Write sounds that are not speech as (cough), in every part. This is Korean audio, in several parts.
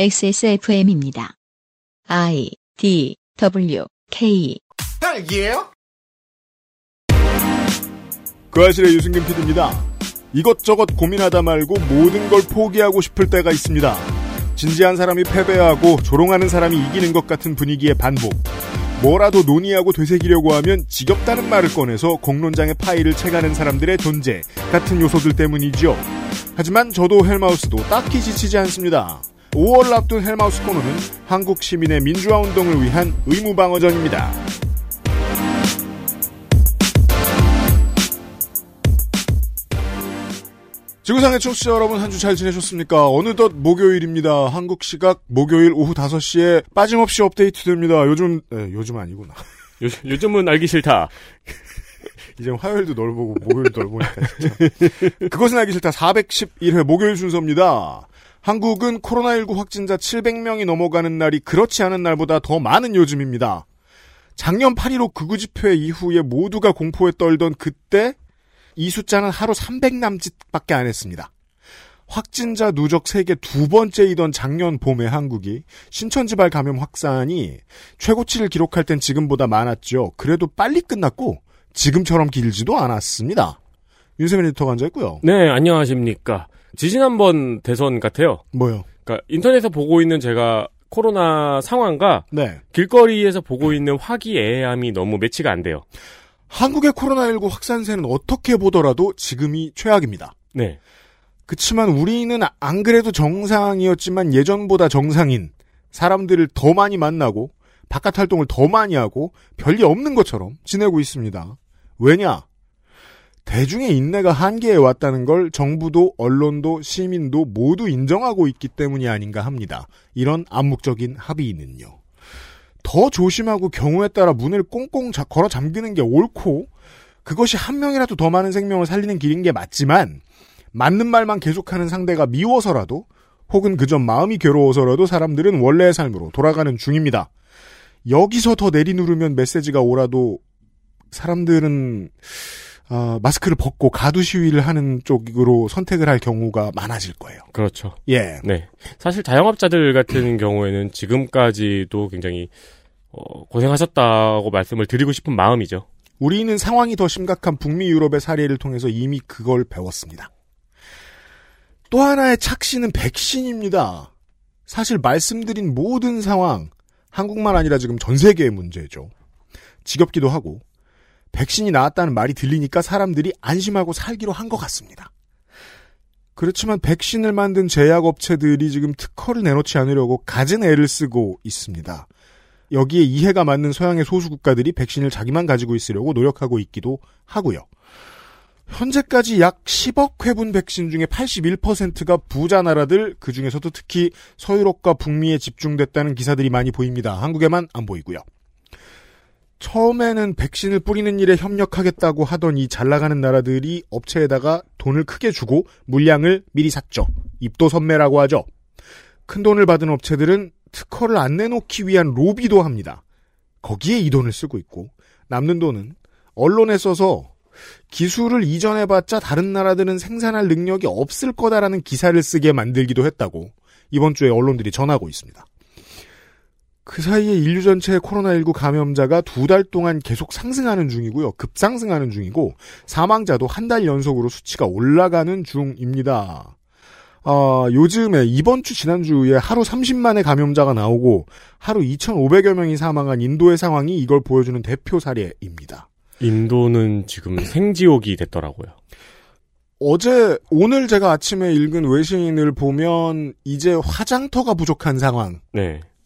XSFM입니다. I D W K 딸기예요? 그 아실의 유승균 PD입니다. 이것저것 고민하다 말고 모든 걸 포기하고 싶을 때가 있습니다. 진지한 사람이 패배하고 조롱하는 사람이 이기는 것 같은 분위기의 반복. 뭐라도 논의하고 되새기려고 하면 지겹다는 말을 꺼내서 공론장의 파일을 채가는 사람들의 존재 같은 요소들 때문이죠. 하지만 저도 헬마우스도 딱히 지치지 않습니다. 5월 앞둔 헬마우스 코너는 한국 시민의 민주화 운동을 위한 의무 방어전입니다. 지구상의 청취자 여러분 한 주 잘 지내셨습니까? 어느덧 목요일입니다. 한국 시각 목요일 오후 5시에 빠짐없이 업데이트됩니다. 요즘 네, 요즘 아니구나. (laughs) 요, 요즘은 알기 싫다. (laughs) 이제 화요일도 널 보고 목요일도 널 보니까 진짜. 그것은 알기 싫다 411회 목요일 순서입니다. 한국은 코로나19 확진자 700명이 넘어가는 날이 그렇지 않은 날보다 더 많은 요즘입니다. 작년 8.15 극우 집회 이후에 모두가 공포에 떨던 그때 이 숫자는 하루 300 남짓밖에 안 했습니다. 확진자 누적 세계 두 번째이던 작년 봄에 한국이 신천지발 감염 확산이 최고치를 기록할 땐 지금보다 많았죠. 그래도 빨리 끝났고 지금처럼 길지도 않았습니다. 윤세민 리터가 앉아있고요. 네, 안녕하십니까. 지지난번 대선 같아요. 뭐요? 그러니까 인터넷에 보고 있는 제가 코로나 상황과 네. 길거리에서 보고 있는 화기애애함이 너무 매치가 안 돼요. 한국의 코로나19 확산세는 어떻게 보더라도 지금이 최악입니다. 네. 그치만 우리는 안 그래도 정상이었지만 예전보다 정상인 사람들을 더 많이 만나고 바깥 활동을 더 많이 하고 별일 없는 것처럼 지내고 있습니다. 왜냐? 대중의 인내가 한계에 왔다는 걸 정부도 언론도 시민도 모두 인정하고 있기 때문이 아닌가 합니다. 이런 암묵적인 합의는요. 더 조심하고 경우에 따라 문을 꽁꽁 자- 걸어 잠그는 게 옳고 그것이 한 명이라도 더 많은 생명을 살리는 길인 게 맞지만 맞는 말만 계속하는 상대가 미워서라도 혹은 그저 마음이 괴로워서라도 사람들은 원래의 삶으로 돌아가는 중입니다. 여기서 더 내리누르면 메시지가 오라도 사람들은 어, 마스크를 벗고 가두 시위를 하는 쪽으로 선택을 할 경우가 많아질 거예요. 그렇죠. 예. 네. 사실 자영업자들 같은 경우에는 지금까지도 굉장히 어, 고생하셨다고 말씀을 드리고 싶은 마음이죠. 우리는 상황이 더 심각한 북미 유럽의 사례를 통해서 이미 그걸 배웠습니다. 또 하나의 착시는 백신입니다. 사실 말씀드린 모든 상황, 한국만 아니라 지금 전 세계의 문제죠. 지겹기도 하고, 백신이 나왔다는 말이 들리니까 사람들이 안심하고 살기로 한 것 같습니다. 그렇지만 백신을 만든 제약업체들이 지금 특허를 내놓지 않으려고 갖은 애를 쓰고 있습니다. 여기에 이해가 맞는 서양의 소수 국가들이 백신을 자기만 가지고 있으려고 노력하고 있기도 하고요. 현재까지 약 10억 회분 백신 중에 81%가 부자 나라들, 그 중에서도 특히 서유럽과 북미에 집중됐다는 기사들이 많이 보입니다. 한국에만 안 보이고요. 처음에는 백신을 뿌리는 일에 협력하겠다고 하던 이 잘 나가는 나라들이 업체에다가 돈을 크게 주고 물량을 미리 샀죠. 입도 선매라고 하죠. 큰 돈을 받은 업체들은 특허를 안 내놓기 위한 로비도 합니다. 거기에 이 돈을 쓰고 있고 남는 돈은 언론에 써서 기술을 이전해봤자 다른 나라들은 생산할 능력이 없을 거다라는 기사를 쓰게 만들기도 했다고 이번 주에 언론들이 전하고 있습니다. 그 사이에 인류 전체의 코로나19 감염자가 두 달 동안 계속 상승하는 중이고요. 급상승하는 중이고 사망자도 한 달 연속으로 수치가 올라가는 중입니다. 어, 요즘에 이번 주 지난주에 하루 30만의 감염자가 나오고 하루 2,500여 명이 사망한 인도의 상황이 이걸 보여주는 대표 사례입니다. 인도는 지금 (clears throat) 생지옥이 됐더라고요. 어제 오늘 제가 아침에 읽은 외신을 보면 이제 화장터가 부족한 상황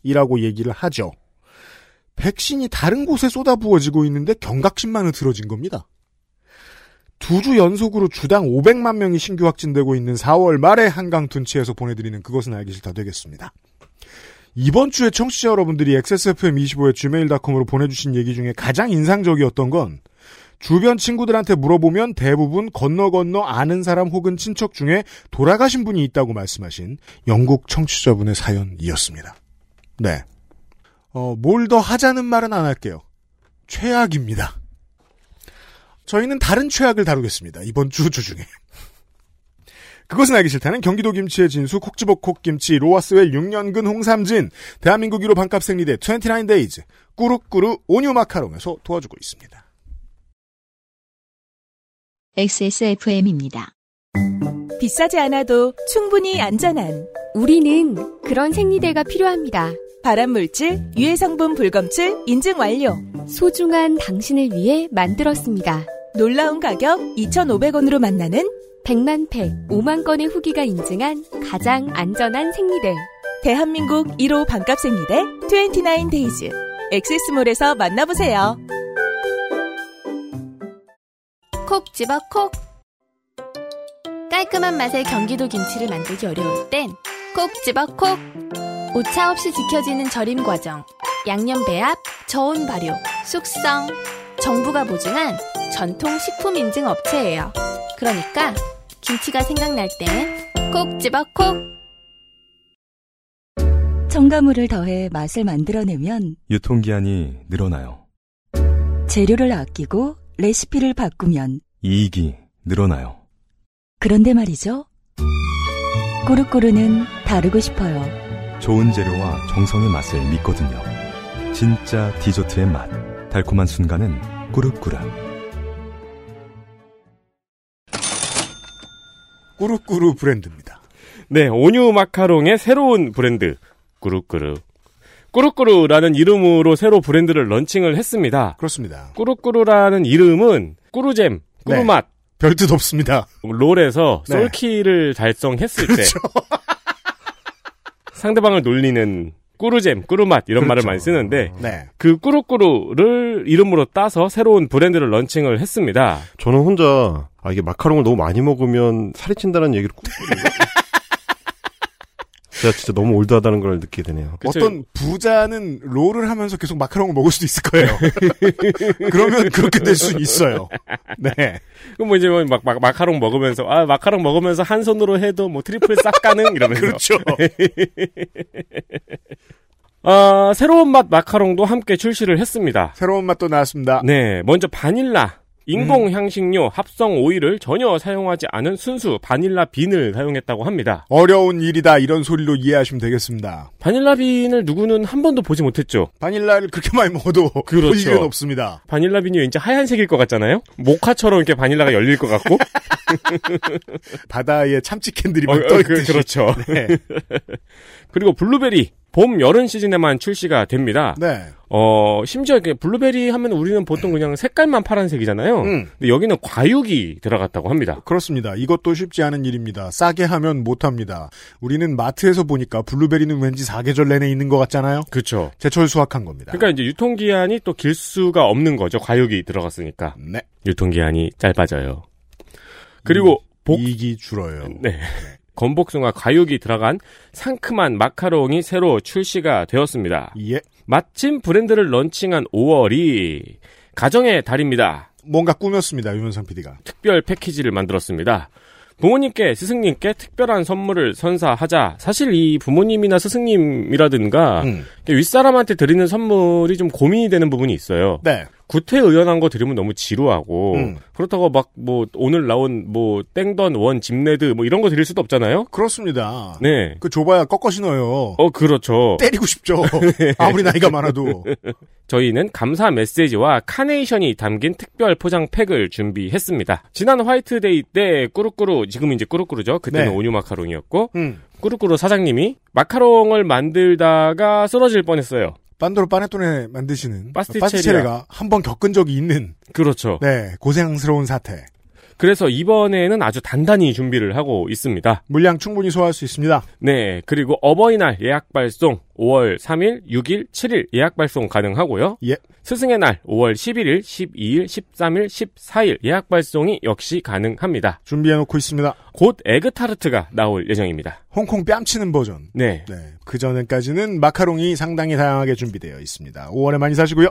이라고 네. 얘기를 하죠. 백신이 다른 곳에 쏟아부어지고 있는데 경각심만 흐트러진 겁니다. 두 주 연속으로 주당 500만 명이 신규 확진되고 있는 4월 말에 한강 둔치에서 보내드리는 그것은 알기 싫다 되겠습니다. 이번 주에 청취자 여러분들이 XSFM25의 gmail.com으로 보내주신 얘기 중에 가장 인상적이었던 건 주변 친구들한테 물어보면 대부분 건너 건너 아는 사람 혹은 친척 중에 돌아가신 분이 있다고 말씀하신 영국 청취자분의 사연이었습니다. 네. 어, 뭘 더 하자는 말은 안 할게요. 최악입니다. 저희는 다른 최악을 다루겠습니다. 이번 주 주중에. 그것은 알기 싫다는 경기도 김치의 진수 콕지복 콕김치 로아스웰 6년근 홍삼진 대한민국 1호 반값 생리대 29데이즈 꾸루꾸루 온유 마카롱에서 도와주고 있습니다. XSFM입니다. 비싸지 않아도 충분히 안전한 우리는 그런 생리대가 필요합니다. 발암물질, 유해성분 불검출 인증 완료. 소중한 당신을 위해 만들었습니다. 놀라운 가격 2,500원으로 만나는 100만 팩, 5만 건의 후기가 인증한 가장 안전한 생리대. 대한민국 1호 반값 생리대 29데이즈. 엑세스몰에서 만나보세요. 콕 집어 콕. 깔끔한 맛의 경기도 김치를 만들기 어려울 땐 콕 집어 콕. 오차 없이 지켜지는 절임 과정, 양념 배합, 저온 발효, 숙성. 정부가 보증한 전통 식품 인증 업체예요. 그러니까 김치가 생각날 땐 콕 집어 콕. 첨가물을 더해 맛을 만들어내면 유통기한이 늘어나요. 재료를 아끼고 레시피를 바꾸면 이익이 늘어나요. 그런데 말이죠. 꾸르꾸르는 다르고 싶어요. 좋은 재료와 정성의 맛을 믿거든요. 진짜 디저트의 맛. 달콤한 순간은 꾸르꾸르. 꾸루꾸루 브랜드입니다. 네, 온유 마카롱의 새로운 브랜드 꾸루꾸루. 꾸루꾸루라는 이름으로 새로 브랜드를 런칭을 했습니다. 그렇습니다. 꾸루꾸루라는 이름은 꾸루잼, 꾸루맛, 별뜻 없습니다. 롤에서 네. 솔키를 달성했을 때 상대방을 놀리는 꾸루잼, 꾸루맛 이런 말을 그렇죠. 많이 쓰는데 네. 그 꾸루꾸루를 이름으로 따서 새로운 브랜드를 런칭을 했습니다. 저는 혼자 아 이게 마카롱을 너무 많이 먹으면 살이 찐다는 얘기를 꼭 했거든요. (laughs) 제가 진짜 너무 old하다는 걸 느끼게 되네요. 그쵸. 어떤 부자는 롤을 하면서 계속 마카롱을 먹을 수도 있을 거예요. (laughs) 그러면 그렇게 될수 있어요. 네. 그럼 뭐 이제 뭐 막, 막 마카롱 먹으면서 아 마카롱 먹으면서 한 손으로 해도 뭐 triple 싹 가능 이러면서 그렇죠. (laughs) 아 새로운 맛 마카롱도 함께 출시를 했습니다. 새로운 맛도 나왔습니다. 네, 먼저 바닐라 인공 음. 향신료 합성 오일을 전혀 사용하지 않은 순수 바닐라 빈을 사용했다고 합니다. 어려운 일이다 이런 소리로 이해하시면 되겠습니다. 바닐라 빈을 누구는 한 번도 보지 못했죠. 바닐라를 그렇게 많이 먹어도 (laughs) 그렇죠. 볼 일은 없습니다. 바닐라 빈이 왠지 하얀색일 것 같잖아요. 모카처럼 이렇게 바닐라가 열릴 것 같고. (laughs) 바다에 참치 캔들이 어, 막 어, 떠 있듯이. 그, 그렇죠. 네. (laughs) 그리고 블루베리 봄 여름 시즌에만 출시가 됩니다. 네. 어 심지어 이렇게 블루베리 하면 우리는 보통 그냥 색깔만 파란색이잖아요. 음. 근데 여기는 과육이 들어갔다고 합니다. 그렇습니다. 이것도 쉽지 않은 일입니다. 싸게 하면 못합니다. 우리는 마트에서 보니까 블루베리는 왠지 사계절 내내 있는 것 같잖아요. 그렇죠. 제철 수확한 겁니다. 그러니까 이제 유통기한이 또 길 수가 없는 거죠. 과육이 들어갔으니까. 네. 유통기한이 짧아져요. 그리고 복, 이익이 줄어요. 네. 건복숭아 과육이 들어간 상큼한 마카롱이 새로 출시가 되었습니다. 예. 마침 브랜드를 런칭한 5월이 가정의 달입니다. 뭔가 꾸몄습니다. 유면상 PD가. 특별 패키지를 만들었습니다. 부모님께 스승님께 특별한 선물을 선사하자 사실 이 부모님이나 스승님이라든가 음. 윗사람한테 드리는 선물이 좀 고민이 되는 부분이 있어요. 네. 구태의연한 거 드리면 너무 지루하고 음. 그렇다고 막 뭐 오늘 나온 뭐 땡던 one gym red 뭐 이런 거 드릴 수도 없잖아요. 그렇습니다. 네. 그 줘봐야 꺾어 신어요. 어 그렇죠. 때리고 싶죠. (laughs) 아무리 나이가 많아도. (laughs) 저희는 감사 메시지와 카네이션이 담긴 특별 포장 팩을 준비했습니다. 지난 화이트데이 때 꾸루꾸루 지금 이제 꾸루꾸루죠. 그때는 네. 온유 마카롱이었고 음. 꾸루꾸루 사장님이 마카롱을 만들다가 쓰러질 뻔했어요. 빤도로 빠네톤에 만드시는. 파스티체리가 한 번 겪은 적이 있는 그렇죠. 네 고생스러운 사태. 그래서 이번에는 아주 단단히 준비를 하고 있습니다. 물량 충분히 소화할 수 있습니다. 네, 그리고 어버이날 예약 발송 5월 3일, 6일, 7일 예약 발송 가능하고요. 예. 스승의 날 5월 11일, 12일, 13일, 14일 예약 발송이 역시 가능합니다. 준비해 놓고 있습니다. 곧 에그타르트가 나올 예정입니다. 홍콩 뺨치는 버전. 네. 네. 그 전까지는 마카롱이 상당히 다양하게 준비되어 있습니다. 5월에 많이 사시고요.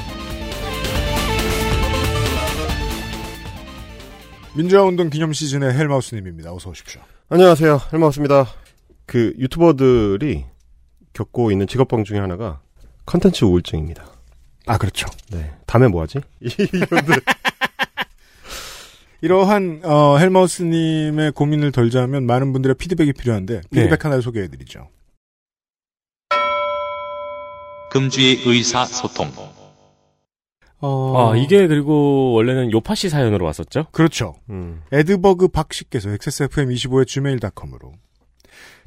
민주화운동 기념 시즌의 헬마우스님입니다. 어서 오십시오. 안녕하세요 헬마우스입니다. 그 유튜버들이 겪고 있는 직업병 중에 하나가 컨텐츠 우울증입니다. 아 그렇죠. 네 다음에 뭐하지? (laughs) 이분들 이러한 어, 헬마우스님의 고민을 덜자면 많은 분들의 피드백이 필요한데 피드백 네. 하나를 소개해드리죠. 금주의 의사소통. 어, 아, 이게 그리고 원래는 요파시 사연으로 왔었죠? 그렇죠. 음. 에드버그 박 씨께서 XSFM25의 gmail.com으로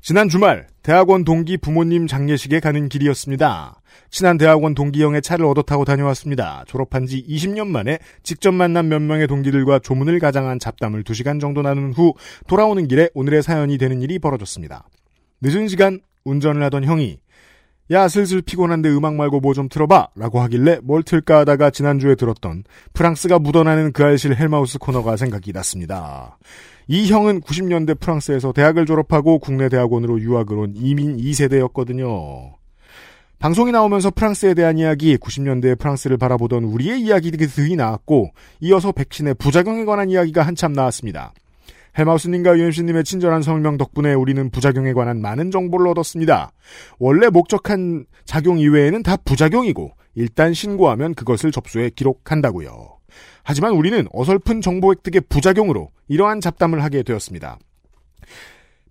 지난 주말 대학원 동기 부모님 장례식에 가는 길이었습니다. 친한 대학원 동기 형의 차를 얻어 타고 다녀왔습니다. 졸업한 지 20년 만에 직접 만난 몇 명의 동기들과 조문을 가장한 잡담을 2시간 정도 나눈 후 돌아오는 길에 오늘의 사연이 되는 일이 벌어졌습니다. 늦은 시간 운전을 하던 형이 야 슬슬 피곤한데 음악 말고 뭐 좀 틀어봐 라고 하길래 뭘 틀까 하다가 지난주에 들었던 프랑스가 묻어나는 그 알실 헬마우스 코너가 생각이 났습니다. 이 형은 90년대 프랑스에서 대학을 졸업하고 국내 대학원으로 유학을 온 이민 2세대였거든요. 방송이 나오면서 프랑스에 대한 이야기, 90년대 프랑스를 바라보던 우리의 이야기들이 나왔고, 이어서 백신의 부작용에 관한 이야기가 한참 나왔습니다. 헬마우스님과 유엠씨님의 친절한 설명 덕분에 우리는 부작용에 관한 많은 정보를 얻었습니다. 원래 목적한 작용 이외에는 다 부작용이고 일단 신고하면 그것을 접수해 기록한다고요. 하지만 우리는 어설픈 정보 획득의 부작용으로 이러한 잡담을 하게 되었습니다.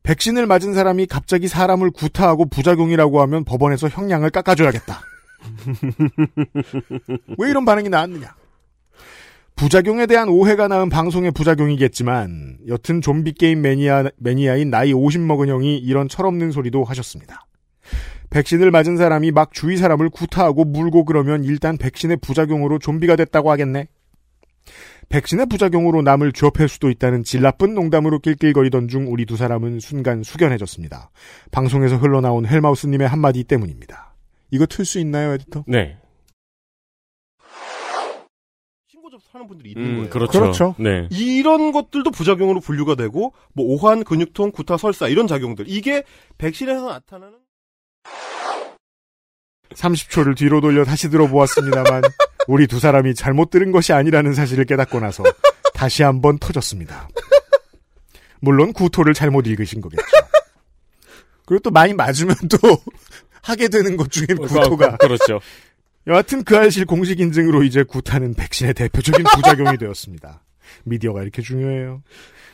백신을 맞은 사람이 갑자기 사람을 구타하고 부작용이라고 하면 법원에서 형량을 깎아줘야겠다. (laughs) 왜 이런 반응이 나왔느냐? 부작용에 대한 오해가 낳은 방송의 부작용이겠지만 여튼 좀비 게임 매니아 매니아인 나이 50 먹은 형이 이런 철없는 소리도 하셨습니다. 백신을 맞은 사람이 막 주위 사람을 구타하고 물고 그러면 일단 백신의 부작용으로 좀비가 됐다고 하겠네. 백신의 부작용으로 남을 괴롭힐 수도 있다는 질 나쁜 농담으로 낄낄거리던 중 우리 두 사람은 순간 숙연해졌습니다. 방송에서 흘러나온 헬마우스님의 한마디 때문입니다. 이거 틀 수 있나요, 에디터? 네. 신고 접수 하는 분들이 있는 음, 거예요. 그렇죠. 그렇죠. 네. 이런 것들도 부작용으로 분류가 되고 뭐 오한, 근육통, 구타, 설사 이런 작용들 이게 백신에서 나타나는 30초를 뒤로 돌려 다시 들어보았습니다만 (laughs) 우리 두 사람이 잘못 들은 것이 아니라는 사실을 깨닫고 나서 다시 한번 터졌습니다. 물론 구토를 잘못 읽으신 거겠죠. 그리고 또 많이 맞으면 또 (laughs) 하게 되는 것 중에 구토가 그렇죠. 여하튼 그 알실 공식 인증으로 이제 구타는 백신의 대표적인 부작용이 되었습니다. 미디어가 이렇게 중요해요.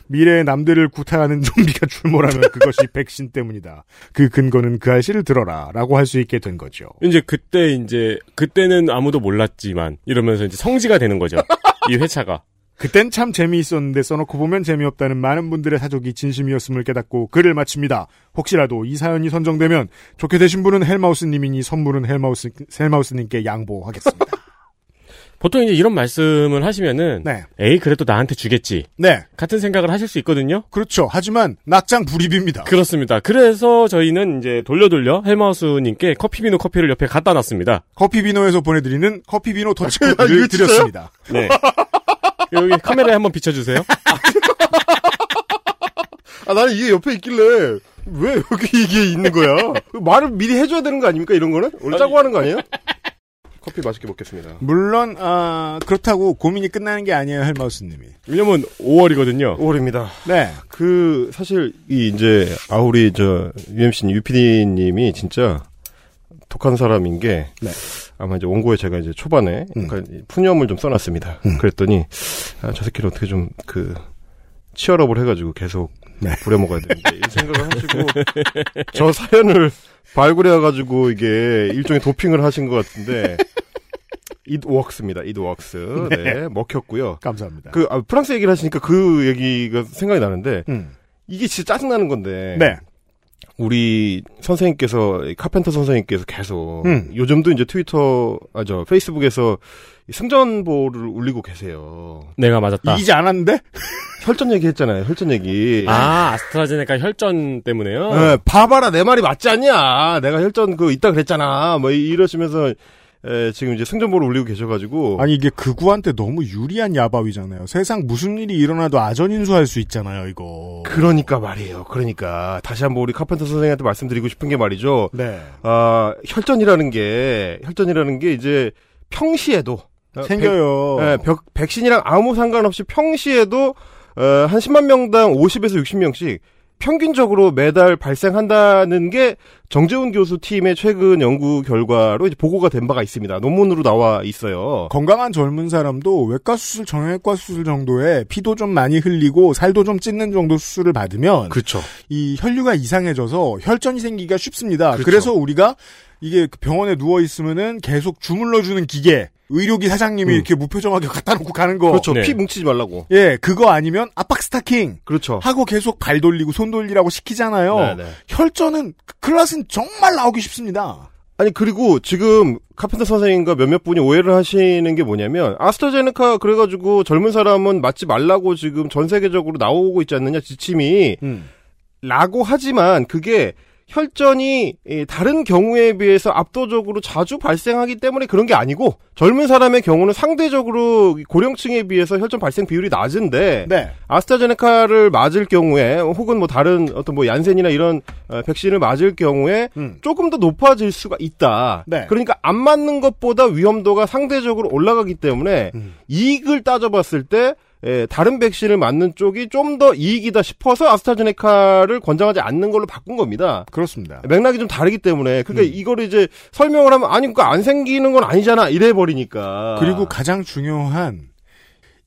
미래의 남들을 구타하는 좀비가 출몰하면 그것이 백신 때문이다. 그 근거는 그 알실을 들어라. 라고 할 수 있게 된 거죠. 이제 그때 이제 그때는 아무도 몰랐지만 이러면서 이제 성지가 되는 거죠. 이 회차가. 그땐 참 재미있었는데 써놓고 보면 재미없다는 많은 분들의 사족이 진심이었음을 깨닫고 글을 마칩니다. 혹시라도 이 사연이 선정되면 좋게 되신 분은 헬마우스님이니 선물은 헬마우스, 헬마우스님께 양보하겠습니다. (laughs) 보통 이제 이런 말씀을 하시면은 네. 에이 그래도 나한테 주겠지 네. 같은 생각을 하실 수 있거든요. 그렇죠. 하지만 낙장 불입입니다. 그렇습니다. 그래서 저희는 이제 돌려 돌려 헬마우스 님께 커피비누 커피를 옆에 갖다 놨습니다. 커피비노에서 보내 드리는 커피비노 아, 더치코를 이거 진짜요? 드렸습니다. 네. (laughs) 여기 카메라에 한번 비춰주세요. (laughs) 아 나는 이게 옆에 있길래 왜 여기 이게 있는 거야? 말을 미리 해줘야 되는 거 아닙니까 이런 거는? 오늘 짜고 하는 거 아니에요? 커피 맛있게 먹겠습니다. 물론 아, 그렇다고 고민이 끝나는 게 아니에요, 헬마우스님이. 왜냐면 5월이거든요. 5월입니다. 네. 그 사실 이 이제 아 우리 저 UMC UPD님이 진짜 독한 사람인 게 네. 아마 이제 원고에 제가 이제 초반에 음. 그러니까 푸념을 좀 써놨습니다. 음. 그랬더니 아, 저 새끼를 어떻게 좀 그 치열업을 해가지고 계속 네. 부려먹어야 되는데 (laughs) 이 생각을 하시고 저 사연을 발굴해가지고 이게 일종의 도핑을 하신 것 같은데 it works입니다. it works. 네, 먹혔고요. 감사합니다. 그 아, 프랑스 얘기를 하시니까 그 얘기가 생각이 나는데 음. 이게 진짜 짜증나는 건데 네. 우리 선생님께서 이 카펜터 선생님께서 계속 음. 요즘도 이제 트위터 아 저 페이스북에서 이 승전보를 울리고 계세요. 내가 맞았다. 이기지 않았는데? 혈전 얘기 했잖아요. 혈전 얘기. 아, 아스트라제네카 혈전 때문에요? 예, 봐봐라 내 말이 맞지 않냐. 내가 혈전 그 있다 그랬잖아. 뭐 이- 이러시면서 에, 지금 이제 승전보를 울리고 계셔가지고 아니 이게 극우한테 너무 유리한 야바위잖아요. 세상 무슨 일이 일어나도 아전인수할 수 있잖아요, 이거. 그러니까 말이에요. 그러니까 다시 한번 우리 카펜터 선생님한테 말씀드리고 싶은 게 말이죠. 네. 아 혈전이라는 게 혈전이라는 게 이제 평시에도 어, 생겨요. 백, 예, 벽- 백신이랑 아무 상관없이 평시에도 어, 한 10만 명당 50에서 60명씩 평균적으로 매달 발생한다는 게 정재훈 교수 팀의 최근 연구 결과로 보고가 된 바가 있습니다. 논문으로 나와 있어요. 건강한 젊은 사람도 외과 수술, 정형외과 수술 정도에 피도 좀 많이 흘리고 살도 좀 찢는 정도 수술을 받으면 그렇죠. 이 혈류가 이상해져서 혈전이 생기기가 쉽습니다. 그렇죠. 그래서 우리가 이게 그 병원에 누워 있으면은 계속 주물러 주는 기계 의료기 사장님이 음. 이렇게 무표정하게 (laughs) 갖다 놓고 가는 거. 그렇죠. 네. 피 뭉치지 말라고. 예, 그거 아니면 압박 스타킹 그렇죠. 하고 계속 발 돌리고 손 돌리라고 시키잖아요. 네네. 혈전은 클라스는 정말 나오기 쉽습니다. 아니 그리고 지금 카펜터 선생님과 몇몇 분이 오해를 하시는 게 뭐냐면 아스트라제네카 그래가지고 젊은 사람은 맞지 말라고 지금 전 세계적으로 나오고 있지 않느냐 지침이 라고 하지만 그게 혈전이 이 다른 경우에 비해서 압도적으로 자주 발생하기 때문에 그런 게 아니고 젊은 사람의 경우는 상대적으로 고령층에 비해서 혈전 발생 비율이 낮은데 네. 아스트라제네카를 맞을 경우에 혹은 뭐 다른 어떤 뭐 얀센이나 이런 어, 백신을 맞을 경우에 음. 조금 더 높아질 수가 있다. 네. 그러니까 안 맞는 것보다 위험도가 상대적으로 올라가기 때문에 음. 이익을 따져봤을 때 에, 다른 백신을 맞는 쪽이 좀 더 이익이다 싶어서 아스트라제네카를 권장하지 않는 걸로 바꾼 겁니다. 그렇습니다. 맥락이 좀 다르기 때문에 그러니까 음. 이거를 이제 설명을 하면 아니 그거 안 생기는 건 아니잖아 이래 버리니까 그리고 가장 중요한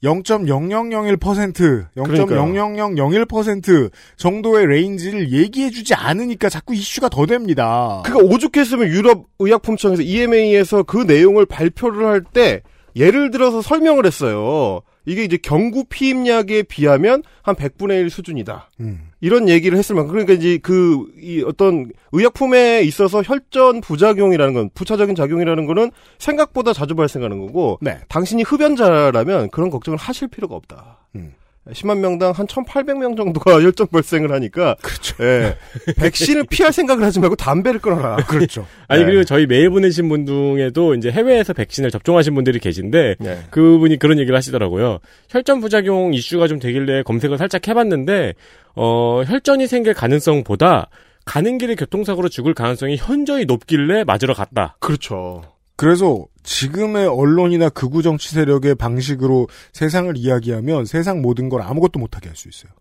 0.0001%, 0.00001% 정도의 range를 얘기해주지 않으니까 자꾸 이슈가 더 됩니다. 그가 오죽했으면 유럽 의약품청에서 EMA에서 그 내용을 발표를 할 때 예를 들어서 설명을 했어요. 이게 이제 경구 피임약에 비하면 한 100분의 1 수준이다. 음. 이런 얘기를 했을 만큼 그러니까 이제 그 이 어떤 의약품에 있어서 혈전 부작용이라는 건 부차적인 작용이라는 거는 생각보다 자주 발생하는 거고 네. 당신이 흡연자라면 그런 걱정을 하실 필요가 없다. 음. 10만 명당 한 1,800명 정도가 (laughs) 혈전 발생을 하니까 그렇죠. 예. 백신을 피할 생각을 하지 말고 담배를 끊어라. (laughs) 그렇죠. 아니 네. 그리고 저희 메일 보내신 분 중에도 이제 해외에서 백신을 접종하신 분들이 계신데 네. 그분이 그런 얘기를 하시더라고요. 혈전 부작용 이슈가 좀 되길래 검색을 살짝 해봤는데 어 혈전이 생길 가능성보다 가는 길에 교통사고로 죽을 가능성이 현저히 높길래 맞으러 갔다. 그렇죠. 그래서 지금의 언론이나 극우 정치 세력의 방식으로 세상을 이야기하면 세상 모든 걸 아무것도 못하게 할 수 있어요.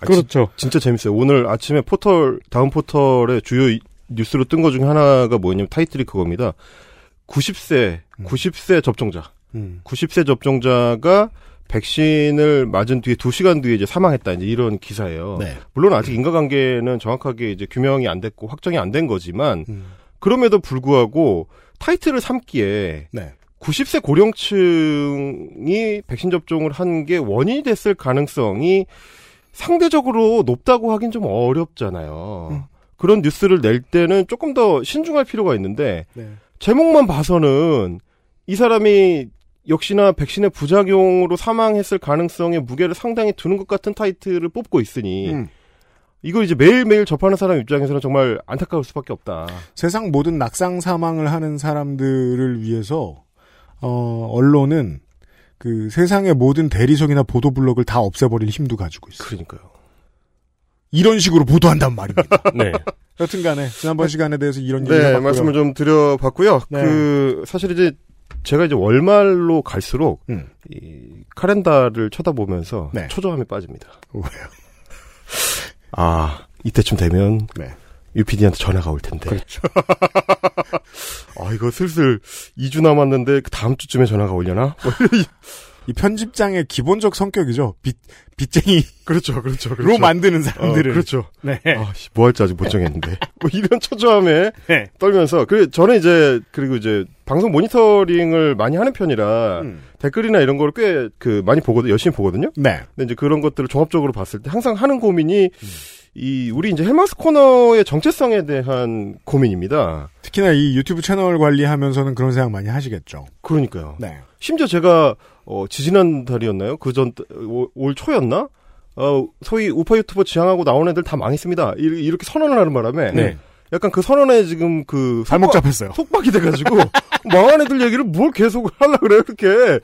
아, 그렇죠. 진짜 재밌어요. 오늘 아침에 포털 다음 포털의 주요 이- 뉴스로 뜬것 중에 하나가 뭐냐면 타이틀이 그겁니다. 90세 음. 90세 접종자. 음. 90세 접종자가 백신을 맞은 뒤에 2시간 뒤에 이제 사망했다. 이제 이런 기사예요. 네. 물론 아직 인과관계는 정확하게 이제 규명이 안 됐고 확정이 안 된 거지만 음. 그럼에도 불구하고 타이틀을 삼기에 네. 90세 고령층이 백신 접종을 한 게 원인이 됐을 가능성이 상대적으로 높다고 하긴 좀 어렵잖아요. 음. 그런 뉴스를 낼 때는 조금 더 신중할 필요가 있는데 네. 제목만 봐서는 이 사람이 역시나 백신의 부작용으로 사망했을 가능성의 무게를 상당히 두는 것 같은 타이틀을 뽑고 있으니 음. 이걸 이제 매일매일 접하는 사람 입장에서는 정말 안타까울 수밖에 없다. 세상 모든 낙상 사망을 하는 사람들을 위해서 어, 언론은 그 세상의 모든 대리석이나 보도 블록을 다 없애버릴 힘도 가지고 있어요. 그러니까요. 이런 식으로 보도한단 말입니다. (laughs) 네. 여튼간에 지난번 시간에 대해서 이런 얘기 네. 말씀을 좀 드려봤고요. 네. 그 사실 이제 제가 이제 월말로 갈수록 음. 이 카렌다를 쳐다보면서 네. 초조함에 빠집니다. 왜요? 아 이때쯤 되면 네. 유피디한테 전화가 올 텐데. 그렇죠. (laughs) 아 이거 슬슬 2주 남았는데 그 다음 주쯤에 전화가 오려나? 뭐이 편집장의 기본적 성격이죠. 빚 빚쟁이로 (laughs) 그렇죠, 그렇죠, 그렇죠. 만드는 어, 사람들을. 그렇죠. 네. 아, 씨, 뭐 할지 아직 못 정했는데. 뭐 이런 초조함에 네. 떨면서 그 저는 이제 그리고 이제 방송 모니터링을 많이 하는 편이라 음. 댓글이나 이런 걸꽤그 많이 보거든 열심히 보거든요. 네. 근데 이제 그런 것들을 종합적으로 봤을 때 항상 하는 고민이 이 우리 이제 헬마스 코너의 정체성에 대한 고민입니다. 특히나 이 유튜브 채널 관리하면서는 그런 생각 많이 하시겠죠. 그러니까요. 네. 심지어 제가 어 지지난 달이었나요? 그 전 올 초였나? 어 소위 우파 유튜버 지향하고 나온 애들 다 망했습니다. 이- 이렇게 선언을 하는 바람에 네. 약간 그 선언에 지금 그 발목 잡혔어요. 속박이 돼가지고 (laughs) 망한 애들 얘기를 뭘 계속 하려 그래요 이렇게.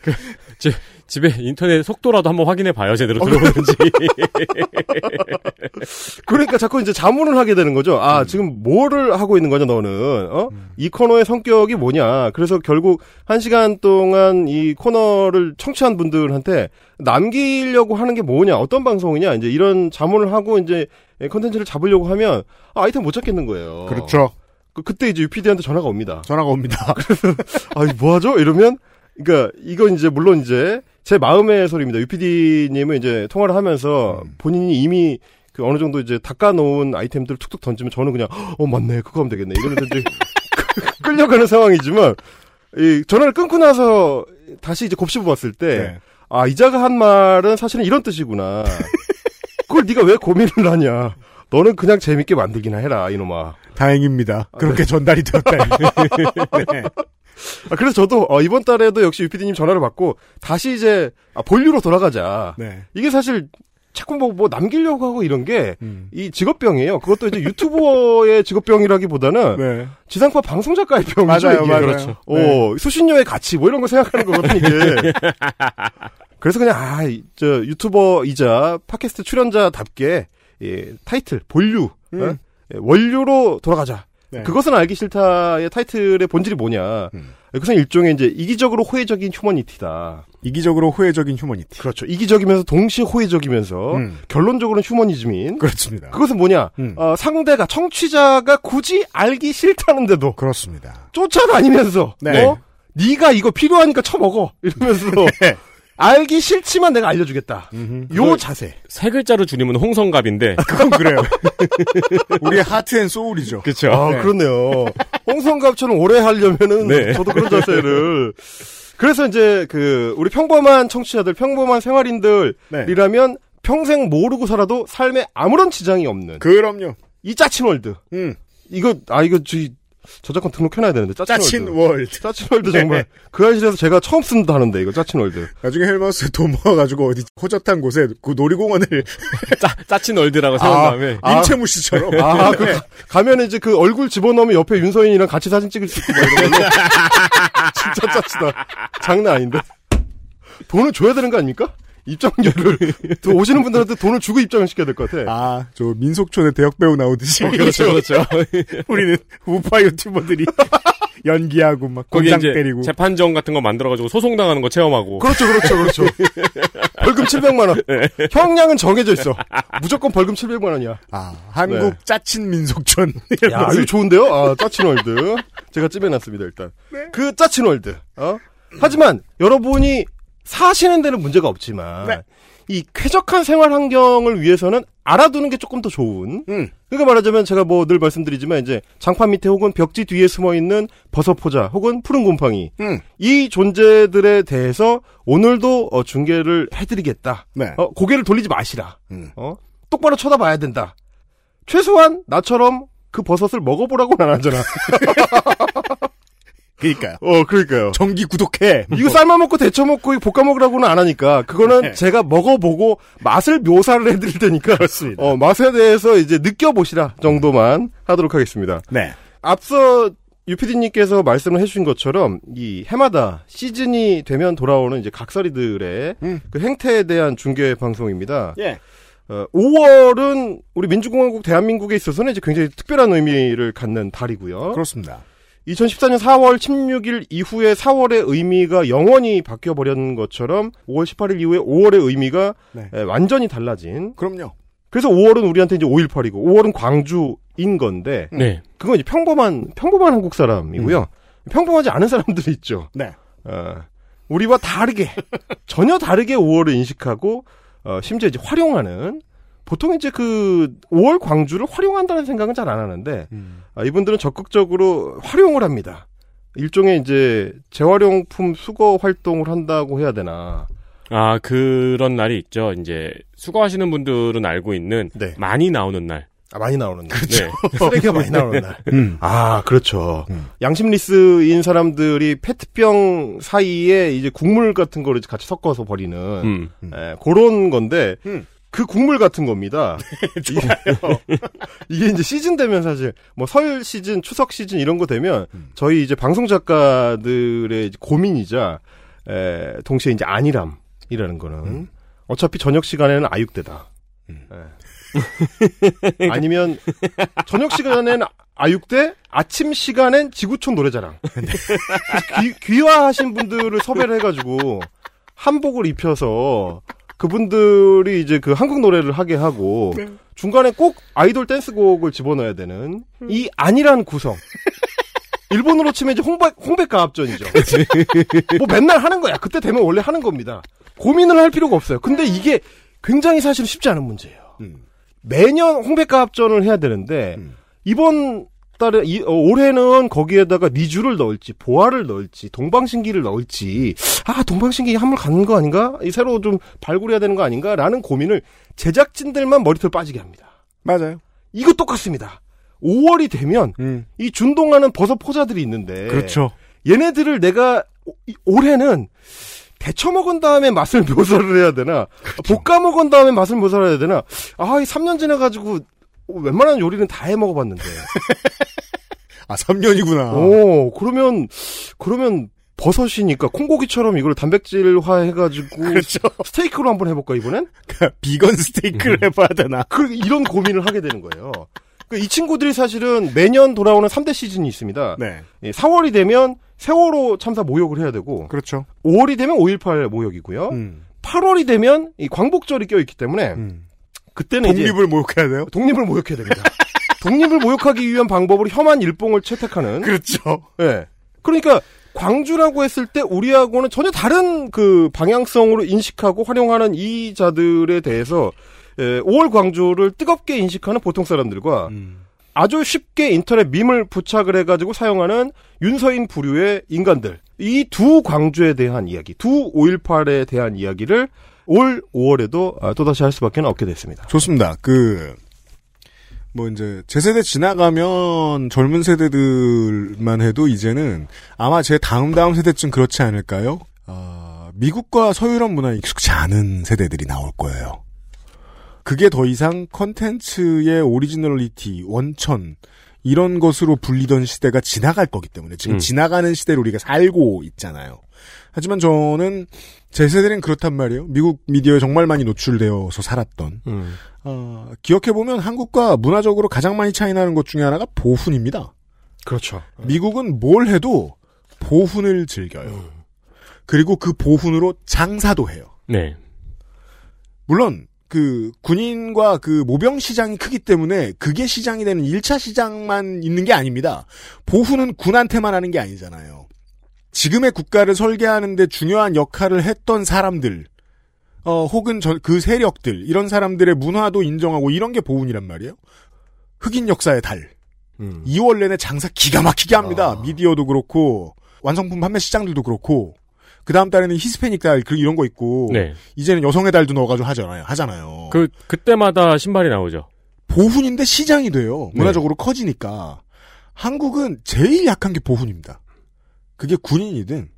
지- 집에 인터넷 속도라도 한번 확인해 봐요 제대로 어, 들어오는지. (laughs) 그러니까 자꾸 이제 자문을 하게 되는 거죠. 아, 지금 뭐를 하고 있는 거냐, 너는. 어? 이 코너의 성격이 뭐냐. 그래서 결국 한 시간 동안 이 코너를 청취한 분들한테 남기려고 하는 게 뭐냐, 어떤 방송이냐, 이제 이런 자문을 하고 이제 컨텐츠를 잡으려고 하면 아, 아이템 못 찾겠는 거예요. 그렇죠. 그, 그때 이제 UPD한테 전화가 옵니다. 전화가 옵니다. 아, 이 뭐하죠? 이러면, 그니까, 이건 이제, 물론 이제, 제 마음의 소리입니다. UPD님은 이제 통화를 하면서 본인이 이미 그 어느 정도 이제 닦아놓은 아이템들을 툭툭 던지면 저는 그냥, 어, 맞네. 그거 하면 되겠네. 이러면서 이제 (laughs) 끌려가는 상황이지만, 이 전화를 끊고 나서 다시 이제 곱씹어 봤을 때, 네. 아, 이자가 한 말은 사실은 이런 뜻이구나. 그걸 네가 왜 고민을 하냐. 너는 그냥 재밌게 만들기나 해라, 이놈아. 다행입니다. 그렇게 전달이 되었다. (laughs) 네. 아, 그래서 저도 어, 이번 달에도 역시 유피디님 전화를 받고 다시 이제 아, 본류로 돌아가자. 네. 이게 사실 자꾸 뭐, 뭐 남기려고 하고 이런 게이 음. 직업병이에요. 그것도 이제 유튜버의 (laughs) 직업병이라기보다는 네. 지상파 방송작가의 병이죠. 맞아요, 이게. 맞아요. 그렇죠. 어, 네. 수신료의 가치 뭐 이런 거 생각하는 거거든 이게. (laughs) 그래서 그냥 아, 이- 저 유튜버이자 팟캐스트 출연자답게 예, 타이틀 본류 음. 어? 예, 원류로 돌아가자. 네. 그것은 알기 싫다의 타이틀의 본질이 뭐냐. 음. 그것은 일종의 이제 이기적으로 호혜적인 휴머니티다. 이기적으로 호혜적인 휴머니티. 그렇죠. 이기적이면서 동시에 호혜적이면서 음. 결론적으로는 휴머니즘인. 그렇습니다. 그것은 뭐냐? 음. 어, 상대가 청취자가 굳이 알기 싫다는데도 그렇습니다. 쫓아다니면서 네. 어? 네가 이거 필요하니까 쳐먹어 이러면서 (laughs) 네. 알기 싫지만 내가 알려주겠다. 음흠. 요 자세. 세 글자로 줄이면 홍성갑인데. (laughs) 그건 그래요. (laughs) 우리의 heart and soul이죠. 그렇죠. 아 네. 그렇네요. (laughs) 홍성갑처럼 오래 하려면은 네. 저도 그런 자세를. 그래서 이제 그 우리 평범한 청취자들, 평범한 생활인들이라면 평생 모르고 살아도 삶에 아무런 지장이 없는 그럼요. 이 짜친 world. 음. 이거 아 이거 저 저작권 등록해놔야 되는데 짜친, world. 짜친 world 네. 정말 그알싫에서 제가 처음 쓴다는데 이거 짜친 world. 나중에 헬마우스에 돈 모아가지고 어디 호젓한 곳에 그 놀이공원을 (laughs) 짜, 짜친 world라고 세운 아, 다음에. 아. 임채무 씨처럼. 아, 그, 가- 가면 이제 그 얼굴 집어넣으면 옆에 윤서인이랑 같이 사진 찍을 수 있고, 막 이런 걸로. (laughs) (laughs) 진짜 짜치다. 장난 아닌데. 돈을 줘야 되는 거 아닙니까? 입장료를. (laughs) 또 오시는 분들한테 돈을 주고 입장을 시켜야 될 것 같아. 아, 저 민속촌에 대역 배우 나오듯이. 그렇죠, (laughs) 그렇죠. 우리는 우파 유튜버들이 (laughs) 연기하고 막 이제 때리고. 재판정 같은 거 만들어가지고 소송 당하는 거 체험하고. 그렇죠, 그렇죠, 그렇죠. 벌금 700만원. 형량은 정해져 있어. 무조건 벌금 700만 원이야. 아, 한국 네. 짜친 민속촌. 야, 이거 좋은데요? 아, 짜친 world. 제가 찝해놨습니다, 일단. 그 짜친 world. 어? 하지만, 여러분이 사시는 데는 문제가 없지만, 네. 이 쾌적한 생활 환경을 위해서는 알아두는 게 조금 더 좋은. 음. 그러니까 말하자면 제가 뭐 늘 말씀드리지만 이제 장판 밑에 혹은 벽지 뒤에 숨어 있는 버섯 포자 혹은 푸른 곰팡이 음. 이 존재들에 대해서 오늘도 어, 중계를 해드리겠다. 네. 어, 고개를 돌리지 마시라. 음. 어? 똑바로 쳐다봐야 된다. 최소한 나처럼 그 버섯을 먹어보라고는 안 하잖아. (laughs) 그니까요. 어, 그러니까요. 정기 구독해. 이거 삶아 먹고 데쳐 먹고 볶아 먹으라고는 안 하니까 그거는 네. 제가 먹어보고 맛을 묘사를 해드릴 테니까 그렇습니다. 어, 맛에 대해서 이제 느껴보시라 정도만 하도록 하겠습니다. 네. 앞서 유피디님께서 말씀을 해주신 것처럼 이 해마다 시즌이 되면 돌아오는 이제 각설이들의 음. 그 행태에 대한 중계 방송입니다. 예. 어, 5월은 우리 민주공화국 대한민국에 있어서는 이제 굉장히 특별한 의미를 갖는 달이고요. 그렇습니다. 2014년 4월 16일 이후에 4월의 의미가 영원히 바뀌어 버렸는 것처럼 5월 18일 이후에 5월의 의미가 네. 에, 완전히 달라진. 그럼요. 그래서 5월은 우리한테 이제 5.18이고 5월은 광주인 건데 네. 그건 이제 평범한 평범한 한국 사람이고요. 평범하지 않은 사람들이 있죠. 네. 어, 우리와 다르게 (laughs) 전혀 다르게 5월을 인식하고 어, 심지어 이제 활용하는 보통 이제 그 5월 광주를 활용한다는 생각은 잘 안 하는데 음. 아, 이분들은 적극적으로 활용을 합니다. 일종의 이제 재활용품 수거 활동을 한다고 해야 되나. 아, 그런 날이 있죠. 이제 수거하시는 분들은 알고 있는 네. 많이 나오는 날. 아, 많이 나오는 날. 네. 쓰레기가 많이 나오는 날. (laughs) 음. 아, 그렇죠. 음. 양심리스인 사람들이 페트병 사이에 이제 국물 같은 거를 같이 섞어서 버리는 음. 예, 그런 건데 음. 그 국물 같은 겁니다. (laughs) 좋아요. 이게 이제 시즌 되면 사실 뭐 설 시즌, 추석 시즌 이런 거 되면 음. 저희 이제 방송 작가들의 고민이자 에, 동시에 이제 안일함이라는 거는 음. 어차피 저녁 시간에는 아육대다. 음. 예. (laughs) 아니면 저녁 시간에는 아육대, 아침 시간엔 지구촌 노래자랑. (laughs) 귀, 귀화하신 분들을 섭외를 해가지고 한복을 입혀서 그분들이 이제 그 한국 노래를 하게 하고 중간에 꼭 아이돌 댄스곡을 집어넣어야 되는 이 아니란 구성. (laughs) 일본으로 치면 이제 홍백, 홍백가 합전이죠. (laughs) 뭐 맨날 하는 거야. 그때 되면 원래 하는 겁니다. 고민을 할 필요가 없어요. 근데 이게 굉장히 사실 쉽지 않은 문제예요. 음. 매년 홍백가 합전을 해야 되는데 음. 이번 달에 이, 어, 올해는 거기에다가 니주를 넣을지 보아를 넣을지 동방신기를 넣을지 아 동방신기 한물 가는 거 아닌가 이 새로 좀 발굴해야 되는 거 아닌가라는 고민을 제작진들만 머리털 빠지게 합니다. 맞아요. 이거 똑같습니다. 5월이 되면 음. 이 준동하는 버섯 포자들이 있는데 그렇죠. 얘네들을 내가 올해는 데쳐 먹은 다음에 맛을 (laughs) 묘사를 해야 되나 볶아 먹은 다음에 맛을 묘사를 해야 되나 아이 3년 지나가지고 웬만한 요리는 다 해 먹어봤는데 (laughs) 아, 3년이구나. 오 그러면 그러면 버섯이니까 콩고기처럼 이걸 단백질화 해가지고 그렇죠. 스테이크로 한번 해볼까 이번엔 비건 스테이크를 해봐야 되나. 그 이런 고민을 하게 되는 거예요. 그이 친구들이 사실은 매년 돌아오는 3대 시즌이 있습니다. 네. 예, 4월이 되면 세월호 참사 모욕을 해야 되고 그렇죠. 5월이 되면 5.18 모욕이고요. 음. 8월이 되면 이 광복절이 껴있기 때문에 음. 그때는 독립을 모욕해야 돼요? 독립을 모욕해야 됩니다. (laughs) 독립을 모욕하기 위한 방법으로 혐한 일봉을 채택하는. 그렇죠. 예. 그러니까 광주라고 했을 때 우리하고는 전혀 다른 그 방향성으로 인식하고 활용하는 이 자들에 대해서 예, 5월 광주를 뜨겁게 인식하는 보통 사람들과 음. 아주 쉽게 인터넷 밈을 부착을 해가지고 사용하는 윤서인 부류의 인간들. 이 두 광주에 대한 이야기, 두 5.18에 대한 이야기를 올 5월에도 아, 또다시 할 수밖에 없게 됐습니다. 좋습니다. 그, 뭐 이제, 제 세대 지나가면 젊은 세대들만 해도 이제는 아마 제 다음 다음 세대쯤 그렇지 않을까요? 아, 미국과 서유럽 문화에 익숙치 않은 세대들이 나올 거예요. 그게 더 이상 컨텐츠의 originality, 원천, 이런 것으로 불리던 시대가 지나갈 거기 때문에 지금 음. 지나가는 시대를 우리가 살고 있잖아요. 하지만 저는 제 세대는 그렇단 말이에요. 미국 미디어에 정말 많이 노출되어서 살았던. 어, 기억해보면 한국과 문화적으로 가장 많이 차이 나는 것 중에 하나가 보훈입니다. 그렇죠. 미국은 뭘 해도 보훈을 즐겨요. 그리고 그 보훈으로 장사도 해요. 네. 물론 그 군인과 그 모병 시장이 크기 때문에 그게 시장이 되는 1차 시장만 있는 게 아닙니다. 보훈은 군한테만 하는 게 아니잖아요. 지금의 국가를 설계하는데 중요한 역할을 했던 사람들, 어, 혹은 저- 그 세력들, 이런 사람들의 문화도 인정하고 이런 게 보훈이란 말이에요. 흑인 역사의 달. 음. 2월 내내 장사 기가 막히게 합니다. 아. 미디어도 그렇고, 완성품 판매 시장들도 그렇고, 그 다음 달에는 히스패닉 달, 그 이런 거 있고, 네. 이제는 여성의 달도 넣어가지고 하잖아요. 하잖아요. 그, 그때마다 신발이 나오죠. 보훈인데 시장이 돼요. 네. 문화적으로 커지니까. 한국은 제일 약한 게 보훈입니다. 그게 군인이든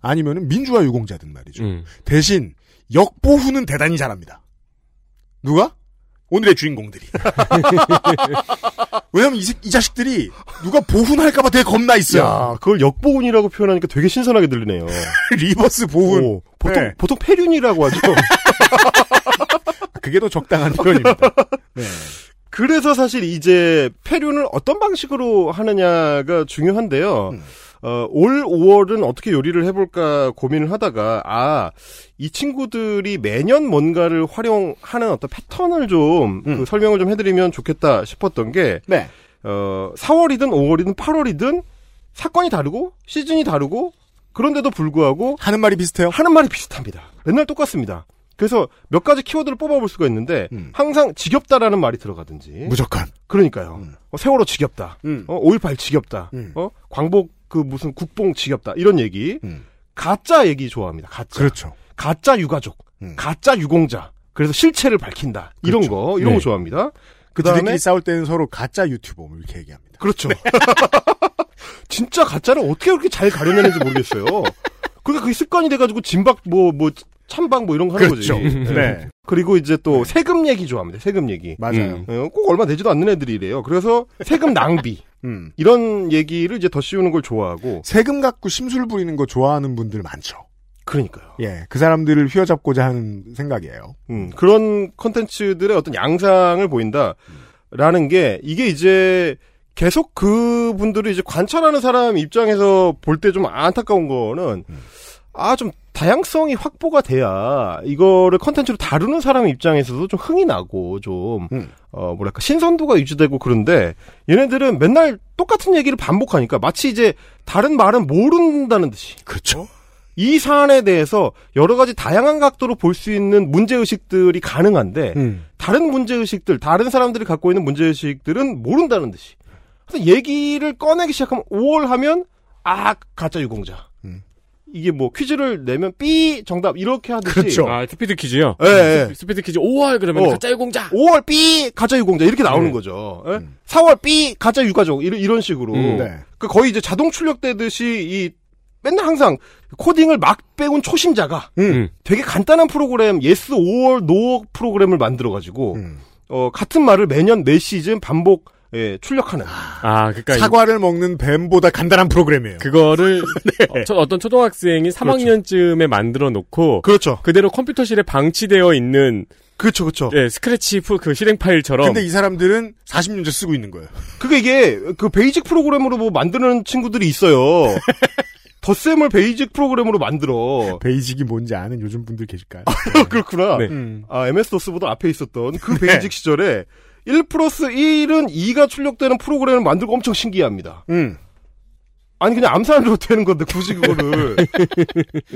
아니면은 민주화 유공자든 말이죠. 음. 대신 역보훈은 대단히 잘합니다. 누가? 오늘의 주인공들이. (laughs) 왜냐면 이, 새- 이 자식들이 누가 보훈할까봐 되게 겁나 있어요. 야, 그걸 역보훈이라고 표현하니까 되게 신선하게 들리네요. (laughs) reverse 보훈. 오, 보통 네. 보통 패륜이라고 하죠. (laughs) 그게 더 적당한 표현입니다. 네. 그래서 사실 이제 패륜을 어떤 방식으로 하느냐가 중요한데요. 음. 어, 올 5월은 어떻게 요리를 해볼까 고민을 하다가, 아, 이 친구들이 매년 뭔가를 활용하는 어떤 패턴을 좀, 음. 그 설명을 좀 해드리면 좋겠다 싶었던 게, 네. 어, 4월이든 5월이든 8월이든 사건이 다르고, 시즌이 다르고, 그런데도 불구하고, 하는 말이 비슷해요. 하는 말이 비슷합니다. 맨날 똑같습니다. 그래서 몇 가지 키워드를 뽑아볼 수가 있는데, 음. 항상 지겹다라는 말이 들어가든지, 무조건. 그러니까요. 음. 어, 세월호 지겹다. 음. 어, 5.18 지겹다. 음. 어, 광복 그 무슨 국뽕 지겹다. 이런 얘기. 음. 가짜 얘기 좋아합니다. 가짜. 그렇죠. 가짜 유가족. 음. 가짜 유공자. 그래서 실체를 밝힌다. 이런 그렇죠. 거, 이런 네. 거 좋아합니다. 그 그들끼리 다음에, 싸울 때는 서로 가짜 유튜버 뭐 이렇게 얘기합니다. 그렇죠. (laughs) 진짜 가짜를 어떻게 그렇게 잘 가려내는지 모르겠어요. 그러니까 그게 습관이 돼가지고 진박 뭐, 뭐, 참박 뭐 이런 거 하는 그렇죠. 거지. 네. 그리고 이제 또 세금 얘기 좋아합니다. 세금 얘기. 맞아요. 어, 꼭 얼마 내지도 않는 애들이래요. 그래서 세금 낭비. 음. 이런 얘기를 이제 더 씌우는 걸 좋아하고. 세금 갖고 심술 부리는 거 좋아하는 분들 많죠. 그러니까요. 예, 그 사람들을 휘어잡고자 하는 생각이에요. 음, 그런 컨텐츠들의 어떤 양상을 보인다라는 게 이게 이제 계속 그 분들을 이제 관찰하는 사람 입장에서 볼 때 좀 안타까운 거는 아좀 다양성이 확보가 돼야 이거를 컨텐츠로 다루는 사람 입장에서도 좀 흥이 나고 좀 음. 어, 뭐랄까, 신선도가 유지되고 그런데, 얘네들은 맨날 똑같은 얘기를 반복하니까, 마치 이제, 다른 말은 모른다는 듯이. 그렇죠. 이 사안에 대해서 여러 가지 다양한 각도로 볼 수 있는 문제의식들이 가능한데, 음. 다른 문제의식들, 다른 사람들이 갖고 있는 문제의식들은 모른다는 듯이. 그래서 얘기를 꺼내기 시작하면 5월 하면, 아, 가짜 유공자. 음. 이게 뭐 퀴즈를 내면 삐 정답 이렇게 하듯이. 그렇죠. 아, 스피드 퀴즈요? 예, 예. 스피- 스피드 퀴즈 5월 그러면 어. 가짜 유공자! 5월 삐 가짜 유공자 이렇게 나오는 네. 거죠. 예? 음. 4월 삐 가짜 유가족 이런, 이런 식으로. 음. 네. 그 거의 이제 자동 출력되듯이 이 맨날 항상 코딩을 막 배운 초심자가 음. 되게 간단한 프로그램 yes 5월 no 프로그램을 만들어 가지고 음. 어 같은 말을 매년 매 시즌 반복 예, 출력하는. 아, 그니까. 사과를 먹는 뱀보다 간단한 프로그램이에요. 그거를 (laughs) 어, 초- 어떤 초등학생이 3학년쯤에 만들어 놓고 그렇죠. 그대로 컴퓨터실에 방치되어 있는 그렇죠. 그렇죠. 예, 스크래치 프- 그 실행 파일처럼 근데 이 사람들은 40년째 쓰고 있는 거예요. (laughs) 그게 이게 그 베이직 프로그램으로 뭐 만드는 친구들이 있어요. (laughs) 덧셈을 베이직 프로그램으로 만들어. 베이직이 뭔지 아는 요즘 분들 계실까요? 그렇구나. 네. 음. 아, MS-DOS보다 앞에 있었던 그 베이직 시절에 1 플러스 1은 2가 출력되는 프로그램을 만들고 엄청 신기해합니다. 음. 아니 그냥 암산으로 (laughs) 되는 건데 굳이 그거를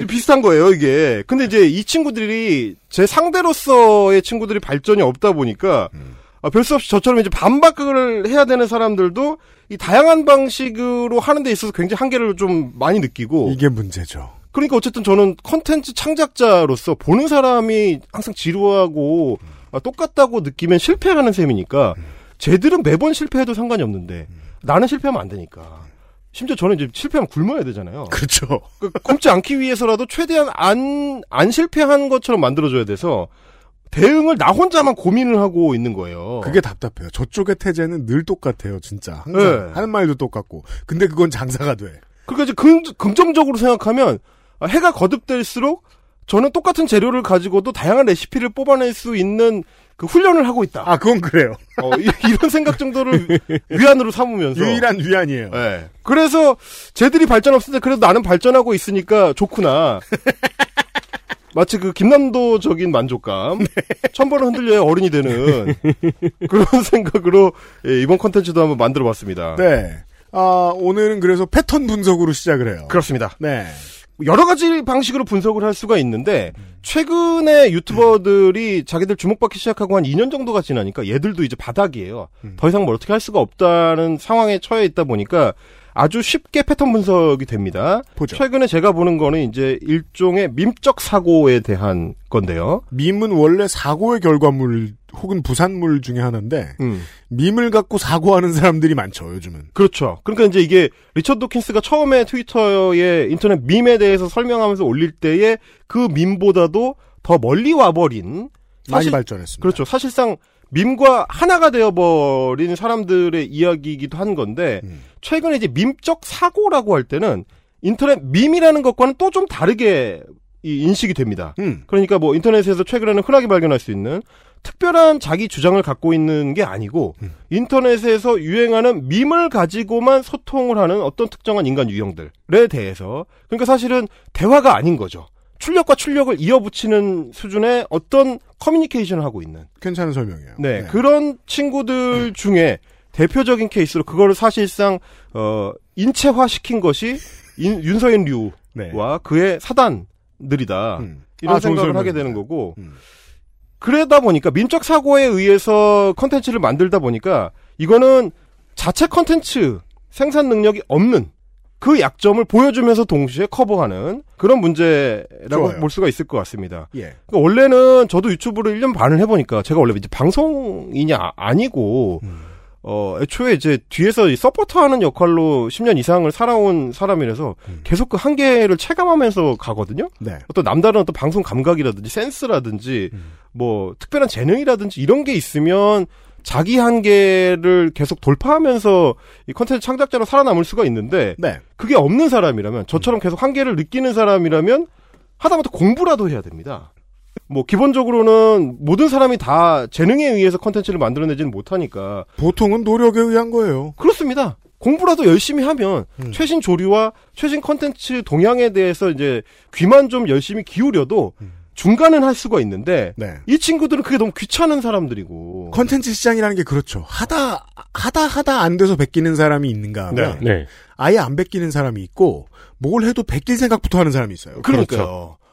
비슷한 거예요 이게. 근데 이제 이 친구들이 제 상대로서의 친구들이 발전이 없다 보니까 아, 별수 없이 저처럼 이제 반박을 해야 되는 사람들도 이 다양한 방식으로 하는 데 있어서 굉장히 한계를 좀 많이 느끼고 이게 문제죠. 그러니까 어쨌든 저는 컨텐츠 창작자로서 보는 사람이 항상 지루하고 아, 똑같다고 느끼면 실패하는 셈이니까 쟤들은 매번 실패해도 상관이 없는데 나는 실패하면 안 되니까. 심지어 저는 이제 실패하면 굶어야 되잖아요. 그렇죠. 그 굶지 않기 위해서라도 최대한 안, 안 실패한 것처럼 만들어줘야 돼서 대응을 나 혼자만 고민을 하고 있는 거예요. 그게 답답해요. 저쪽의 태제는 늘 똑같아요, 진짜. 항상 네. 하는 말도 똑같고. 근데 그건 장사가 돼. 그러니까 이제 긍, 긍정적으로 생각하면 아, 해가 거듭될수록 저는 똑같은 재료를 가지고도 다양한 레시피를 뽑아낼 수 있는 그 훈련을 하고 있다. 아, 그건 그래요. 어, 이, 런 생각 정도를 위안으로 삼으면서. 유일한 위안이에요. 예. 그래서 쟤들이 발전 없을 때 그래도 나는 발전하고 있으니까 좋구나. (laughs) 마치 그 김남도적인 만족감. 천벌은 흔들려야 어른이 되는 그런 생각으로 예, 이번 컨텐츠도 한번 만들어 봤습니다. 네. 아, 오늘은 그래서 패턴 분석으로 시작을 해요. 그렇습니다. 네. 여러 가지 방식으로 분석을 할 수가 있는데 최근에 유튜버들이 자기들 주목받기 시작하고 한 2년 정도가 지나니까 얘들도 이제 바닥이에요. 더 이상 뭘 어떻게 할 수가 없다는 상황에 처해 있다 보니까 아주 쉽게 패턴 분석이 됩니다. 보죠. 최근에 제가 보는 거는 이제 일종의 밈적 사고에 대한 건데요. 밈은 원래 사고의 결과물 혹은 부산물 중에 하나인데 음. 밈을 갖고 사고하는 사람들이 많죠, 요즘은. 그렇죠. 그러니까 이제 이게 리처드 도킨스가 처음에 트위터에 인터넷 밈에 대해서 설명하면서 올릴 때에 그 밈보다도 더 멀리 와버린 많이 사실- 발전했습니다. 그렇죠. 사실상 밈과 하나가 되어버린 사람들의 이야기이기도 한 건데 음. 최근에 이제 밈적 사고라고 할 때는 인터넷 밈이라는 것과는 또 좀 다르게 이 인식이 됩니다. 음. 그러니까 뭐 인터넷에서 최근에는 흔하게 발견할 수 있는 특별한 자기 주장을 갖고 있는 게 아니고 음. 인터넷에서 유행하는 밈을 가지고만 소통을 하는 어떤 특정한 인간 유형들에 대해서 그러니까 사실은 대화가 아닌 거죠. 출력과 출력을 이어붙이는 수준의 어떤 커뮤니케이션을 하고 있는 괜찮은 설명이에요. 네, 그런 친구들 중에 대표적인 케이스로 그거를 사실상 어 인체화 시킨 것이 인- 윤서인 류와 네. 그의 사단들이다. 음. 이런 아, 생각을 하게. 되는 거고 음. 그러다 보니까 밈적 사고에 의해서 컨텐츠를 만들다 보니까 이거는 자체 컨텐츠 생산 능력이 없는 그 약점을 보여주면서 동시에 커버하는 그런 문제라고 좋아요. 볼 수가 있을 것 같습니다. 예. 그러니까 원래는 저도 유튜브를 1년 반을 해보니까 제가 원래 이제 방송인이 아, 아니고 음. 어 애초에 이제 뒤에서 이 서포터하는 역할로 10년 이상을 살아온 사람이라서 음. 계속 그 한계를 체감하면서 가거든요. 네. 어떤 남다른 어떤 방송 감각이라든지 센스라든지 음. 뭐 특별한 재능이라든지 이런 게 있으면 자기 한계를 계속 돌파하면서 이 컨텐츠 창작자로 살아남을 수가 있는데 네. 그게 없는 사람이라면 저처럼 계속 한계를 느끼는 사람이라면 하다못해 공부라도 해야 됩니다. 뭐 기본적으로는 모든 사람이 다 재능에 의해서 컨텐츠를 만들어내지는 못하니까 보통은 노력에 의한 거예요. 그렇습니다. 공부라도 열심히 하면 음. 최신 조류와 최신 컨텐츠 동향에 대해서 이제 귀만 좀 열심히 기울여도 음. 중간은 할 수가 있는데 네. 이 친구들은 그게 너무 귀찮은 사람들이고 컨텐츠 시장이라는 게 그렇죠. 하다 하다 하다 안 돼서 베끼는 사람이 있는가 하면 네. 아예 안 베끼는 사람이 있고 뭘 해도 베낄 생각부터 하는 사람이 있어요. 그러니까요. 그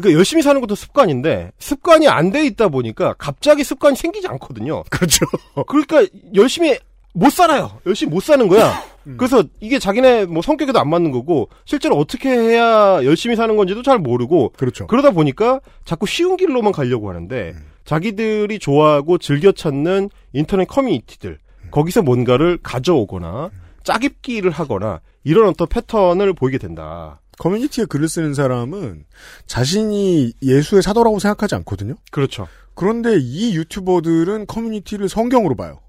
러니까 열심히 사는 것도 습관인데 습관이 안 돼 있다 보니까 갑자기 습관이 생기지 않거든요. 그렇죠. (laughs) 그러니까 열심히 못 살아요. 열심히 못 사는 거야. 음. 그래서 이게 자기네 뭐 성격에도 안 맞는 거고 실제로 어떻게 해야 열심히 사는 건지도 잘 모르고 그렇죠. 그러다 보니까 자꾸 쉬운 길로만 가려고 하는데 음. 자기들이 좋아하고 즐겨 찾는 인터넷 커뮤니티들 음. 거기서 뭔가를 가져오거나 짜깁기를 하거나 이런 어떤 패턴을 보이게 된다. 커뮤니티에 글을 쓰는 사람은 자신이 예수의 사도라고 생각하지 않거든요. 그렇죠. 그런데 이 유튜버들은 커뮤니티를 성경으로 봐요.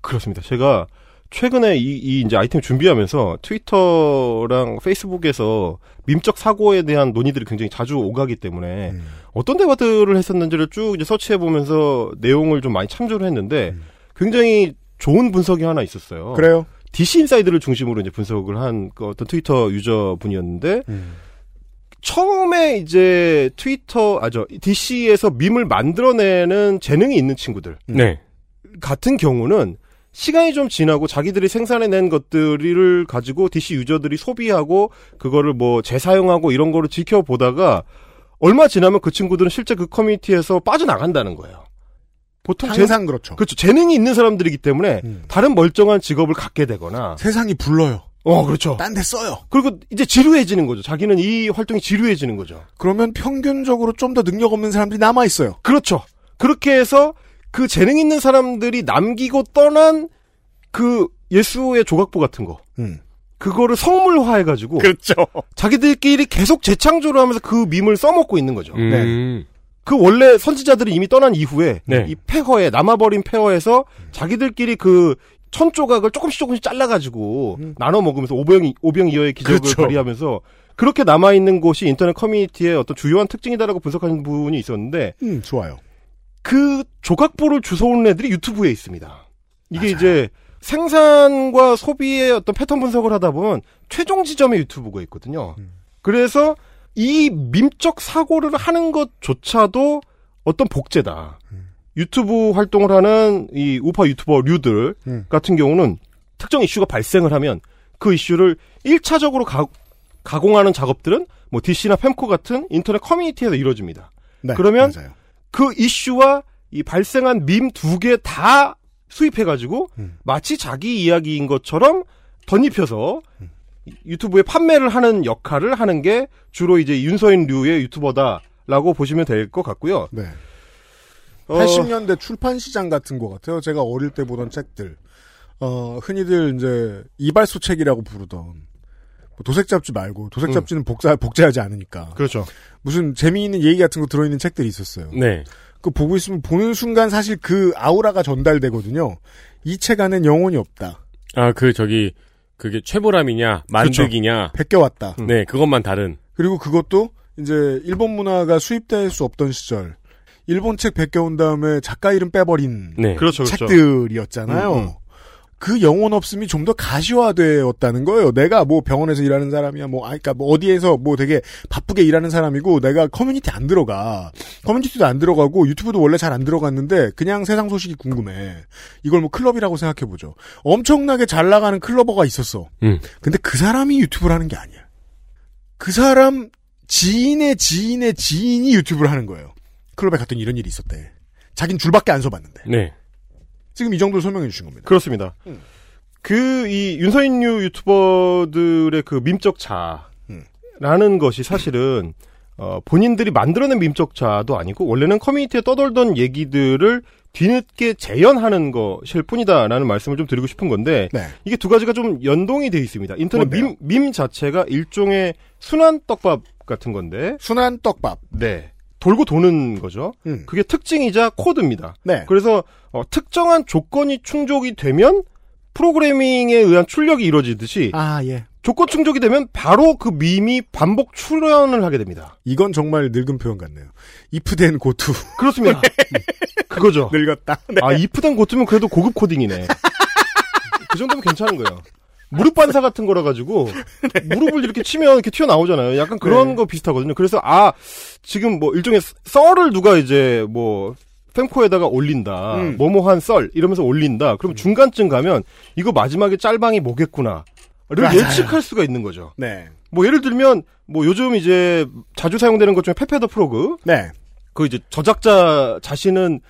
그렇습니다. 제가 최근에 이, 이 이제 아이템 준비하면서 트위터랑 페이스북에서 밈적 사고에 대한 논의들이 굉장히 자주 오가기 때문에 음. 어떤 대화들을 했었는지를 쭉 이제 search해 보면서 내용을 좀 많이 참조를 했는데 굉장히 좋은 분석이 하나 있었어요. 그래요? DC 인사이드를 중심으로 이제 분석을 한 그 어떤 트위터 유저 분이었는데 음. 처음에 이제 트위터 아저 DC에서 밈을 만들어내는 재능이 있는 친구들 네. 같은 경우는 시간이 좀 지나고 자기들이 생산해낸 것들을 가지고 DC 유저들이 소비하고 그거를 뭐 재사용하고 이런 거를 지켜보다가 얼마 지나면 그 친구들은 실제 그 커뮤니티에서 빠져나간다는 거예요. 보통 재, 항상 그렇죠. 그렇죠. 재능이 있는 사람들이기 때문에 음. 다른 멀쩡한 직업을 갖게 되거나 세상이 불러요. 어 그렇죠. 딴 데 써요. 그리고 이제 지루해지는 거죠. 자기는 이 활동이 지루해지는 거죠. 그러면 평균적으로 좀 더 능력 없는 사람들이 남아 있어요. 그렇죠. 그렇게 해서 그 재능 있는 사람들이 남기고 떠난 그 예수의 조각보 같은 거. 음. 그거를 성물화해가지고 그렇죠. 자기들끼리 계속 재창조를 하면서 그 밈을 써먹고 있는 거죠. 음. 그 원래 선지자들이 이미 떠난 이후에 네. 이 폐허에 남아버린 폐허에서 자기들끼리 그 천조각을 조금씩 조금씩 잘라가지고 나눠 먹으면서 오병 오병 이어의 기적을 그렇죠. 발휘하면서 그렇게 남아 있는 곳이 인터넷 커뮤니티의 어떤 주요한 특징이다라고 분석하는 분이 있었는데 음, 좋아요. 그 조각보를 주워온 애들이 유튜브에 있습니다. 이게 이제 생산과 소비의 어떤 패턴 분석을 하다 보면 최종 지점의 유튜브가 있거든요. 그래서 이 밈적 사고를 하는 것조차도 어떤 복제다. 유튜브 활동을 하는 이 우파 유튜버 류들 음. 같은 경우는 특정 이슈가 발생을 하면 그 이슈를 1차적으로 가, 가공하는 작업들은 뭐 DC나 팸코 같은 인터넷 커뮤니티에서 이루어집니다. 네, 그러면 맞아요. 그 이슈와 이 발생한 밈 두 개 다 수입해가지고 음. 마치 자기 이야기인 것처럼 덧입혀서 음. 유튜브에 판매를 하는 역할을 하는 게 주로 이제 윤서인 류의 유튜버다라고 보시면 될 것 같고요. 네. 어, 80년대 출판 시장 같은 것 같아요. 제가 어릴 때 보던 책들. 어, 흔히들 이제 이발소 책이라고 부르던 뭐 도색 잡지 말고 도색 잡지는 복사 복제하지 않으니까 그렇죠. 무슨 재미있는 얘기 같은 거 들어있는 책들이 있었어요. 네. 그 보고 있으면 보는 순간 사실 그 아우라가 전달되거든요. 이 책 안엔 영혼이 없다. 아, 그, 저기, 그게 최보람이냐, 만득이냐. 베껴왔다. 네, 그것만 다른. 그리고 그것도 이제 일본 문화가 수입될 수 없던 시절 일본 책 베껴온 다음에 작가 이름 빼버린 네. 그렇죠, 그렇죠. 책들이었잖아요. 음, 음. 그 영혼 없음이 좀 더 가시화되었다는 거예요. 내가 뭐 병원에서 일하는 사람이야, 뭐, 아, 그니까 뭐 어디에서 뭐 되게 바쁘게 일하는 사람이고, 내가 커뮤니티 안 들어가. 커뮤니티도 안 들어가고, 유튜브도 원래 잘 안 들어갔는데, 그냥 세상 소식이 궁금해. 이걸 뭐 클럽이라고 생각해보죠. 엄청나게 잘 나가는 clubber가 있었어. 음. 근데 그 사람이 유튜브를 하는 게 아니야. 그 사람 지인의 지인의 지인이 유튜브를 하는 거예요. 클럽에 갔더니 이런 일이 있었대. 자긴 줄밖에 안 서봤는데. 네. 지금 이 정도로 설명해 주신 겁니다. 그렇습니다. 음. 그이 윤서인류 유튜버들의 그 밈적 자라는 것이 사실은 어, 본인들이 만들어낸 밈적 자도 아니고 원래는 커뮤니티에 떠돌던 얘기들을 뒤늦게 재현하는 것일 뿐이다라는 말씀을 좀 드리고 싶은 건데 네. 이게 두 가지가 좀 연동이 돼 있습니다. 인터넷? 밈, 밈 자체가 일종의 순환 떡밥 같은 건데 순환 떡밥. 네. 돌고 도는 거죠. 음. 그게 특징이자 코드입니다. 네. 그래서 어, 특정한 조건이 충족이 되면 프로그래밍에 의한 출력이 이루어지듯이 아, 예. 조건 충족이 되면 바로 그 밈이 반복 출연을 하게 됩니다. 이건 정말 늙은 표현 같네요. 이프된 고투. (laughs) 그렇습니다. 음, 그거죠. (laughs) 늙었다. 네. 아, 이프된 고트면 그래도 고급 코딩이네. 그 정도면 괜찮은 거예요. 무릎 반사 같은 거라 가지고 무릎을 이렇게 치면 이렇게 튀어나오잖아요. 약간 그런 네. 거 비슷하거든요. 그래서 아 지금 뭐 일종의 썰을 누가 이제 뭐 fem코에다가 올린다. 음. 뭐뭐한 썰 이러면서 올린다. 그럼 중간쯤 가면 이거 마지막에 짤방이 뭐겠구나. 를 맞아요. 예측할 수가 있는 거죠. 네. 뭐 예를 들면 뭐 요즘 이제 자주 사용되는 것 중에 페페 더 프로그 네. 그 이제 저작자 자신은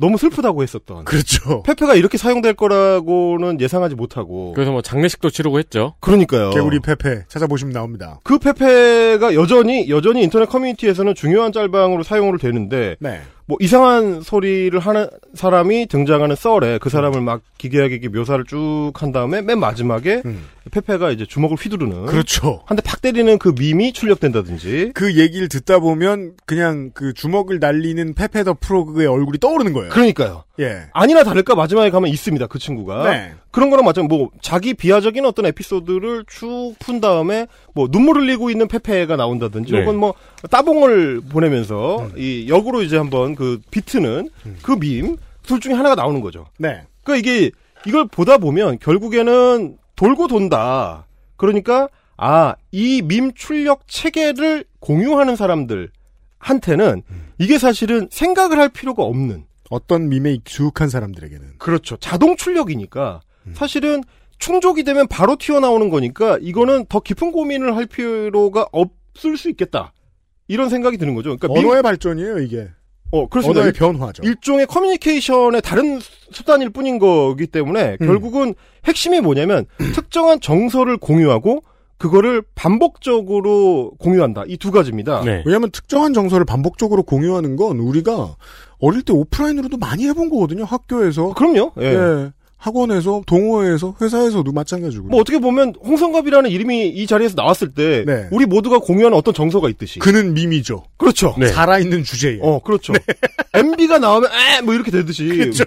너무 슬프다고 했었던 그렇죠. 페페가 이렇게 사용될 거라고는 예상하지 못하고 그래서 뭐 장례식도 치르고 했죠. 그러니까요. 개구리 페페 찾아보시면 나옵니다. 그 페페가 여전히 여전히 인터넷 커뮤니티에서는 중요한 짤방으로 사용을 되는데 네. 뭐 이상한 소리를 하는 사람이 등장하는 썰에 그 사람을 막 기괴하게 묘사를 쭉 한 다음에 맨 마지막에 음. 페페가 이제 주먹을 휘두르는 그렇죠. 한 대 팍 때리는 그 밈이 출력된다든지 그 얘기를 듣다 보면 그냥 그 주먹을 날리는 페페 더 프로그의 얼굴이 떠오르는 거예요. 그러니까요. 예. 아니나 다를까 마지막에 가면 있습니다. 그 친구가. 네. 그런 거랑 마찬가지 뭐 자기 비하적인 어떤 에피소드를 쭉 푼 다음에 뭐 눈물 흘리고 있는 페페가 나온다든지 네. 혹은 뭐 따봉을 보내면서 음. 이 역으로 이제 한번 그 비트는 그밈 둘 중에 하나가 나오는 거죠. 네. 그러니까 이게 이걸 보다 보면 결국에는 돌고 돈다. 그러니까 아, 이 밈 출력 체계를 공유하는 사람들한테는 이게 사실은 생각을 할 필요가 없는 어떤 밈에 익숙한 사람들에게는 그렇죠. 자동 출력이니까 음. 사실은 충족이 되면 바로 튀어나오는 거니까 이거는 더 깊은 고민을 할 필요가 없을 수 있겠다. 이런 생각이 드는 거죠. 그러니까 민- 언어의 발전이에요, 이게. 어, 그렇습니다. 언어의 일- 변화죠. 일종의 커뮤니케이션의 다른 수단일 뿐인 거기 때문에 음. 결국은 핵심이 뭐냐면 특정한 정서를 공유하고 그거를 반복적으로 공유한다. 이 두 가지입니다. 네. 왜냐하면 특정한 정서를 반복적으로 공유하는 건 우리가 어릴 때 오프라인으로도 많이 해본 거거든요. 학교에서, 그럼요. 예. 예, 학원에서, 동호회에서, 회사에서도 마찬가지고. 뭐 어떻게 보면 홍성갑이라는 이름이 이 자리에서 나왔을 때 네. 우리 모두가 공유하는 어떤 정서가 있듯이. 그는 밈이죠. 그렇죠. 네. 살아있는 주제에. 어, 그렇죠. (laughs) MB가 나오면 에! 뭐 이렇게 되듯이. 그렇죠.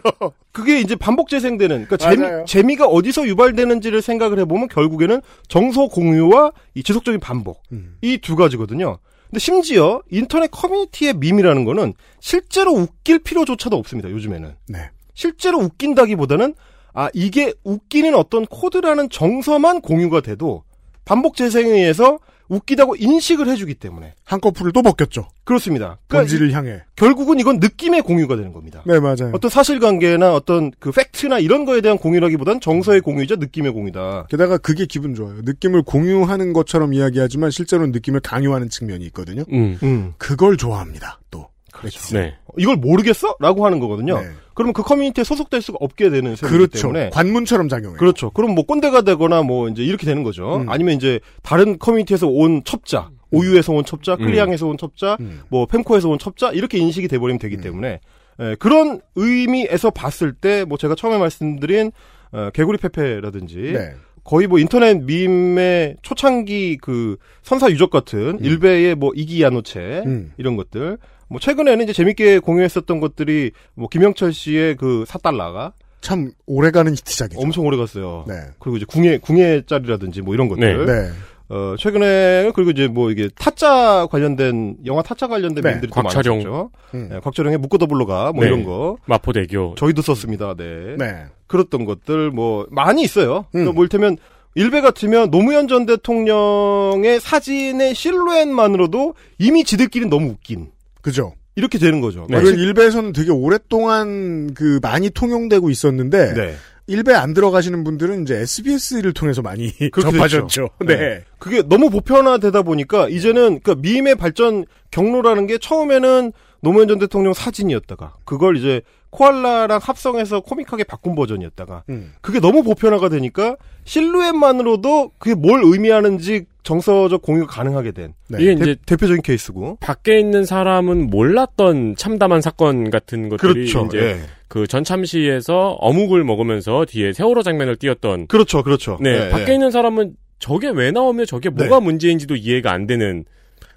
그게 이제 반복 재생되는 그러니까 맞아요. 재미, 재미가 어디서 유발되는지를 생각을 해 보면 결국에는 정서 공유와 이 지속적인 반복 음. 이두 가지거든요. 근데 심지어 인터넷 커뮤니티의 밈이라는 거는 실제로 웃길 필요조차도 없습니다. 요즘에는 네. 실제로 웃긴다기보다는 아 이게 웃기는 어떤 코드라는 정서만 공유가 돼도 반복 재생에 의해서 웃기다고 인식을 해주기 때문에 한꺼풀을 또 벗겼죠. 그렇습니다. 그러니까 이- 본질을 향해. 결국은 이건 느낌의 공유가 되는 겁니다. 네, 맞아요. 어떤 사실관계나 어떤 그 팩트나 이런 거에 대한 공유라기보단 정서의 공유이자 느낌의 공유다. 게다가 그게 기분 좋아요. 느낌을 공유하는 것처럼 이야기하지만 실제로는 느낌을 강요하는 측면이 있거든요. 음. 음. 그걸 좋아합니다. 또. 그렇죠. 네. 이걸 모르겠어? 라고 하는 거거든요. 네. 그러면 그 커뮤니티에 소속될 수가 없게 되는 셈이기 그렇죠. 때문에 관문처럼 작용해요. 그렇죠. 그럼 뭐 꼰대가 되거나 뭐 이제 이렇게 되는 거죠. 음. 아니면 이제 다른 커뮤니티에서 온 첩자, 오유에서 온 첩자, 클리앙에서 온 첩자, 음. 뭐 펜코에서 온 첩자 이렇게 인식이 돼 버리면 되기 때문에 에, 그런 의미에서 봤을 때 뭐 제가 처음에 말씀드린 어, 개구리 페페라든지 네. 거의 뭐 인터넷 밈의 초창기 그 선사 유적 같은 일베의 뭐 이기야노체 음. 이런 것들 뭐 최근에는 이제 재밌게 공유했었던 것들이 뭐 김영철 씨의 그 사달라가 참 오래가는 히트작이죠. 엄청 오래 갔어요. 네. 그리고 이제 궁예 궁예 짤이라든지 뭐 이런 것들. 네. 어 최근에 그리고 이제 뭐 이게 타짜 관련된 영화 타짜 관련된 네. 곽철용. 많았죠. 음. 네, 곽철용의 묶어더 불러가 뭐 네. 이런 거 마포대교. 저희도 썼습니다. 네. 네. 그랬던 것들 뭐 많이 있어요. 음. 뭐 이를테면 일베 같으면 노무현 전 대통령의 사진의 실루엣만으로도 이미 지들끼리 너무 웃긴 그죠. 이렇게 되는 거죠. 네. 그리고 일베에서는 되게 오랫동안 그 많이 통용되고 있었는데 네. 일베 안 들어가시는 분들은 이제 SBS를 통해서 많이 (laughs) 접하셨죠. 됐죠. 네. 그게 너무 보편화되다 보니까 이제는 그 밈의 발전 경로라는 게 처음에는 노무현 전 대통령 사진이었다가 그걸 이제 코알라랑 합성해서 코믹하게 바꾼 버전이었다가 음. 그게 너무 보편화가 되니까 실루엣만으로도 그게 뭘 의미하는지 정서적 공유가 가능하게 된 네. 이게 대, 이제 대표적인 케이스고 밖에 있는 사람은 몰랐던 참담한 사건 같은 것들이 그렇죠. 이제 예. 그 전참시에서 어묵을 먹으면서 뒤에 세월호 장면을 띄웠던 그렇죠, 그렇죠. 네 예, 밖에 예. 있는 사람은 저게 왜 나오며 저게 뭐가 문제인지도 이해가 안 되는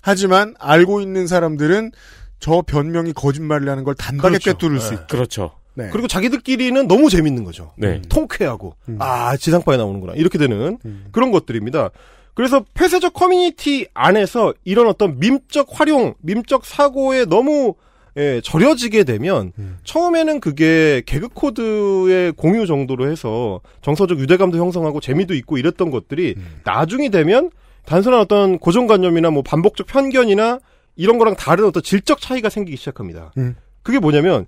하지만 알고 있는 사람들은 저 변명이 거짓말을 하는 걸 단박에 그렇죠. 꿰뚫을 수 네. 있다. 그렇죠. 네. 그리고 자기들끼리는 너무 재밌는 거죠. 네. 통쾌하고 음. 아 지상파에 나오는구나 이렇게 되는 음. 그런 것들입니다. 그래서 폐쇄적 커뮤니티 안에서 이런 어떤 밈적 활용, 밈적 사고에 너무 예, 절여지게 되면 음. 처음에는 그게 개그 코드의 공유 정도로 해서 정서적 유대감도 형성하고 재미도 있고 이랬던 것들이 음. 나중이 되면 단순한 어떤 고정관념이나 뭐 반복적 편견이나 이런 거랑 다른 어떤 질적 차이가 생기기 시작합니다. 음. 그게 뭐냐면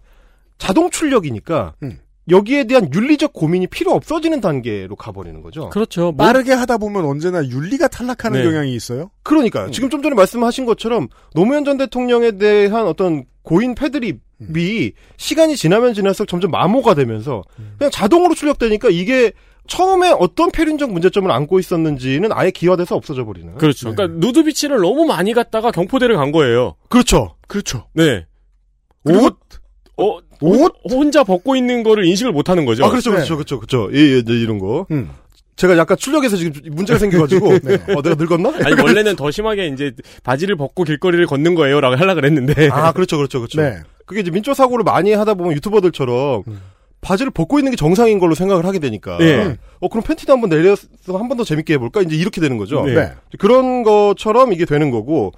자동 출력이니까 음. 여기에 대한 윤리적 고민이 필요 없어지는 단계로 가버리는 거죠. 그렇죠. 뭐 빠르게 하다 보면 언제나 윤리가 탈락하는 네. 경향이 있어요. 그러니까요. 음. 지금 좀 전에 말씀하신 것처럼 노무현 전 대통령에 대한 어떤 고인 패드립이 음. 시간이 지나면 지날수록 점점 마모가 되면서 그냥 자동으로 출력되니까 이게 처음에 어떤 표륜적 문제점을 안고 있었는지는 아예 기화돼서 없어져 버리는. 그렇죠. 네. 그러니까 누드비치를 너무 많이 갔다가 경포대를 간 거예요. 그렇죠. 그렇죠. 네. 옷? 어, 옷? 혼자 벗고 있는 거를 인식을 못 하는 거죠. 아, 그렇죠, 네. 그렇죠, 그렇죠, 그렇죠. 예, 예, 네, 이런 거. 음. 제가 약간 출력에서 지금 문제가 생겨가지고, (laughs) 네. 어, 내가 늙었나? 아니 원래는 더 심하게 이제 바지를 벗고 길거리를 걷는 거예요라고 하려 그랬는데 아, 그렇죠, 그렇죠, 그렇죠. 네. 그게 이제 민초 사고를 많이 하다 보면 유튜버들처럼 음. 바지를 벗고 있는 게 정상인 걸로 생각을 하게 되니까. 네. 어, 그럼 팬티도 한번 내려서 한 번 더 재밌게 해볼까? 이제 이렇게 되는 거죠. 네. 네. 그런 것처럼 이게 되는 거고.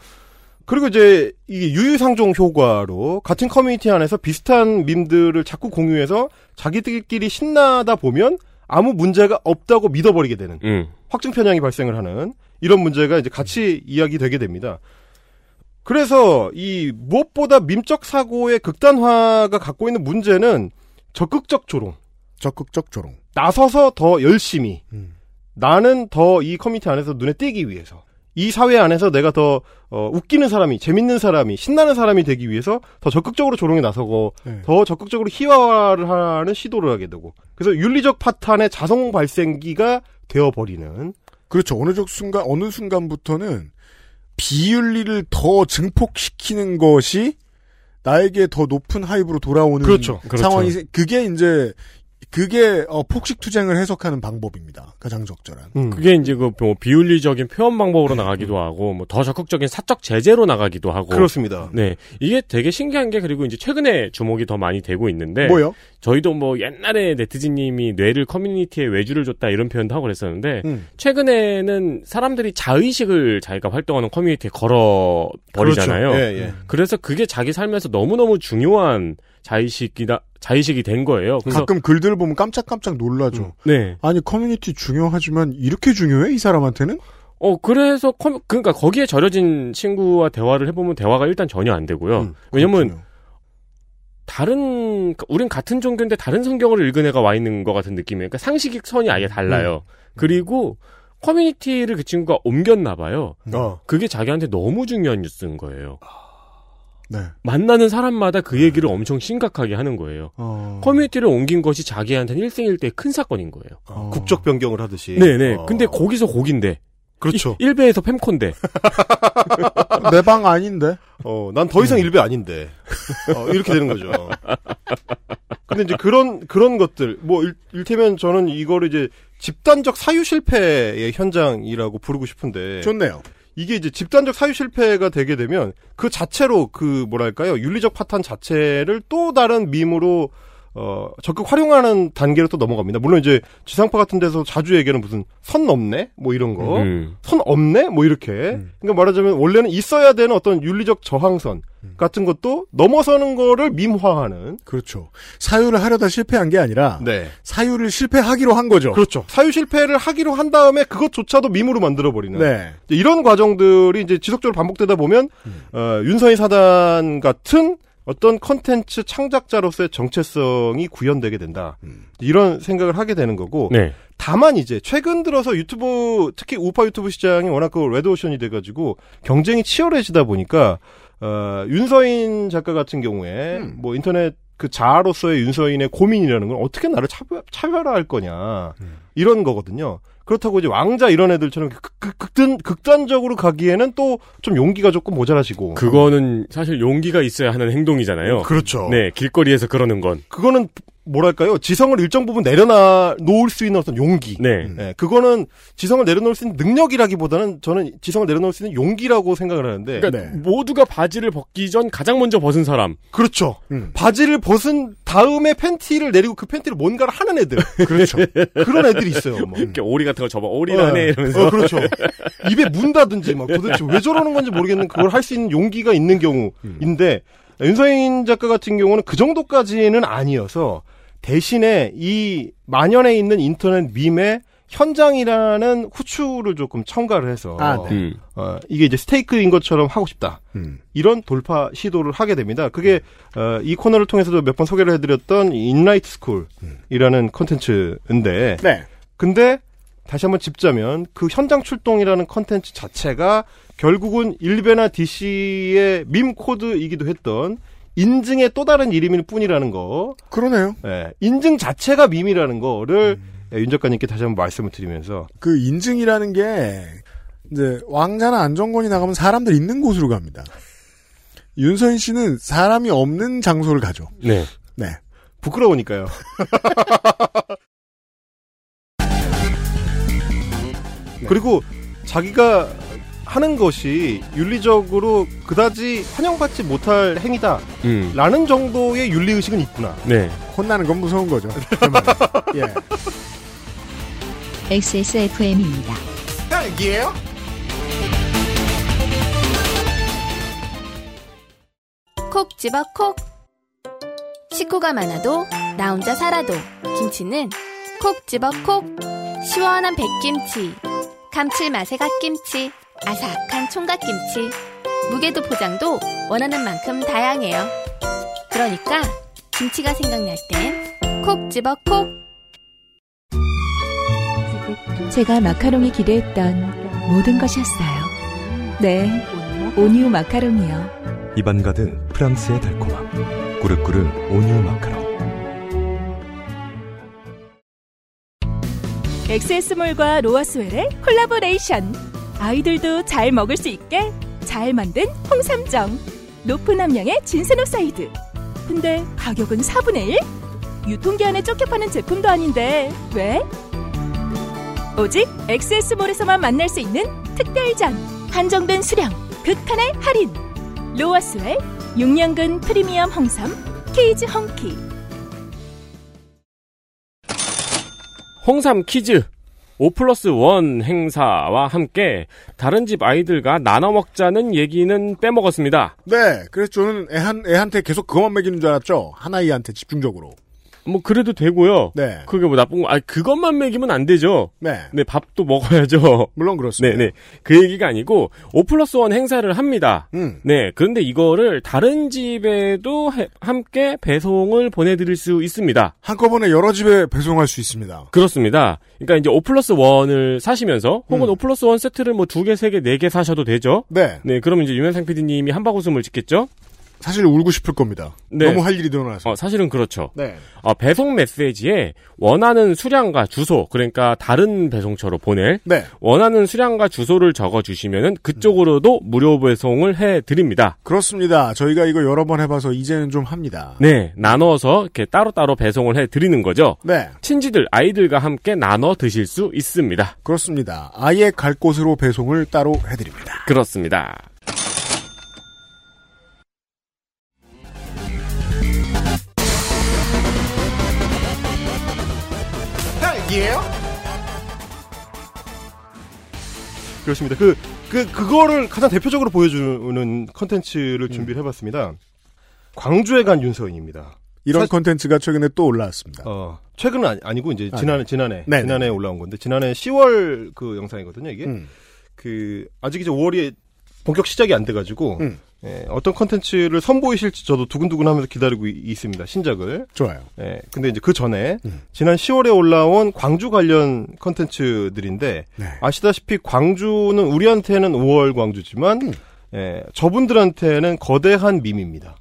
그리고 이제 이게 유유상종 효과로 같은 커뮤니티 안에서 비슷한 밈들을 자꾸 공유해서 자기들끼리 신나다 보면 아무 문제가 없다고 믿어버리게 되는 음. 확증 편향이 발생을 하는 이런 문제가 이제 같이 이야기 되게 됩니다. 그래서 이 무엇보다 밈적 사고의 극단화가 갖고 있는 문제는 적극적 조롱, 적극적 조롱. 나서서 더 열심히 음. 나는 더 이 커뮤니티 안에서 눈에 띄기 위해서 이 사회 안에서 내가 더 어, 웃기는 사람이 재밌는 사람이 신나는 사람이 되기 위해서 더 적극적으로 조롱에 나서고 네. 더 적극적으로 희화화를 하는 시도를 하게 되고 그래서 윤리적 파탄의 자성 발생기가 되어버리는 그렇죠. 어느 적 순간 어느 순간부터는 비윤리를 더 증폭시키는 것이 나에게 더 높은 하입으로 돌아오는 그렇죠. 그렇죠. 상황이 세- 그게 이제 그게 어, 폭식 투쟁을 해석하는 방법입니다. 가장 적절한. 음. 그게 이제 그 뭐 비윤리적인 표현 방법으로 나가기도 하고 뭐 더 적극적인 사적 제재로 나가기도 하고 그렇습니다. 네 이게 되게 신기한 게 그리고 이제 최근에 주목이 더 많이 되고 있는데 뭐요? 저희도 뭐 옛날에 네티즌님이 뇌를 커뮤니티에 외주를 줬다 이런 표현도 하고 그랬었는데 음. 최근에는 사람들이 자의식을 자기가 활동하는 커뮤니티에 걸어 버리잖아요. 그렇죠. 예, 예. 그래서 그게 자기 삶에서 너무너무 중요한 자의식이다 자의식이 된 거예요. 가끔 글들을 보면 깜짝깜짝 놀라죠. 음. 네. 아니 커뮤니티 중요하지만 이렇게 중요해 이 사람한테는? 어 그래서 커, 그러니까 거기에 절여진 친구와 대화를 해보면 대화가 일단 전혀 안 되고요. 음, 왜냐면. 다른 우린 같은 종교인데 다른 성경을 읽은 애가 와 있는 것 같은 느낌이에요. 그러니까 상식이 선이 아예 달라요. 그리고 커뮤니티를 그 친구가 옮겼나 봐요. 어. 그게 자기한테 너무 중요한 뉴스인 거예요. 네. 만나는 사람마다 그 얘기를 엄청 심각하게 하는 거예요. 어. 커뮤니티를 옮긴 것이 자기한테는 일생일대의 큰 사건인 거예요. 어, 국적 변경을 하듯이. 네네. 어. 근데 거기서 곡인데. 그렇죠. 일베에서 팸콘데. (laughs) 내 방 아닌데. 어, 난 더 이상 일배 아닌데. 어, 이렇게 되는 거죠. 근데 이제 그런, 그런 것들, 뭐, 일, 일테면 저는 이거를 이제 집단적 사유 실패의 현장이라고 부르고 싶은데. 좋네요. 이게 이제 집단적 사유 실패가 되게 되면 그 자체로 그 뭐랄까요? 윤리적 파탄 자체를 또 다른 밈으로 어 적극 활용하는 단계로 또 넘어갑니다. 물론 이제 지상파 같은 데서 자주 얘기하는 무슨 선 넘네 뭐 이런 거. 음. 선 없네? 뭐 이렇게. 그러니까 말하자면 원래는 있어야 되는 어떤 윤리적 저항선 같은 것도 넘어서는 거를 밈화하는. 그렇죠. 사유를 하려다 실패한 게 아니라 네. 사유를 실패하기로 한 거죠. 그렇죠. 사유 실패를 하기로 한 다음에 그것조차도 밈으로 만들어 버리는. 네. 이제 이런 과정들이 이제 지속적으로 반복되다 보면 어, 윤서인 사단 같은 어떤 컨텐츠 창작자로서의 정체성이 구현되게 된다. 이런 생각을 하게 되는 거고. 네. 다만 이제 최근 들어서 유튜브 특히 우파 유튜브 시장이 워낙 그 레드오션이 돼가지고 경쟁이 치열해지다 보니까 어, 윤서인 작가 같은 경우에 음. 뭐 인터넷 그 자아로서의 윤서인의 고민이라는 건 어떻게 나를 차별, 차별화할 거냐 음. 이런 거거든요. 그렇다고 이제 왕자 이런 애들처럼 극, 극, 극단, 극단적으로 가기에는 또 좀 용기가 조금 모자라시고 그거는 사실 용기가 있어야 하는 행동이잖아요. 그렇죠. 네, 길거리에서 그러는 건. 그거는 뭐랄까요 지성을 일정 부분 내려놔 놓을 수 있는 어떤 용기. 네. 예, 그거는 지성을 내려놓을 수 있는 능력이라기보다는 저는 지성을 내려놓을 수 있는 용기라고 생각을 하는데. 그러니까 모두가 바지를 벗기 전 가장 먼저 벗은 사람. 그렇죠. 음. 바지를 벗은 다음에 팬티를 내리고 그 팬티를 뭔가를 하는 애들. (laughs) 그렇죠. 그런 애들이 있어요. 뭐. (laughs) 이렇게 오리 같은 거 접어 오리라네 어, 이러면서. 어, 그렇죠. 입에 문다든지 막 도대체 왜 저러는 건지 모르겠는 그걸 할 수 있는 용기가 있는 경우인데 윤서인 작가 같은 경우는 그 정도까지는 아니어서 대신에 이 만연해 있는 인터넷 밈의 현장이라는 후추를 조금 첨가를 해서 아, 네. 음. 어, 이게 이제 스테이크인 것처럼 하고 싶다. 음. 이런 돌파 시도를 하게 됩니다. 그게 어, 이 코너를 통해서도 몇 번 소개를 해드렸던 인라이트 스쿨이라는 컨텐츠인데, 네. 근데 다시 한번 짚자면 그 현장 출동이라는 컨텐츠 자체가 결국은 일베나 DC의 밈 코드이기도 했던 인증의 또 다른 이름일 뿐이라는 거. 그러네요. 예, 인증 자체가 밈이라는 거를 예, 윤 작가님께 다시 한번 말씀을 드리면서 그 인증이라는 게 이제 왕자나 안정권이 나가면 사람들 있는 곳으로 갑니다. 윤서인 씨는 사람이 없는 장소를 가죠. 네. 네. 부끄러우니까요. (laughs) 그리고 자기가 하는 것이 윤리적으로 그다지 환영받지 못할 행위다. 음. 라는 정도의 윤리 의식은 있구나. 네. 혼나는 건 무서운 거죠. (laughs) 예. XSFM입니다. 헬기예요? 콕 집어 콕. 식구가 많아도 나 혼자 살아도 김치는 콕 집어 콕. 시원한 백김치, 감칠맛의 갓김치, 아삭한 총각김치. 무게도 포장도 원하는 만큼 다양해요. 그러니까 김치가 생각날 땐 콕 집어 콕. 제가 마카롱이 기대했던 모든 것이었어요. 네, 온유 마카롱이요. 입안 가득 프랑스의 달콤함. 꾸르꾸르 온유 마카롱. 엑세스몰과 로아스웰의 콜라보레이션. 아이들도 잘 먹을 수 있게 잘 만든 홍삼정. 높은 함량의 진세노사이드. 근데 가격은 4분의 1? 유통기한에 쫓겨 파는 제품도 아닌데 왜? 오직 엑세스몰에서만 만날 수 있는 특별전. 한정된 수량, 극한의 할인. 로아스웰 6년근 프리미엄 홍삼 케이지 헝키. 홍삼 키즈 5 플러스 1 행사와 함께 다른 집 아이들과 나눠 먹자는 얘기는 빼먹었습니다. 네. 그래서 저는 애한, 애한테 계속 그것만 먹이는 줄 알았죠. 한 아이한테 집중적으로. 뭐 그래도 되고요. 네. 그게 뭐 나쁜 거, 아 그것만 먹이면 안 되죠. 네. 네, 밥도 먹어야죠. 물론 그렇습니다. 네, 네. 그 얘기가 아니고 5 플러스 1 행사를 합니다. 음. 네, 그런데 이거를 다른 집에도 해- 함께 배송을 보내드릴 수 있습니다. 한꺼번에 여러 집에 배송할 수 있습니다. 그렇습니다. 그러니까 이제 5 플러스 1을 사시면서 혹은 음. 5 플러스 1 세트를 뭐 두 개, 세 개, 네 개 사셔도 되죠. 네. 네, 그럼 이제 유면상 PD님이 한바구음을 짓겠죠? 사실 울고 싶을 겁니다. 네. 너무 할 일이 늘어나서. 어, 사실은 그렇죠. 네. 어, 배송 메시지에 원하는 수량과 주소, 그러니까 다른 배송처로 보낼 네. 원하는 수량과 주소를 적어 주시면은 그쪽으로도 무료 배송을 해 드립니다. 그렇습니다. 저희가 이거 여러 번 해봐서 이제는 좀 합니다. 네, 나눠서 이렇게 따로따로 배송을 해 드리는 거죠. 네. 친지들, 아이들과 함께 나눠 드실 수 있습니다. 그렇습니다. 아예 갈 곳으로 배송을 따로 해드립니다. 그렇습니다. 헬기예요? 그렇습니다. 그, 그, 그거를 가장 대표적으로 보여주는 컨텐츠를 준비를 해봤습니다. 광주에 간 윤서인입니다. 이런 사- 컨텐츠가 최근에 또 올라왔습니다. 어, 최근은 아니, 고 이제 아, 지난해, 지난해, 네네. 지난해 올라온 건데, 지난해 10월 그 영상이거든요, 이게. 음. 그, 아직 이제 5월이 본격 시작이 안 돼가지고, 음. 예, 어떤 컨텐츠를 선보이실지 저도 두근두근 하면서 기다리고 이- 있습니다, 신작을. 좋아요. 예, 근데 이제 그 전에, 음. 지난 10월에 올라온 광주 관련 컨텐츠들인데, 네. 아시다시피 광주는 우리한테는 5월 광주지만, 음. 예, 저분들한테는 거대한 밈입니다.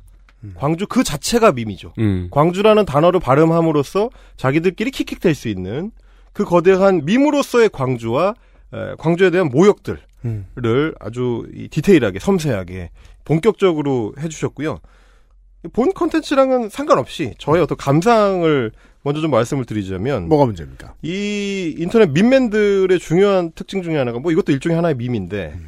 광주 그 자체가 밈이죠. 음. 광주라는 단어를 발음함으로써 자기들끼리 킥킥댈 수 있는 그 거대한 밈으로서의 광주와 에, 광주에 대한 모욕들을 음. 아주 이 디테일하게 섬세하게 본격적으로 해주셨고요. 본 컨텐츠랑은 상관없이 저의 어떤 감상을 먼저 좀 말씀을 드리자면 뭐가 문제입니까? 이 인터넷 밈맨들의 중요한 특징 중에 하나가 뭐 이것도 일종의 하나의 밈인데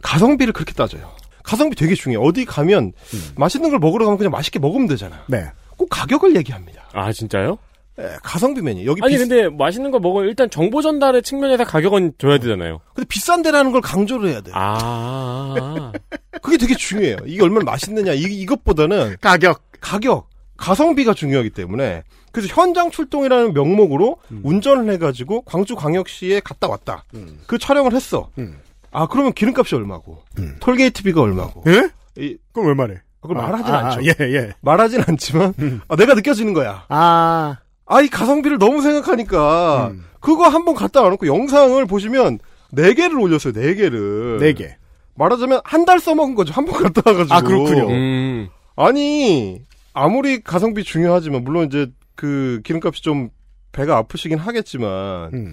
가성비를 그렇게 따져요. 가성비 되게 중요해. 어디 가면 맛있는 걸 먹으러 가면 그냥 맛있게 먹으면 되잖아. 네. 꼭 가격을 얘기합니다. 아 진짜요? 예, 가성비맨이 여기 아니 비, 근데 맛있는 거 먹으면 일단 정보 전달의 측면에서 가격은 줘야 되잖아요. 근데 비싼 데라는 걸 강조를 해야 돼. 아. (laughs) 그게 되게 중요해요. 이게 얼마나 맛있느냐 이, 이것보다는 가격. 가격, 가성비가 중요하기 때문에 그래서 현장 출동이라는 명목으로 운전을 해가지고 광주광역시에 갔다 왔다. 그 촬영을 했어. 음. 아 그러면 기름값이 얼마고, 음. 톨게이트비가 얼마고. 예? 이, 그럼 왜 말해? 그걸 아, 말하진 아, 않죠. 아, 예, 예. 말하진 않지만 아, 내가 느껴지는 거야. 아. 아 이 가성비를 너무 생각하니까 음. 그거 한번 갔다 와놓고 영상을 보시면 네 개를 올렸어요. 네 개를. 네 개. 말하자면 한 달 써먹은 거죠. 한번 갔다 와가지고. 아, 그렇군요. 음. 아니 아무리 가성비 중요하지만 물론 이제 그 기름값이 좀 배가 아프시긴 하겠지만 음.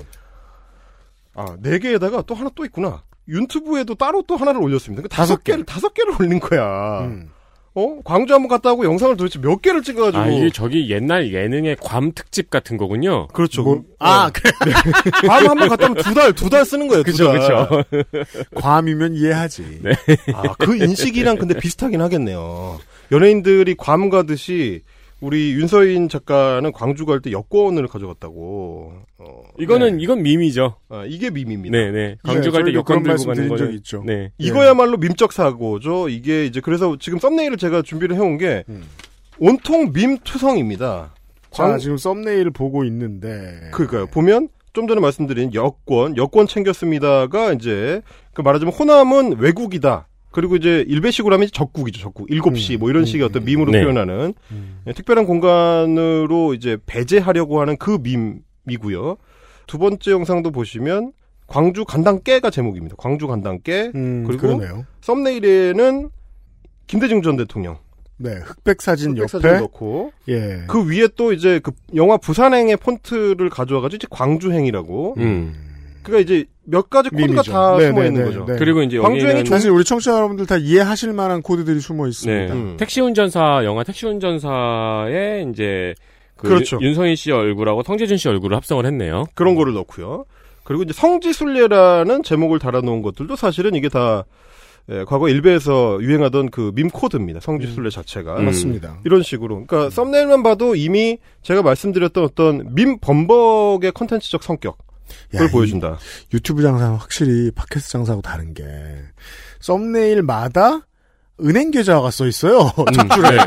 아네 개에다가 또 하나 또 있구나. 유튜브에도 따로 또 하나를 올렸습니다. 그러니까 다섯. 개를 다섯 개를 올린 거야. 음. 어 광주 한번 갔다 오고 영상을 도대체 몇 개를 찍어가지고 아 이게 저기 옛날 예능의 괌 특집 같은 거군요. 그렇죠. 뭐, 아, 그래. (laughs) 다음 한번 갔다 오면 두 달 두 달 쓰는 거예요. 그쵸. 그쵸. (laughs) 괌이면 이해하지. 네. 아, 그 인식이랑 근데 비슷하긴 하겠네요. 연예인들이 괌 가듯이 우리 윤서인 작가는 광주 갈 때 여권을 가져갔다고. 어, 이거는 이건 밈이죠. 아, 이게 밈입니다. 네네. 광주 갈때 저희도 여권 들고 가는 거는 적이 있죠. 네. 이거야말로 민적 사고죠. 이게 이제 그래서 지금 썸네일을 제가 준비를 해온 게 음. 온통 밈 투성입니다. 자, 광- 지금 썸네일을 보고 있는데. 그러니까요. 보면 좀 전에 말씀드린 여권, 여권 챙겼습니다가 이제 그 말하자면 호남은 외국이다. 그리고 이제 일베식으로 하면 적국이죠, 적국. 일곱 시 음, 뭐 이런 음, 식의 음, 어떤 밈으로 네. 표현하는 음. 예, 특별한 공간으로 이제 배제하려고 하는 그 밈이고요. 두 번째 영상도 보시면 광주 간당깨가 제목입니다. 광주 간당깨. 음, 그리고 그러네요. 썸네일에는 김대중 전 대통령 네, 흑백 사진 흑백 옆에. 사진 넣고 예. 그 위에 또 이제 그 영화 부산행의 폰트를 가져와 가지고 이제 광주행이라고. 음. 그러니까 이제 몇 가지 코드가 밈이죠. 다 네, 숨어 네, 있는 네, 거죠. 네. 그리고 이제 광주행이 여기는 사실 우리 청취자 여러분들 다 이해하실 만한 코드들이 숨어 있습니다. 네. 음. 택시 운전사 영화 택시 운전사에 이제 그 그렇죠. 윤, 윤서인 씨 얼굴하고 성재준 씨 얼굴을 합성을 했네요. 그런 거를 넣고요. 그리고 이제 성지순례라는 제목을 달아놓은 것들도 사실은 이게 다 예, 과거 일베에서 유행하던 그 밈 코드입니다. 성지순례 자체가. 음. 맞습니다. 이런 식으로. 그러니까 썸네일만 봐도 이미 제가 말씀드렸던 어떤 밈 범벅의 컨텐츠적 성격 을 야, 이 보여준다. 유튜브 장사는 확실히 팟캐스트 장사하고 다른 게 썸네일마다 은행 계좌가 써 있어요. (laughs) 네.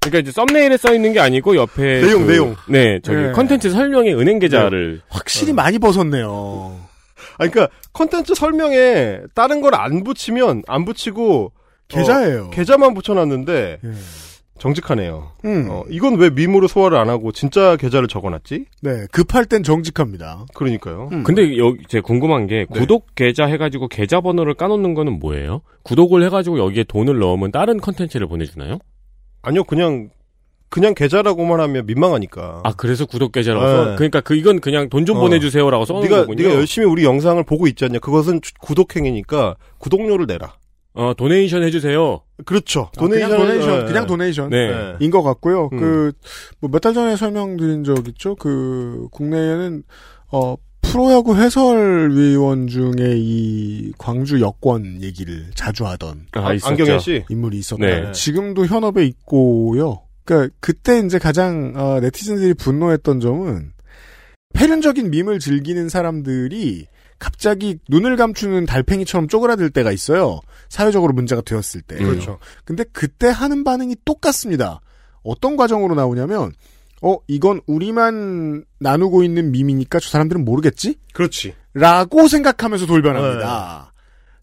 그러니까 이제 썸네일에 써 있는 게 아니고 옆에 내용, 그- 내용. 네, 저기 네. 컨텐츠 설명에 은행 계좌를 확실히 많이 벗었네요. 아, 그러니까 컨텐츠 설명에 다른 걸 안 붙이면 안 붙이고 계좌예요. 어, 계좌만 붙여놨는데 예. 정직하네요. 음. 어, 이건 왜 밈으로 소화를 안 하고 진짜 계좌를 적어놨지? 네, 급할 땐 정직합니다. 그러니까요. 음. 근데 여기 제 궁금한 게 네. 구독 계좌 해가지고 계좌 번호를 까놓는 거는 뭐예요? 구독을 해가지고 여기에 돈을 넣으면 다른 컨텐츠를 보내주나요? 아니요, 그냥 그냥 계좌라고만 하면 민망하니까. 아 그래서 구독 계좌라고 써? 네. 그러니까 그 이건 그냥 돈 좀 어. 보내주세요라고 써놓은 네가 거군요. 네가 열심히 우리 영상을 보고 있지 않냐? 그것은 주- 구독 행위니까 구독료를 내라. 어 도네이션 해주세요. 그렇죠. 아, 그냥 도네이션을- 도네이션, 예, 그냥 예. 도네이션. 네. 네. 인 것 같고요. 음. 그, 뭐 몇 달 전에 설명드린 적 있죠? 그, 국내에는, 어, 프로야구 해설위원 중에 이 광주 여권 얘기를 자주 하던 아, 아. 안경현 씨. 인물이 있었다. 네. 지금도 현업에 있고요. 그러니까 그때 이제 가장 어, 네티즌들이 분노했던 점은 패륜적인 밈을 즐기는 사람들이 갑자기 눈을 감추는 달팽이처럼 쪼그라들 때가 있어요. 사회적으로 문제가 되었을 때. 그렇죠. 근데 그때 하는 반응이 똑같습니다. 어떤 과정으로 나오냐면 어 이건 우리만 나누고 있는 밈이니까 저 사람들은 모르겠지? 그렇지. 라고 생각하면서 돌변합니다.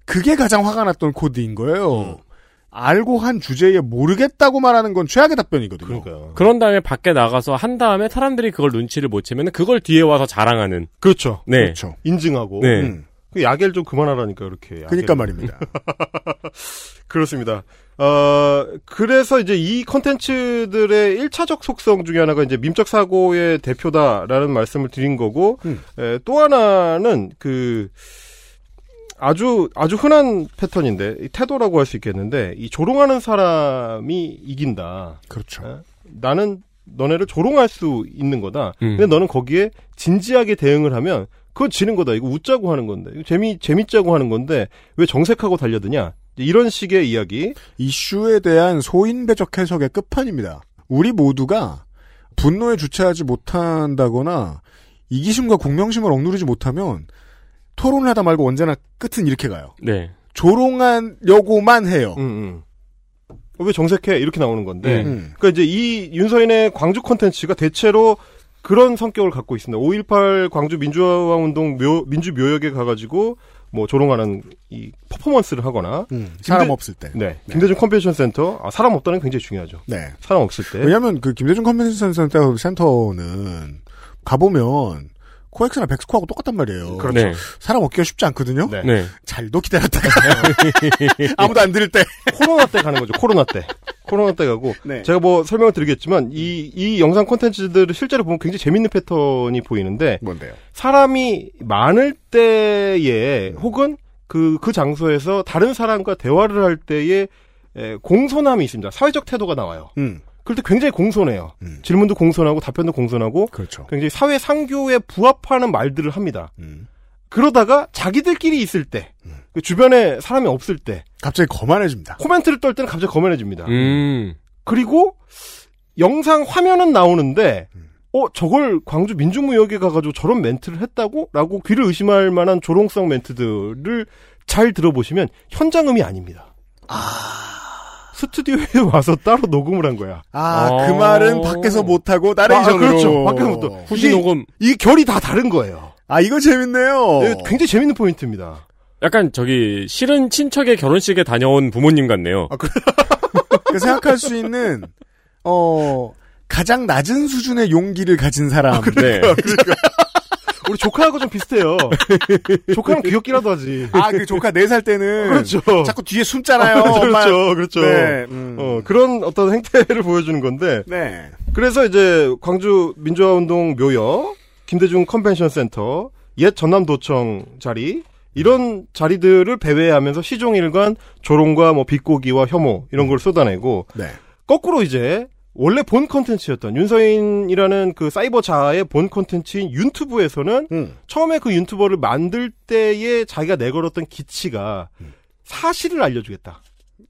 그게 가장 화가 났던 코드인 거예요. 알고 한 주제에 모르겠다고 말하는 건 최악의 답변이거든요. 그러니까요. 그런 다음에 밖에 나가서 한 다음에 사람들이 그걸 눈치를 못 채면 그걸 뒤에 와서 자랑하는. 그렇죠. 네. 그렇죠. 인증하고. 네. 음. 그 야겔 좀 그만하라니까 그렇게. 야겔. 그니까 말입니다. (laughs) 그렇습니다. 어, 그래서 이제 이 컨텐츠들의 1차적 속성 중에 하나가 이제 민적 사고의 대표다라는 말씀을 드린 거고, 음. 에, 또 하나는 그, 아주, 아주 흔한 패턴인데, 이 태도라고 할 수 있겠는데, 이 조롱하는 사람이 이긴다. 그렇죠. 에? 나는 너네를 조롱할 수 있는 거다. 음. 근데 너는 거기에 진지하게 대응을 하면, 그건 지는 거다. 이거 웃자고 하는 건데. 이거 재미, 재밌자고 하는 건데, 왜 정색하고 달려드냐? 이런 식의 이야기. 이슈에 대한 소인배적 해석의 끝판입니다. 우리 모두가 분노에 주체하지 못한다거나 이기심과 공명심을 억누르지 못하면 토론을 하다 말고 언제나 끝은 이렇게 가요. 네. 조롱하려고만 해요. 음, 음. 왜 정색해? 이렇게 나오는 건데. 음. 그러니까 이제 이 윤서인의 광주 콘텐츠가 대체로 그런 성격을 갖고 있습니다. 5.18 광주 민주화 운동 묘, 민주 묘역에 가가지고 뭐 조롱하는 이 퍼포먼스를 하거나. 음, 사람 김대- 없을 때. 네. 김대중 컨벤션 센터. 아, 사람 없다는 게 굉장히 중요하죠. 네. 사람 없을 때. 왜냐하면 그 김대중 컨벤션 센터 센터는 가보면 코엑스나 벡스코하고 똑같단 말이에요. 그렇죠. 네. 사람 없기가 쉽지 않거든요. 네. 네. 잘도 기다렸다가 (laughs) 아무도 안 들을 때. 코로나 때 가는 거죠. 코로나 때. 코로나 때 가고. 네. 제가 뭐 설명을 드리겠지만 이, 이 영상 콘텐츠들을 실제로 보면 굉장히 재밌는 패턴이 보이는데 뭔데요? 사람이 많을 때에 혹은 그, 그 장소에서 다른 사람과 대화를 할 때에 에, 공손함이 있습니다. 사회적 태도가 나와요. 음, 그럴 때 굉장히 공손해요. 음. 질문도 공손하고 답변도 공손하고 그렇죠. 굉장히 사회 상교에 부합하는 말들을 합니다. 음. 그러다가 자기들끼리 있을 때, 그 주변에 사람이 없을 때, 갑자기 거만해집니다. 코멘트를 떨 때는 갑자기 거만해집니다. 음. 그리고 영상 화면은 나오는데 어 저걸 광주 민주무역에 가가지고 저런 멘트를 했다고? 라고 귀를 의심할 만한 조롱성 멘트들을 잘 들어보시면 현장음이 아닙니다. 스튜디오에 (laughs) 와서 따로 녹음을 한 거야. 아, 어. 그 말은 밖에서 못하고 아, 나레이션으로. 그렇죠. 밖에서 못 하- 후시 녹음. 이 결이 다 다른 거예요. 아, 이거 재밌네요. 네, 굉장히 재밌는 포인트입니다. 약간 저기 싫은 친척의 결혼식에 다녀온 부모님 같네요. (laughs) 그 생각할 수 있는, 어, 가장 낮은 수준의 용기를 가진 사람. 네. (laughs) 우리 조카하고 좀 비슷해요. (laughs) 조카는 귀엽기라도 하지. 아, 그 조카 4살 때는. 그렇죠. 자꾸 뒤에 숨잖아요. 엄마. 그렇죠, 그렇죠. 네. 음. 어, 그런 어떤 행태를 보여주는 건데, 네. 그래서 이제 광주 민주화운동 묘역, 김대중 컨벤션 센터, 옛 전남도청 자리, 이런 자리들을 배회하면서 시종일관 조롱과 뭐 비꼬기와 혐오 이런 걸 쏟아내고 네. 거꾸로 이제 원래 본 컨텐츠였던 윤서인이라는 그 사이버 자아의 본 컨텐츠인 유튜브에서는 음. 처음에 그 유튜버를 만들 때에 자기가 내걸었던 기치가 사실을 알려주겠다.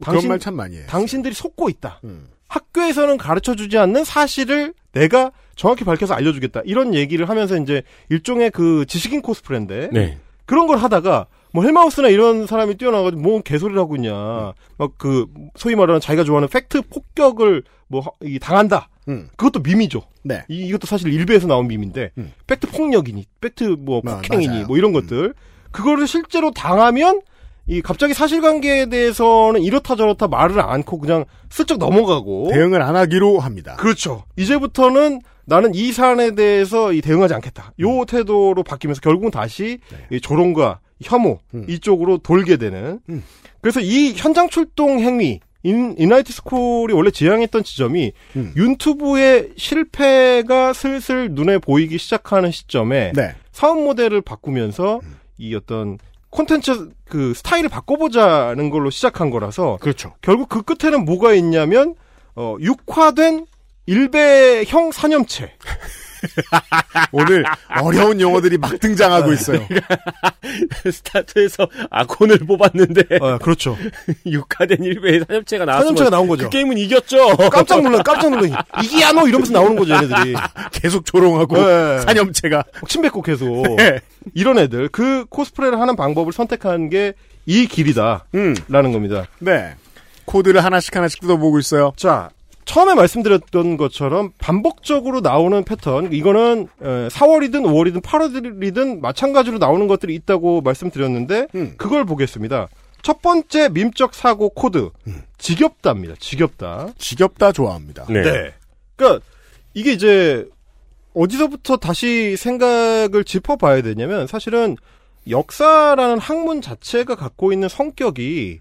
그런 말 참 많이 해요. 당신들이 속고 있다. 음. 학교에서는 가르쳐 주지 않는 사실을 내가 정확히 밝혀서 알려주겠다. 이런 얘기를 하면서 이제 일종의 그 지식인 코스프레인데 네. 그런 걸 하다가 뭐 헬마우스나 이런 사람이 튀어나와가지고 뭔 개소리를 하고 있냐. 막 그 소위 말하는 자기가 좋아하는 팩트 폭격을 뭐 하- 이 당한다. 음. 그것도 밈이죠. 네. 이, 이것도 사실 일베에서 나온 밈인데 음. 팩트 폭력이니 팩트 뭐 아, 폭행이니. 뭐 이런 것들 그거를 실제로 당하면 이 갑자기 사실관계에 대해서는 이렇다 저렇다 말을 않고 그냥 슬쩍 넘어가고 대응을 안 하기로 합니다. 그렇죠. 이제부터는 나는 이 사안에 대해서 이 대응하지 않겠다. 요 태도로 바뀌면서 결국은 다시 이 조롱과 혐오 음. 이쪽으로 돌게 되는. 음. 그래서 이 현장 출동 행위 인, 인라이트 스쿨이 원래 지향했던 지점이 음. 유튜브의 실패가 슬슬 눈에 보이기 시작하는 시점에 네. 사업 모델을 바꾸면서 이 어떤 콘텐츠 그 스타일을 바꿔보자는 걸로 시작한 거라서 그렇죠. 결국 그 끝에는 뭐가 있냐면 어 육화된 일베형 사념체 (laughs) (laughs) 오늘 어려운 용어들이 막 등장하고 있어요. (laughs) 스타트에서 아콘을 뽑았는데 어, 그렇죠 (laughs) 육화된 일베의 사념체가 나왔으면 사념체가 나온 거죠 그 게임은 이겼죠. 깜짝 놀라 깜짝 놀라 이기야 너 이러면서 나오는 거죠 얘네들이 계속 조롱하고 네. 사념체가 침 뱉고 계속 네. 이런 애들 그 코스프레를 하는 방법을 선택한 게 이 길이다라는 음. 겁니다 네. 코드를 하나씩 하나씩 뜯어보고 있어요. 자 처음에 말씀드렸던 것처럼 반복적으로 나오는 패턴 이거는 4월이든 5월이든 8월이든 마찬가지로 나오는 것들이 있다고 말씀드렸는데 음. 그걸 보겠습니다. 첫 번째 밈적 사고 코드 지겹다입니다. 지겹다. 지겹다 좋아합니다. 네. 그러니까 이게 이제 어디서부터 다시 생각을 짚어봐야 되냐면 사실은 역사라는 학문 자체가 갖고 있는 성격이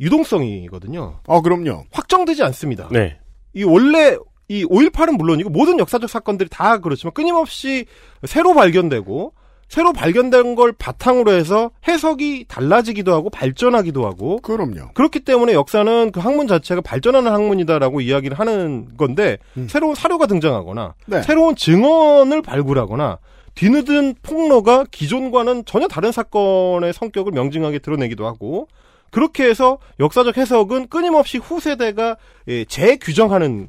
유동성이거든요. 어, 그럼요. 확정되지 않습니다. 네. 이 원래 이 5.18은 물론이고 모든 역사적 사건들이 다 그렇지만 끊임없이 새로 발견되고 새로 발견된 걸 바탕으로 해서 해석이 달라지기도 하고 발전하기도 하고 그럼요. 그렇기 때문에 역사는 그 학문 자체가 발전하는 학문이다라고 이야기를 하는 건데 음. 새로운 사료가 등장하거나 네. 새로운 증언을 발굴하거나 뒤늦은 폭로가 기존과는 전혀 다른 사건의 성격을 명징하게 드러내기도 하고 그렇게 해서 역사적 해석은 끊임없이 후세대가 예, 재규정하는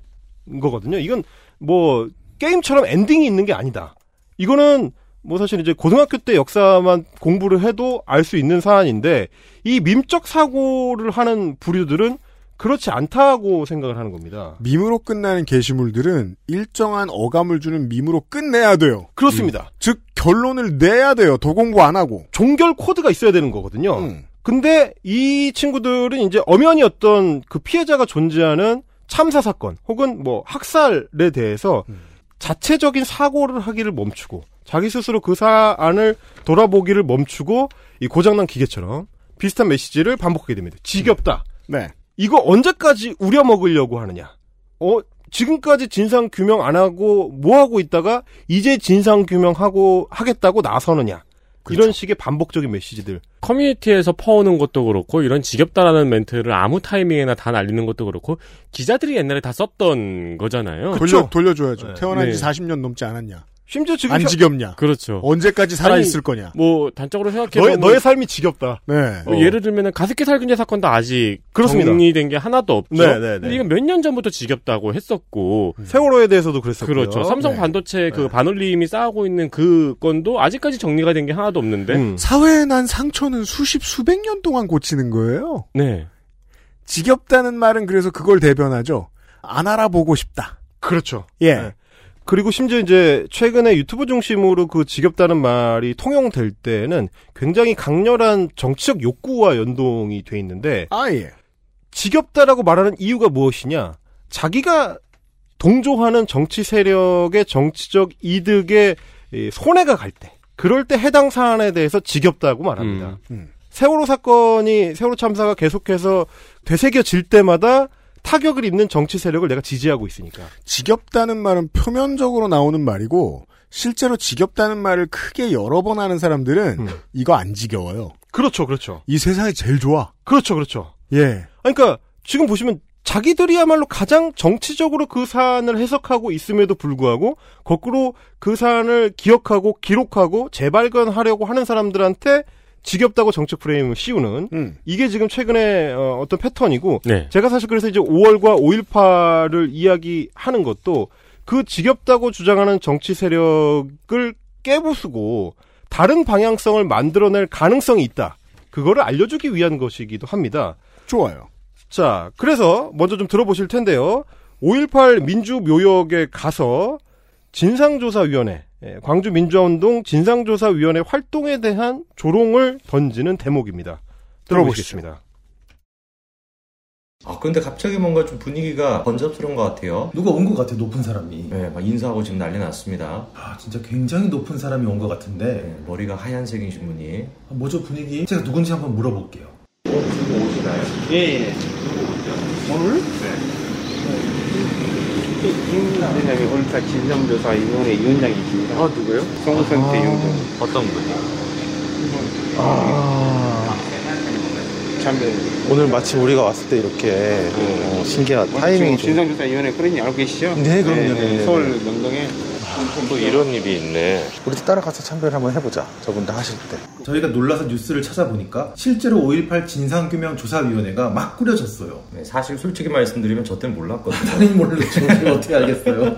거거든요. 이건 뭐 게임처럼 엔딩이 있는 게 아니다. 이거는 뭐 사실 이제 고등학교 때 역사만 공부를 해도 알 수 있는 사안인데 이 밈적 사고를 하는 부류들은 그렇지 않다고 생각을 하는 겁니다. 밈으로 끝나는 게시물들은 일정한 어감을 주는 밈으로 끝내야 돼요. 그렇습니다. 즉 결론을 내야 돼요. 더 공부 안 하고. 종결 코드가 있어야 되는 거거든요. 음. 근데 이 친구들은 이제 엄연히 어떤 그 피해자가 존재하는 참사 사건 혹은 뭐 학살에 대해서 음. 자체적인 사고를 하기를 멈추고 자기 스스로 그 사안을 돌아보기를 멈추고 이 고장난 기계처럼 비슷한 메시지를 반복하게 됩니다. 지겹다. 네. 이거 언제까지 우려 먹으려고 하느냐? 어, 지금까지 진상 규명 안 하고 뭐 하고 있다가 이제 진상 규명하고 하겠다고 나서느냐? 이런 식의 반복적인 메시지들. 커뮤니티에서 퍼오는 것도 그렇고 이런 지겹다라는 멘트를 아무 타이밍에나 다 날리는 것도 그렇고 기자들이 옛날에 다 썼던 거잖아요. 돌려 돌려줘야죠. 네. 태어난 지 네. 40년 넘지 않았냐? 심지어 지금 안 혀- 지겹냐? 그렇죠. 언제까지 살아 있을 거냐? 뭐 단적으로 생각해 너의, 보면 너의 삶이 지겹다. 네. 뭐 예를 들면은 가습기 살균제 사건도 아직 그렇습니다. 정리된 게 하나도 없죠. 네, 네, 네. 근데 이건 몇 년 전부터 지겹다고 했었고 세월호에 대해서도 그랬었고요. 그렇죠. 삼성 네. 반도체 그 네. 반올림이 쌓고 있는 그 건도 아직까지 정리가 된 게 하나도 없는데. 음. 사회에 난 상처는 수십 수백 년 동안 고치는 거예요. 네. 지겹다는 말은 그래서 그걸 대변하죠. 안 알아보고 싶다. 그렇죠. 예. 네. 그리고 심지어 이제 최근에 유튜브 중심으로 그 지겹다는 말이 통용될 때는 굉장히 강렬한 정치적 욕구와 연동이 돼 있는데 아 예. 지겹다라고 말하는 이유가 무엇이냐? 자기가 동조하는 정치 세력의 정치적 이득에 이 손해가 갈 때, 그럴 때 해당 사안에 대해서 지겹다고 말합니다. 음. 세월호 사건이 세월호 참사가 계속해서 되새겨질 때마다 타격을 입는 정치 세력을 내가 지지하고 있으니까. 지겹다는 말은 표면적으로 나오는 말이고 실제로 지겹다는 말을 크게 여러 번 하는 사람들은 음. 이거 안 지겨워요. 그렇죠, 그렇죠. 이 세상이 제일 좋아. 그렇죠, 그렇죠. 예. 그러니까 지금 보시면 자기들이야말로 가장 정치적으로 그 사안을 해석하고 있음에도 불구하고 거꾸로 그 사안을 기억하고 기록하고 재발견하려고 하는 사람들한테 지겹다고 정책 프레임을 씌우는 음. 이게 지금 최근에 어, 떤 패턴이고 네. 제가 사실 그래서 이제 5월과 5.18을 이야기하는 것도 그 지겹다고 주장하는 정치 세력을 깨부수고 다른 방향성을 만들어낼 가능성이 있다. 그거를 알려주기 위한 것이기도 합니다. 좋아요. 자, 그래서 먼저 좀 들어보실 텐데요. 5.18 민주묘역에 가서 진상조사위원회, 예, 광주 민주화운동 진상조사위원회 활동에 대한 조롱을 던지는 대목입니다. 들어보시겠습니다. 아 근데 갑자기 뭔가 좀 분위기가 번잡스러운 것 같아요. 누가 온 것 같아 높은 사람이. 네, 막 인사하고 지금 난리 났습니다. 아 진짜 굉장히 높은 사람이 온 것 같은데. 네, 머리가 하얀색이신 분이. 아, 뭐죠 분위기? 제가 누군지 한번 물어볼게요. 예, 예. 오늘? 김 대장이 오늘자 진상조사위원회 위원장이십니다. 아, 누구요? 송선태 위원장. 어떤 분이? 참, 오늘 마침 우리가 왔을 때 이렇게 어, 신기한 타이밍이 좀 진상조사위원회 그런지 알고 계시죠? 네, 그럼요. 네, 네, 서울 네. 명동에. 또 이런 일이 있네. 우리도 따라가서 참배를 한번 해보자 저분들 하실 때 저희가 놀라서 뉴스를 찾아보니까 실제로 5.18 진상규명조사위원회가 막 꾸려졌어요. 네, 사실 솔직히 말씀드리면 저 때는 몰랐거든요. (laughs) 당연히 모르죠. 제가 (laughs) 어떻게 알겠어요?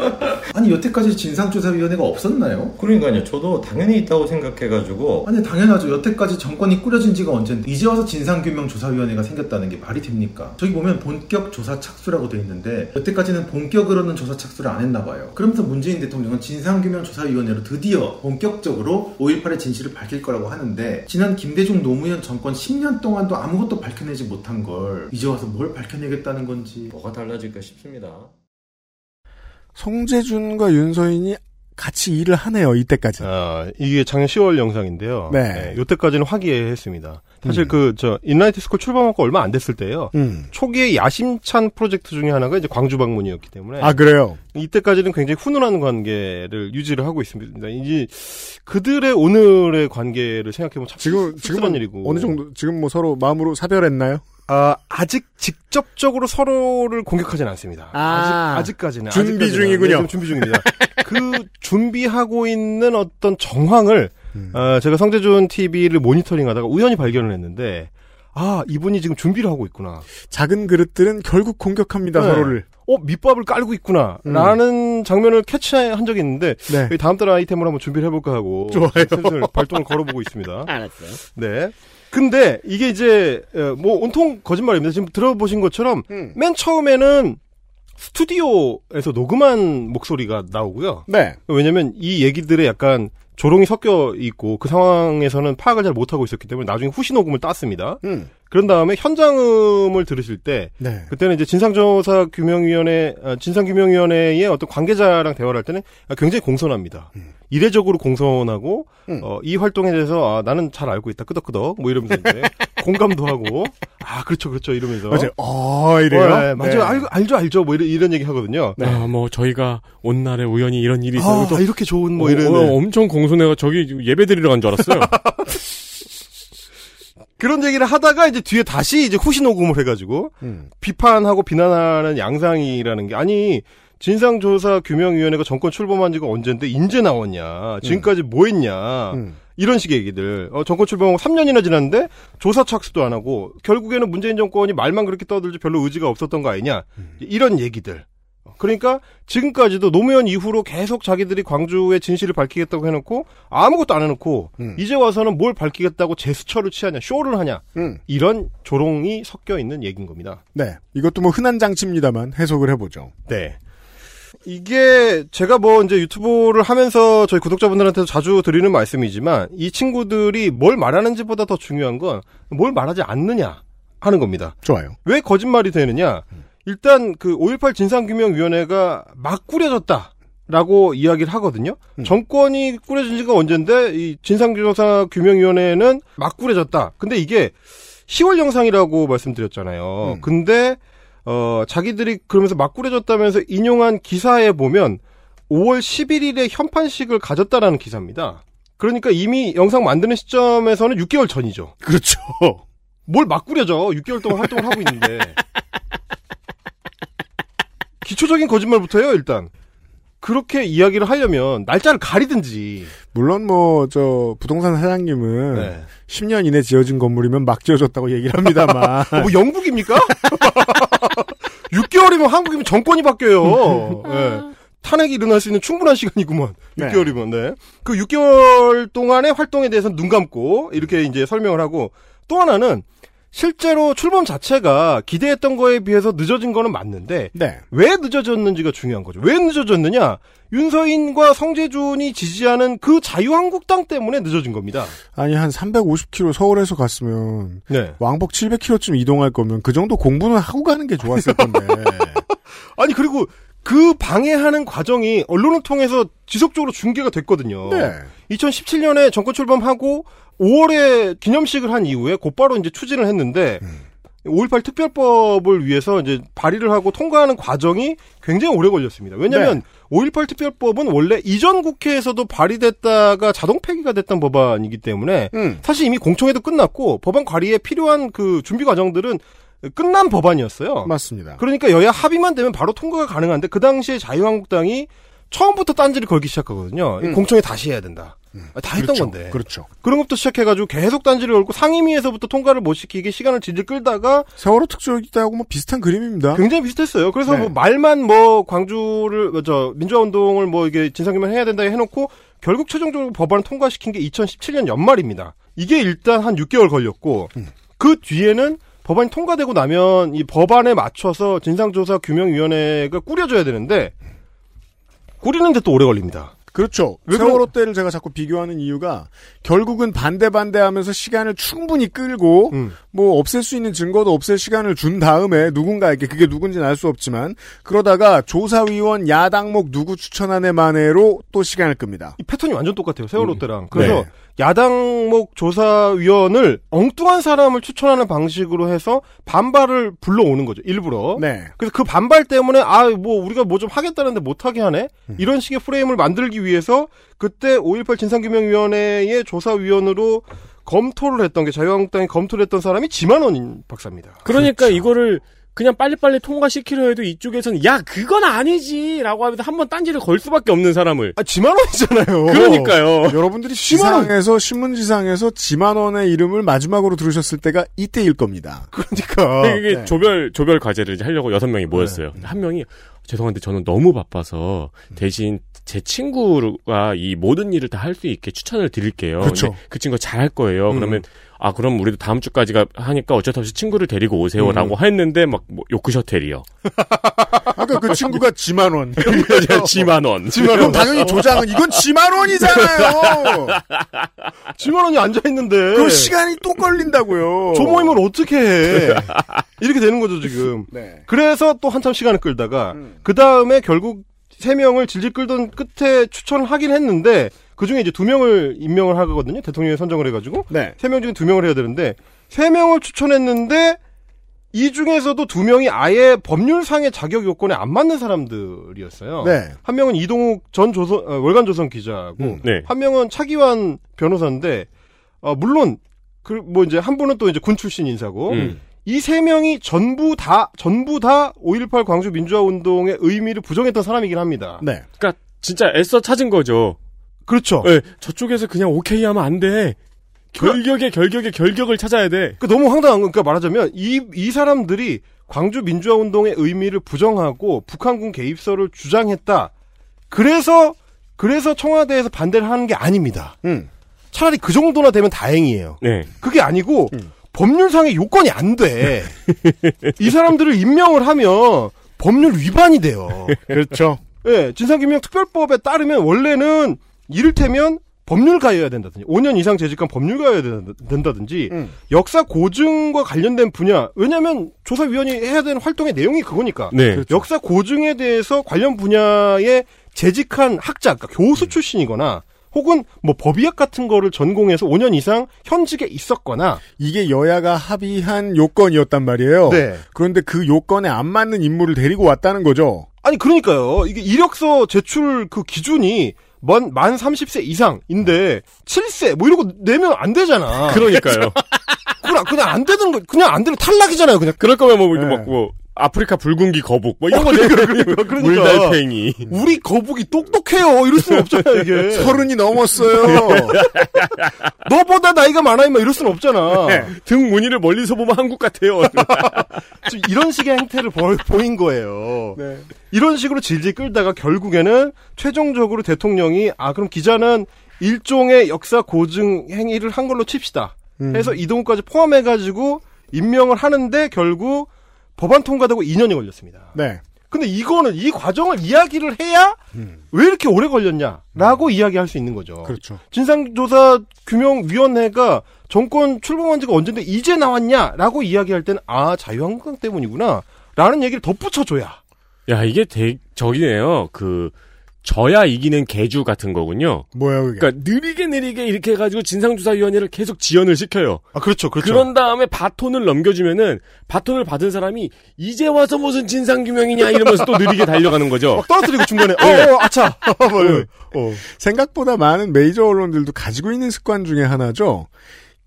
아니 여태까지 진상조사위원회가 없었나요? 그러니까요. 저도 당연히 있다고 생각해가지고 아니 당연하죠. 여태까지 정권이 꾸려진 지가 언젠데 이제 와서 진상규명조사위원회가 생겼다는 게 말이 됩니까? 저기 보면 본격 조사 착수라고 돼 있는데 여태까지는 본격으로는 조사 착수를 안 했나 봐요. 그러면서 문재인 대통령은 진상 규명 조사위원회로 드디어 본격적으로 5.18의 진실을 밝힐 거라고 하는데 지난 김대중 노무현 정권 10년 동안도 아무것도 밝혀내지 못한 걸 이제 와서 뭘 밝혀내겠다는 건지 뭐가 달라질까 싶습니다. 성제준과 윤서인이 같이 일을 하네요. 이때까지. 아, 이게 작년 10월 영상인데요. 네. 이때까지는 화기애애했습니다. 사실 음. 그저 인라이트 스쿨 출범하고 얼마 안 됐을 때요. 음. 초기에 야심찬 프로젝트 중에 하나가 이제 광주 방문이었기 때문에 아 그래요. 이때까지는 굉장히 훈훈한 관계를 유지를 하고 있습니다. 이제 그들의 오늘의 관계를 생각해보면 참 지금 지금은 일이고 어느 정도 지금 뭐 서로 마음으로 사별했나요? 아, 아직 직접적으로 서로를 공격하진 않습니다. 아, 직 아직까지는 준비 아직까지는. 중이군요. 네, 지금 준비 중입니다. 그 준비하고 있는 어떤 정황을 음. 어, 제가 성재준 TV를 모니터링하다가 우연히 발견을 했는데 아 이분이 지금 준비를 하고 있구나. 작은 그릇들은 결국 공격합니다 네. 서로를. 어 밑밥을 깔고 있구나라는 장면을 캐치한 적이 있는데 음. 네. 다음 달 아이템을 한번 준비를 해볼까 하고 좋아요. 발동을 걸어보고 있습니다. (laughs) 알았어요. 네. 근데 이게 이제 어, 뭐 온통 거짓말입니다. 지금 들어보신 것처럼 음. 맨 처음에는 스튜디오에서 녹음한 목소리가 나오고요. 네. 왜냐면 이 얘기들에 약간 조롱이 섞여 있고 그 상황에서는 파악을 잘 못하고 있었기 때문에 나중에 후시 녹음을 땄습니다. 음. 그런 다음에 현장음을 들으실 때 네. 그때는 이제 진상조사 규명위원회 아, 진상규명위원회의 어떤 관계자랑 대화를 할 때는 굉장히 공손합니다. 음. 이례적으로 공손하고 어, 이 활동에 대해서 아, 나는 잘 알고 있다 끄덕끄덕 뭐 이러면서 이제 (laughs) 공감도 하고 아 그렇죠 그렇죠 이러면서 맞아요. 어, 이래요? 네, 맞아요 네. 알, 알죠 알죠 뭐 이런, 이런 얘기 하거든요. 아, 뭐 저희가 온 날에 우연히 이런 일이 있어요. 아, 또 이렇게 좋은 뭐 어, 이런 어, 엄청 공손해가 저기 예배 드리러 간 줄 알았어요. (laughs) 그런 얘기를 하다가 이제 뒤에 다시 이제 후시 녹음을 해가지고 음. 비판하고 비난하는 양상이라는 게 아니 진상조사 규명위원회가 정권 출범한 지가 언젠데 인제 나왔냐? 지금까지 뭐 했냐? 음. 이런 식의 얘기들. 어, 정권 출범하고 3년이나 지났는데 조사 착수도 안 하고 결국에는 문재인 정권이 말만 그렇게 떠들지 별로 의지가 없었던 거 아니냐? 이런 얘기들 그러니까 지금까지도 노무현 이후로 계속 자기들이 광주의 진실을 밝히겠다고 해놓고 아무것도 안 해놓고 이제 와서는 뭘 밝히겠다고 제스처를 취하냐 쇼를 하냐 음. 이런 조롱이 섞여 있는 얘기인 겁니다. 네. 이것도 뭐 흔한 장치입니다만 해석을 해보죠. 네. 이게 제가 뭐 이제 유튜브를 하면서 저희 구독자분들한테도 자주 드리는 말씀이지만 이 친구들이 뭘 말하는지보다 더 중요한 건 뭘 말하지 않느냐 하는 겁니다. 좋아요. 왜 거짓말이 되느냐? 일단 그 5.18 진상규명위원회가 막 꾸려졌다. 라고 이야기를 하거든요. 정권이 꾸려진 지가 언젠데 이 진상조사 규명위원회는 막 꾸려졌다. 근데 이게 10월 영상이라고 말씀드렸잖아요. 근데 어 자기들이 그러면서 막 꾸려졌다면서 인용한 기사에 보면 5월 11일에 현판식을 가졌다라는 기사입니다. 그러니까 이미 영상 만드는 시점에서는 6개월 전이죠. 그렇죠. 뭘 막 꾸려져. 6개월 동안 활동을 하고 있는데. (laughs) 기초적인 거짓말부터요, 일단. 그렇게 이야기를 하려면 날짜를 가리든지. 물론 뭐 저 부동산 사장님은 네. 10년 이내 지어진 건물이면 막 지어졌다고 얘기를 합니다만 (laughs) 어, 뭐 영국입니까? (laughs) 6개월이면 한국이면 정권이 바뀌어요. (laughs) 네. 탄핵이 일어날 수 있는 충분한 시간이구먼. 네. 6개월이면, 네. 그 6개월 동안의 활동에 대해서는 눈 감고, 이렇게 이제 설명을 하고, 또 하나는, 실제로 출범 자체가 기대했던 거에 비해서 늦어진 거는 맞는데, 네. 왜 늦어졌는지가 중요한 거죠. 왜 늦어졌느냐? 윤서인과 성재준이 지지하는 그 자유한국당 때문에 늦어진 겁니다. 아니 한 350km 서울에서 갔으면 네. 왕복 700km쯤 이동할 거면 그 정도 공부는 하고 가는 게 좋았을 (laughs) 건데. 아니, 그리고 그 방해하는 과정이 언론을 통해서 지속적으로 중계가 됐거든요. 네. 2017년에 정권 출범하고 5월에 기념식을 한 이후에 곧바로 이제 추진을 했는데 5.18 특별법을 위해서 이제 발의를 하고 통과하는 과정이 굉장히 오래 걸렸습니다. 왜냐하면 5.18 특별법은 원래 이전 국회에서도 발의됐다가 자동 폐기가 됐던 법안이기 때문에 음. 사실 이미 공청회도 끝났고 법안 발의에 필요한 그 준비 과정들은 끝난 법안이었어요. 맞습니다. 그러니까 여야 합의만 되면 바로 통과가 가능한데 그 당시에 자유한국당이 처음부터 딴지를 걸기 시작하거든요. 음. 공청회 다시 해야 된다. 아, 다 했던 그렇죠. 건데. 그렇죠. 그런 것부터 시작해가지고 계속 딴지를 걸고 상임위에서부터 통과를 못 시키게 시간을 질질 끌다가 세월호 특조기 때하고 뭐 비슷한 그림입니다. 굉장히 비슷했어요. 그래서 네. 뭐 말만 뭐 광주를 뭐저 민주화 운동을 뭐 이게 진상규명 해야 된다 해놓고 결국 최종적으로 법안을 통과시킨 게 2017년 연말입니다. 이게 일단 한 6개월 걸렸고 음. 그 뒤에는 법안이 통과되고 나면 이 법안에 맞춰서 진상조사 규명위원회가 꾸려져야 되는데 꾸리는데 또 오래 걸립니다. 그렇죠. 왜 세월호 때를 제가 자꾸 비교하는 이유가 결국은 반대 반대하면서 시간을 충분히 끌고 음. 뭐 없앨 수 있는 증거도 없앨 시간을 준 다음에 누군가에게 그게 누군지는 알 수 없지만 그러다가 조사위원 야당목 누구 추천안의 만회로 또 시간을 끕니다. 이 패턴이 완전 똑같아요. 음. 세월호 때랑. 그래서 네. 야당목 조사위원을 엉뚱한 사람을 추천하는 방식으로 해서 반발을 불러오는 거죠. 일부러. 네. 그래서 그 반발 때문에 아 뭐 우리가 뭐 좀 하겠다는데 못하게 하네. 이런 식의 프레임을 만들기 위해서 그때 5.18 진상규명위원회의 조사위원으로 검토를 했던 게 자유한국당이 검토를 했던 사람이 지만원 박사입니다. 그러니까 이거를 그냥 빨리빨리 통과시키려 해도 이쪽에서는 야 그건 아니지라고 하면서 한 번 딴지를 걸 수밖에 없는 사람을 아 지만원이잖아요. 그러니까요. 여러분들이 지만원. 시상에서 신문지상에서 지만원의 이름을 마지막으로 들으셨을 때가 이때일 겁니다. 그러니까 이게 네. 조별 조별 과제를 이제 하려고 여섯 명이 모였어요. 한 명이 죄송한데 저는 너무 바빠서 대신 제 친구가 이 모든 일을 다 할 수 있게 추천을 드릴게요. 그렇죠. 그 친구가 잘할 거예요. 음. 그러면 아 그럼 우리도 다음 주까지가 하니까 어쩔 수 없이 친구를 데리고 오세요라고 했는데 막 뭐 요크셔텔이요. (laughs) 아까 그 친구가 지만 원. (laughs) 지만원. 그럼 (laughs) 당연히 조장은 이건 지만 원이잖아요. 지만 원이 앉아 있는데 그 시간이 또 걸린다고요. 조모임을 어떻게 해? 이렇게 되는 거죠 지금. 네. 그래서 또 한참 시간을 끌다가 음. 그 다음에 결국 세 명을 질질 끌던 끝에 추천을 하긴 했는데 그 중에 이제 두 명을 임명을 하거든요. 대통령이 선정을 해가지고 네. 세명 중에 두 명을 해야 되는데 세 명을 추천했는데 이 중에서도 두 명이 아예 법률상의 자격 요건에 안 맞는 사람들이었어요. 네. 한 명은 이동욱 전 조선 어, 월간 조선 기자고 음. 네. 한 명은 차기환 변호사인데 어, 물론 그 뭐 이제 한 분은 또 이제 군 출신 인사고 음. 이 세 명이 전부 다 전부 다 5.18 광주 민주화 운동의 의미를 부정했던 사람이긴 합니다. 네. 그러니까 진짜 애써 찾은 거죠. 그렇죠. 네, 저쪽에서 그냥 오케이 하면 안 돼. 결격의 결격의 결격을 찾아야 돼. 그 너무 황당한 건, 그러니까 말하자면 이, 이 사람들이 광주 민주화 운동의 의미를 부정하고 북한군 개입설을 주장했다. 그래서 그래서 청와대에서 반대를 하는 게 아닙니다. 음. 차라리 그 정도나 되면 다행이에요. 네. 그게 아니고 법률상의 요건이 안 돼. 이 사람들을 임명을 하면 법률 위반이 돼요. 그렇죠. 예, 진상규명 특별법에 따르면 원래는 이를테면 법률가여야 된다든지 5년 이상 재직한 법률가여야 된다- 된다든지 음. 역사 고증과 관련된 분야 왜냐하면 조사위원이 해야 되는 활동의 내용이 그거니까 네. 그렇죠. 역사 고증에 대해서 관련 분야에 재직한 학자 그러니까 교수 출신이거나 혹은 뭐 법의학 같은 거를 전공해서 5년 이상 현직에 있었거나 이게 여야가 합의한 요건이었단 말이에요. 네. 그런데 그 요건에 안 맞는 인물을 데리고 왔다는 거죠. 아니 그러니까요. 이게 이력서 제출 그 기준이 만, 만 30세 이상인데 7세 뭐 이러고 내면 안 되잖아. 그러니까요. 그냥 그냥 안 되는 거 그냥 안 되면 탈락이잖아요. 그냥 그럴 거면 뭐, 이거 네. 막 뭐, 아프리카 붉은기 거북, 뭐 이런 거 그러니까, 내면 그러니까, 그러니까. 물달팽이. 우리 거북이 똑똑해요. 이럴 수는 없잖아요, 이게. (laughs) 서른이 넘었어요. (laughs) 너보다 나이가 많아 임마 이럴 수는 없잖아. 등 무늬를 멀리서 보면 한국 같아요. (laughs) 좀 이런 식의 행태를 보, 보인 거예요. 네. 이런 식으로 질질 끌다가 결국에는 최종적으로 대통령이 아 그럼 기자는 일종의 역사 고증 행위를 한 걸로 칩시다. 음. 해서 이동욱까지 포함해가지고 임명을 하는데 결국 법안 통과되고 2년이 걸렸습니다. 네. 근데 이거는 이 과정을 이야기를 해야 왜 이렇게 오래 걸렸냐라고 이야기할 수 있는 거죠. 그렇죠. 진상조사 규명위원회가 정권 출범한 지가 언젠데 이제 나왔냐라고 이야기할 때는 아 자유한국당 때문이구나 라는 얘기를 덧붙여줘야 야, 이게 대, 저기네요. 그, 져야 이기는 개주 같은 거군요. 뭐야 그게? 그러니까 느리게 느리게 이렇게 해가지고 진상조사위원회를 계속 지연을 시켜요. 아 그렇죠 그렇죠 그런 다음에 바톤을 넘겨주면은 바톤을 받은 사람이 이제 와서 무슨 진상규명이냐 이러면서 또 느리게 달려가는 거죠. 막 떨어뜨리고 중간에 네. 어, 어 아차 뭐, (laughs) 네. 어. 생각보다 많은 메이저 언론들도 가지고 있는 습관 중에 하나죠.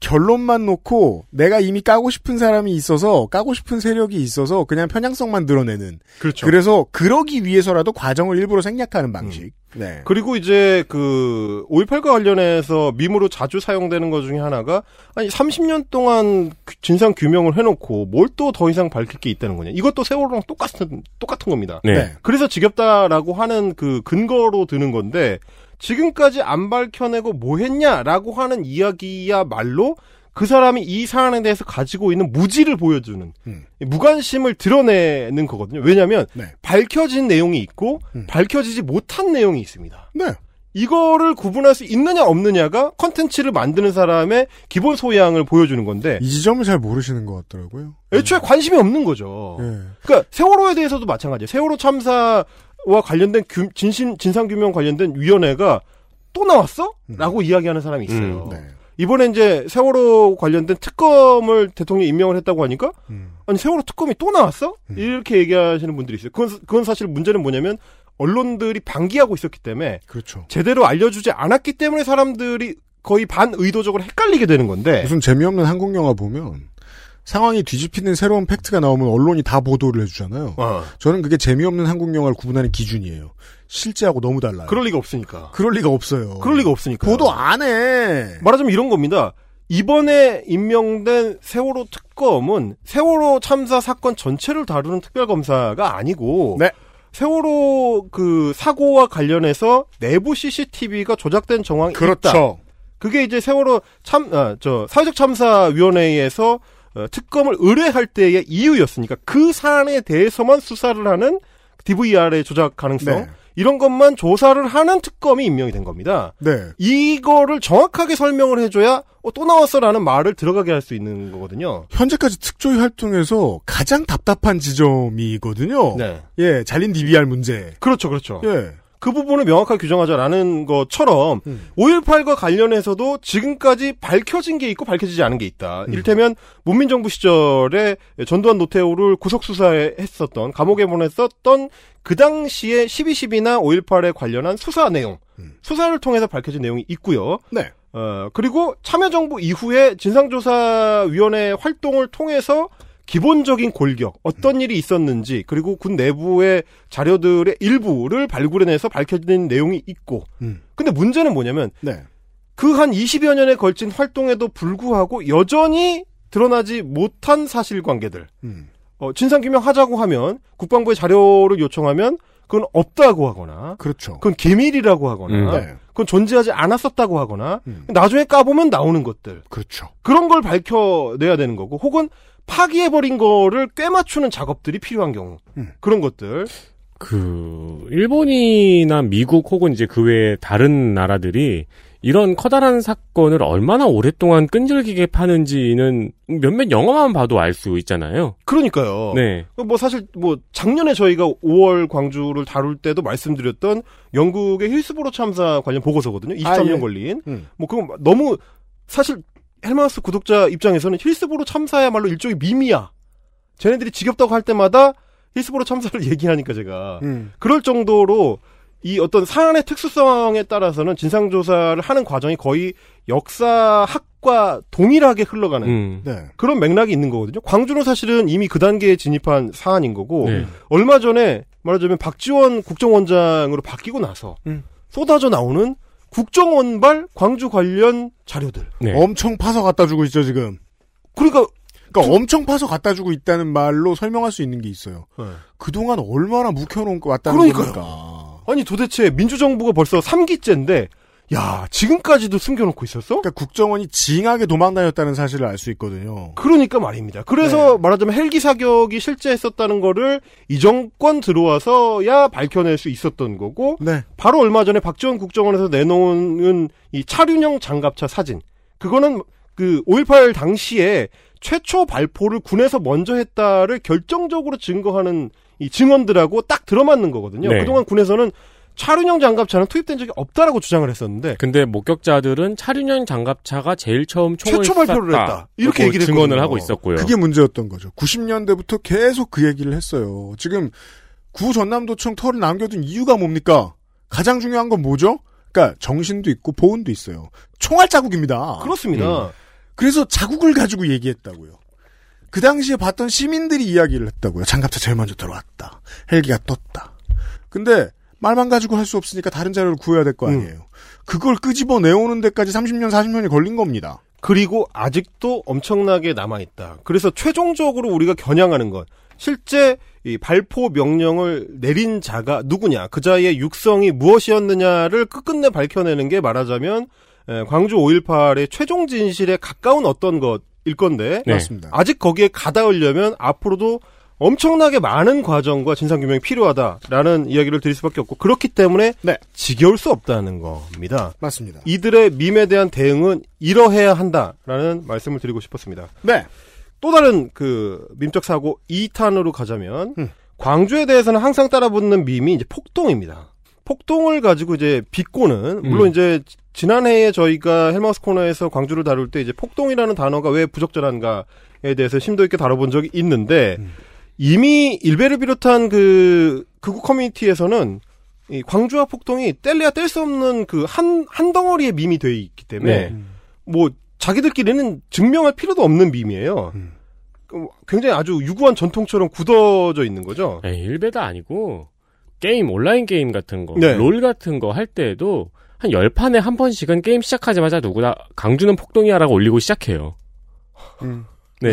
결론만 놓고 내가 이미 까고 싶은 사람이 있어서 까고 싶은 세력이 있어서 그냥 편향성만 드러내는. 그렇죠 그래서 그러기 위해서라도 과정을 일부러 생략하는 방식. 네. 그리고 이제 그 5.18과 관련해서 밈으로 자주 사용되는 것 중에 하나가 아니 30년 동안 그 진상 규명을 해놓고 뭘 또 더 이상 밝힐 게 있다는 거냐 이것도 세월호랑 똑같은 똑같은 겁니다. 네. 네. 그래서 지겹다라고 하는 그 근거로 드는 건데 지금까지 안 밝혀내고 뭐 했냐라고 하는 이야기야말로 그 사람이 이 사안에 대해서 가지고 있는 무지를 보여주는 음. 무관심을 드러내는 거거든요. 왜냐하면 네. 밝혀진 내용이 있고 음. 밝혀지지 못한 내용이 있습니다. 네. 이거를 구분할 수 있느냐 없느냐가 컨텐츠를 만드는 사람의 기본 소양을 보여주는 건데 이 지점을 잘 모르시는 것 같더라고요. 애초에 관심이 없는 거죠. 예. 그러니까 세월호에 대해서도 마찬가지예요. 세월호 참사 와 관련된 규- 진신 진상 규명 관련된 위원회가 또 나왔어? 라고 이야기하는 사람이 있어요. 음, 네. 이번에 이제 세월호 관련된 특검을 대통령이 임명을 했다고 하니까 음. 아니 세월호 특검이 또 나왔어? 이렇게 얘기하시는 분들이 있어요. 그건, 그건 사실 문제는 뭐냐면 언론들이 방기하고 있었기 때문에 그렇죠. 제대로 알려주지 않았기 때문에 사람들이 거의 반 의도적으로 헷갈리게 되는 건데 무슨 재미없는 한국 영화 보면 상황이 뒤집히는 새로운 팩트가 나오면 언론이 다 보도를 해주잖아요. 어. 저는 그게 재미없는 한국 영화를 구분하는 기준이에요. 실제하고 너무 달라요. 그럴 리가 없으니까. 그럴 리가 없어요. 그럴 리가 없으니까. 보도 안 해. 말하자면 이런 겁니다. 이번에 임명된 세월호 특검은 세월호 참사 사건 전체를 다루는 특별검사가 아니고 네. 세월호 그 사고와 관련해서 내부 CCTV가 조작된 정황이 있다. 그렇죠. 그게 이제 세월호 참, 아, 저, 사회적 참사위원회에서 어, 특검을 의뢰할 때의 이유였으니까 그 사안에 대해서만 수사를 하는 DVR의 조작 가능성 네. 이런 것만 조사를 하는 특검이 임명이 된 겁니다. 네. 이거를 정확하게 설명을 해줘야 어, 또 나왔어라는 말을 들어가게 할 수 있는 거거든요. 현재까지 특조위 활동에서 가장 답답한 지점이거든요. 네. 예, 잘린 DVR 문제. 그렇죠, 그렇죠. 예. 그 부분을 명확하게 규정하자라는 것처럼 음. 5.18과 관련해서도 지금까지 밝혀진 게 있고 밝혀지지 않은 게 있다. 음. 이를테면 문민정부 시절에 전두환 노태우를 구속수사했었던 감옥에 보냈었던 그 당시에 12.12나 5.18에 관련한 수사 내용, 수사를 통해서 밝혀진 내용이 있고요. 음. 네. 어, 그리고 참여정부 이후에 진상조사위원회 활동을 통해서 기본적인 골격, 어떤 일이 있었는지, 그리고 군 내부의 자료들의 일부를 발굴해내서 밝혀진 내용이 있고, 음. 근데 문제는 뭐냐면, 네. 그한 20여 년에 걸친 활동에도 불구하고 여전히 드러나지 못한 사실관계들, 음. 어, 진상규명하자고 하면, 국방부에 자료를 요청하면, 그건 없다고 하거나, 그렇죠. 그건 기밀이라고 하거나, 음. 네. 그건 존재하지 않았었다고 하거나, 음. 나중에 까보면 나오는 것들. 그렇죠. 그런 걸 밝혀내야 되는 거고, 혹은 파기해버린 거를 꿰맞추는 작업들이 필요한 경우. 음. 그런 것들. 그 일본이나 미국 혹은 이제 그 외에 다른 나라들이 이런 커다란 사건을 얼마나 오랫동안 끈질기게 파는지는 몇몇 영화만 봐도 알 수 있잖아요. 그러니까요. 네. 뭐 사실 뭐 작년에 저희가 5월 광주를 다룰 때도 말씀드렸던 영국의 힐스보로 참사 관련 보고서거든요. 23년 아, 예. 걸린. 음. 뭐 그건 너무 사실 헬마우스 구독자 입장에서는 힐스보로 참사야말로 일종의 밈이야. 쟤네들이 지겹다고 할 때마다 힐스보로 참사를 (laughs) 얘기하니까 제가 음. 그럴 정도로 이 어떤 사안의 특수성에 따라서는 진상조사를 하는 과정이 거의 역사학과 동일하게 흘러가는 음. 네. 그런 맥락이 있는 거거든요. 광주는 사실은 이미 그 단계에 진입한 사안인 거고 네. 얼마 전에 말하자면 박지원 국정원장으로 바뀌고 나서 음. 쏟아져 나오는 국정원발 광주 관련 자료들. 네. 엄청 파서 갖다 주고 있죠, 지금. 그러니까 그러니까 엄청 파서 갖다 주고 있다는 말로 설명할 수 있는 게 있어요. 네. 그동안 얼마나 묵혀놓은 거 왔다는 그러니까요. 겁니까? 아니 도대체 민주정부가 벌써 3기째인데 야 지금까지도 숨겨놓고 있었어? 그러니까 국정원이 징하게 도망다녔다는 사실을 알 수 있거든요. 그러니까 말입니다. 그래서 말하자면 헬기 사격이 실제 했었다는 거를 이 정권 들어와서야 밝혀낼 수 있었던 거고 네. 바로 얼마 전에 박지원 국정원에서 내놓은 이 차륜형 장갑차 사진 그거는 그 5.18 당시에 최초 발포를 군에서 먼저 했다를 결정적으로 증거하는 이 증언들하고 딱 들어맞는 거거든요. 네. 그동안 군에서는 차륜형 장갑차는 투입된 적이 없다라고 주장을 했었는데 근데 목격자들은 차륜형 장갑차가 제일 처음 총을 최초 발표를 쐈다. 했다. 이렇게 얘기를 증언을 했거든요. 하고 있었고요. 그게 문제였던 거죠. 90년대부터 계속 그 얘기를 했어요. 지금 구 전남도청 털을 남겨둔 이유가 뭡니까? 가장 중요한 건 뭐죠? 그러니까 정신도 있고 보온도 있어요. 총알 자국입니다. 그렇습니다. 음. 그래서 자국을 가지고 얘기했다고요. 그 당시에 봤던 시민들이 이야기를 했다고요. 장갑차 제일 먼저 들어왔다. 헬기가 떴다. 근데 말만 가지고 할 수 없으니까 다른 자료를 구해야 될 거 아니에요. 그걸 끄집어 내오는 데까지 30년, 40년이 걸린 겁니다. 그리고 아직도 엄청나게 남아있다. 그래서 최종적으로 우리가 겨냥하는 것. 실제 이 발포 명령을 내린 자가 누구냐, 그 자의 육성이 무엇이었느냐를 끝끝내 밝혀내는 게 말하자면 에, 광주 5.18의 최종 진실에 가까운 어떤 것일 건데 네. 맞습니다. 아직 거기에 가닿으려면 앞으로도 엄청나게 많은 과정과 진상규명이 필요하다라는 이야기를 드릴 수밖에 없고 그렇기 때문에 네. 지겨울 수 없다는 겁니다. 맞습니다. 이들의 밈에 대한 대응은 이러해야 한다라는 말씀을 드리고 싶었습니다. 네. 또 다른 그 밈적 사고 2탄으로 가자면 광주에 대해서는 항상 따라붙는 밈이 이제 폭동입니다. 폭동을 가지고 이제 비꼬는 물론 음. 이제 지난해에 저희가 헬마우스 코너에서 광주를 다룰 때 이제 폭동이라는 단어가 왜 부적절한가에 대해서 심도 있게 다뤄본 적이 있는데 이미 일베를 비롯한 그 극우 커뮤니티에서는 이 광주와 폭동이 뗄래야 뗄 수 없는 그 한 한 덩어리의 밈이 돼 있기 때문에 네. 뭐 자기들끼리는 증명할 필요도 없는 밈이에요. 그 굉장히 아주 유구한 전통처럼 굳어져 있는 거죠. 에이, 일베다 아니고 게임 온라인 게임 같은 거, 네. 롤 같은 거 할 때에도 한 열 판에 한 번씩은 게임 시작하자마자 누구나 광주는 폭동이야라고 올리고 시작해요. 네.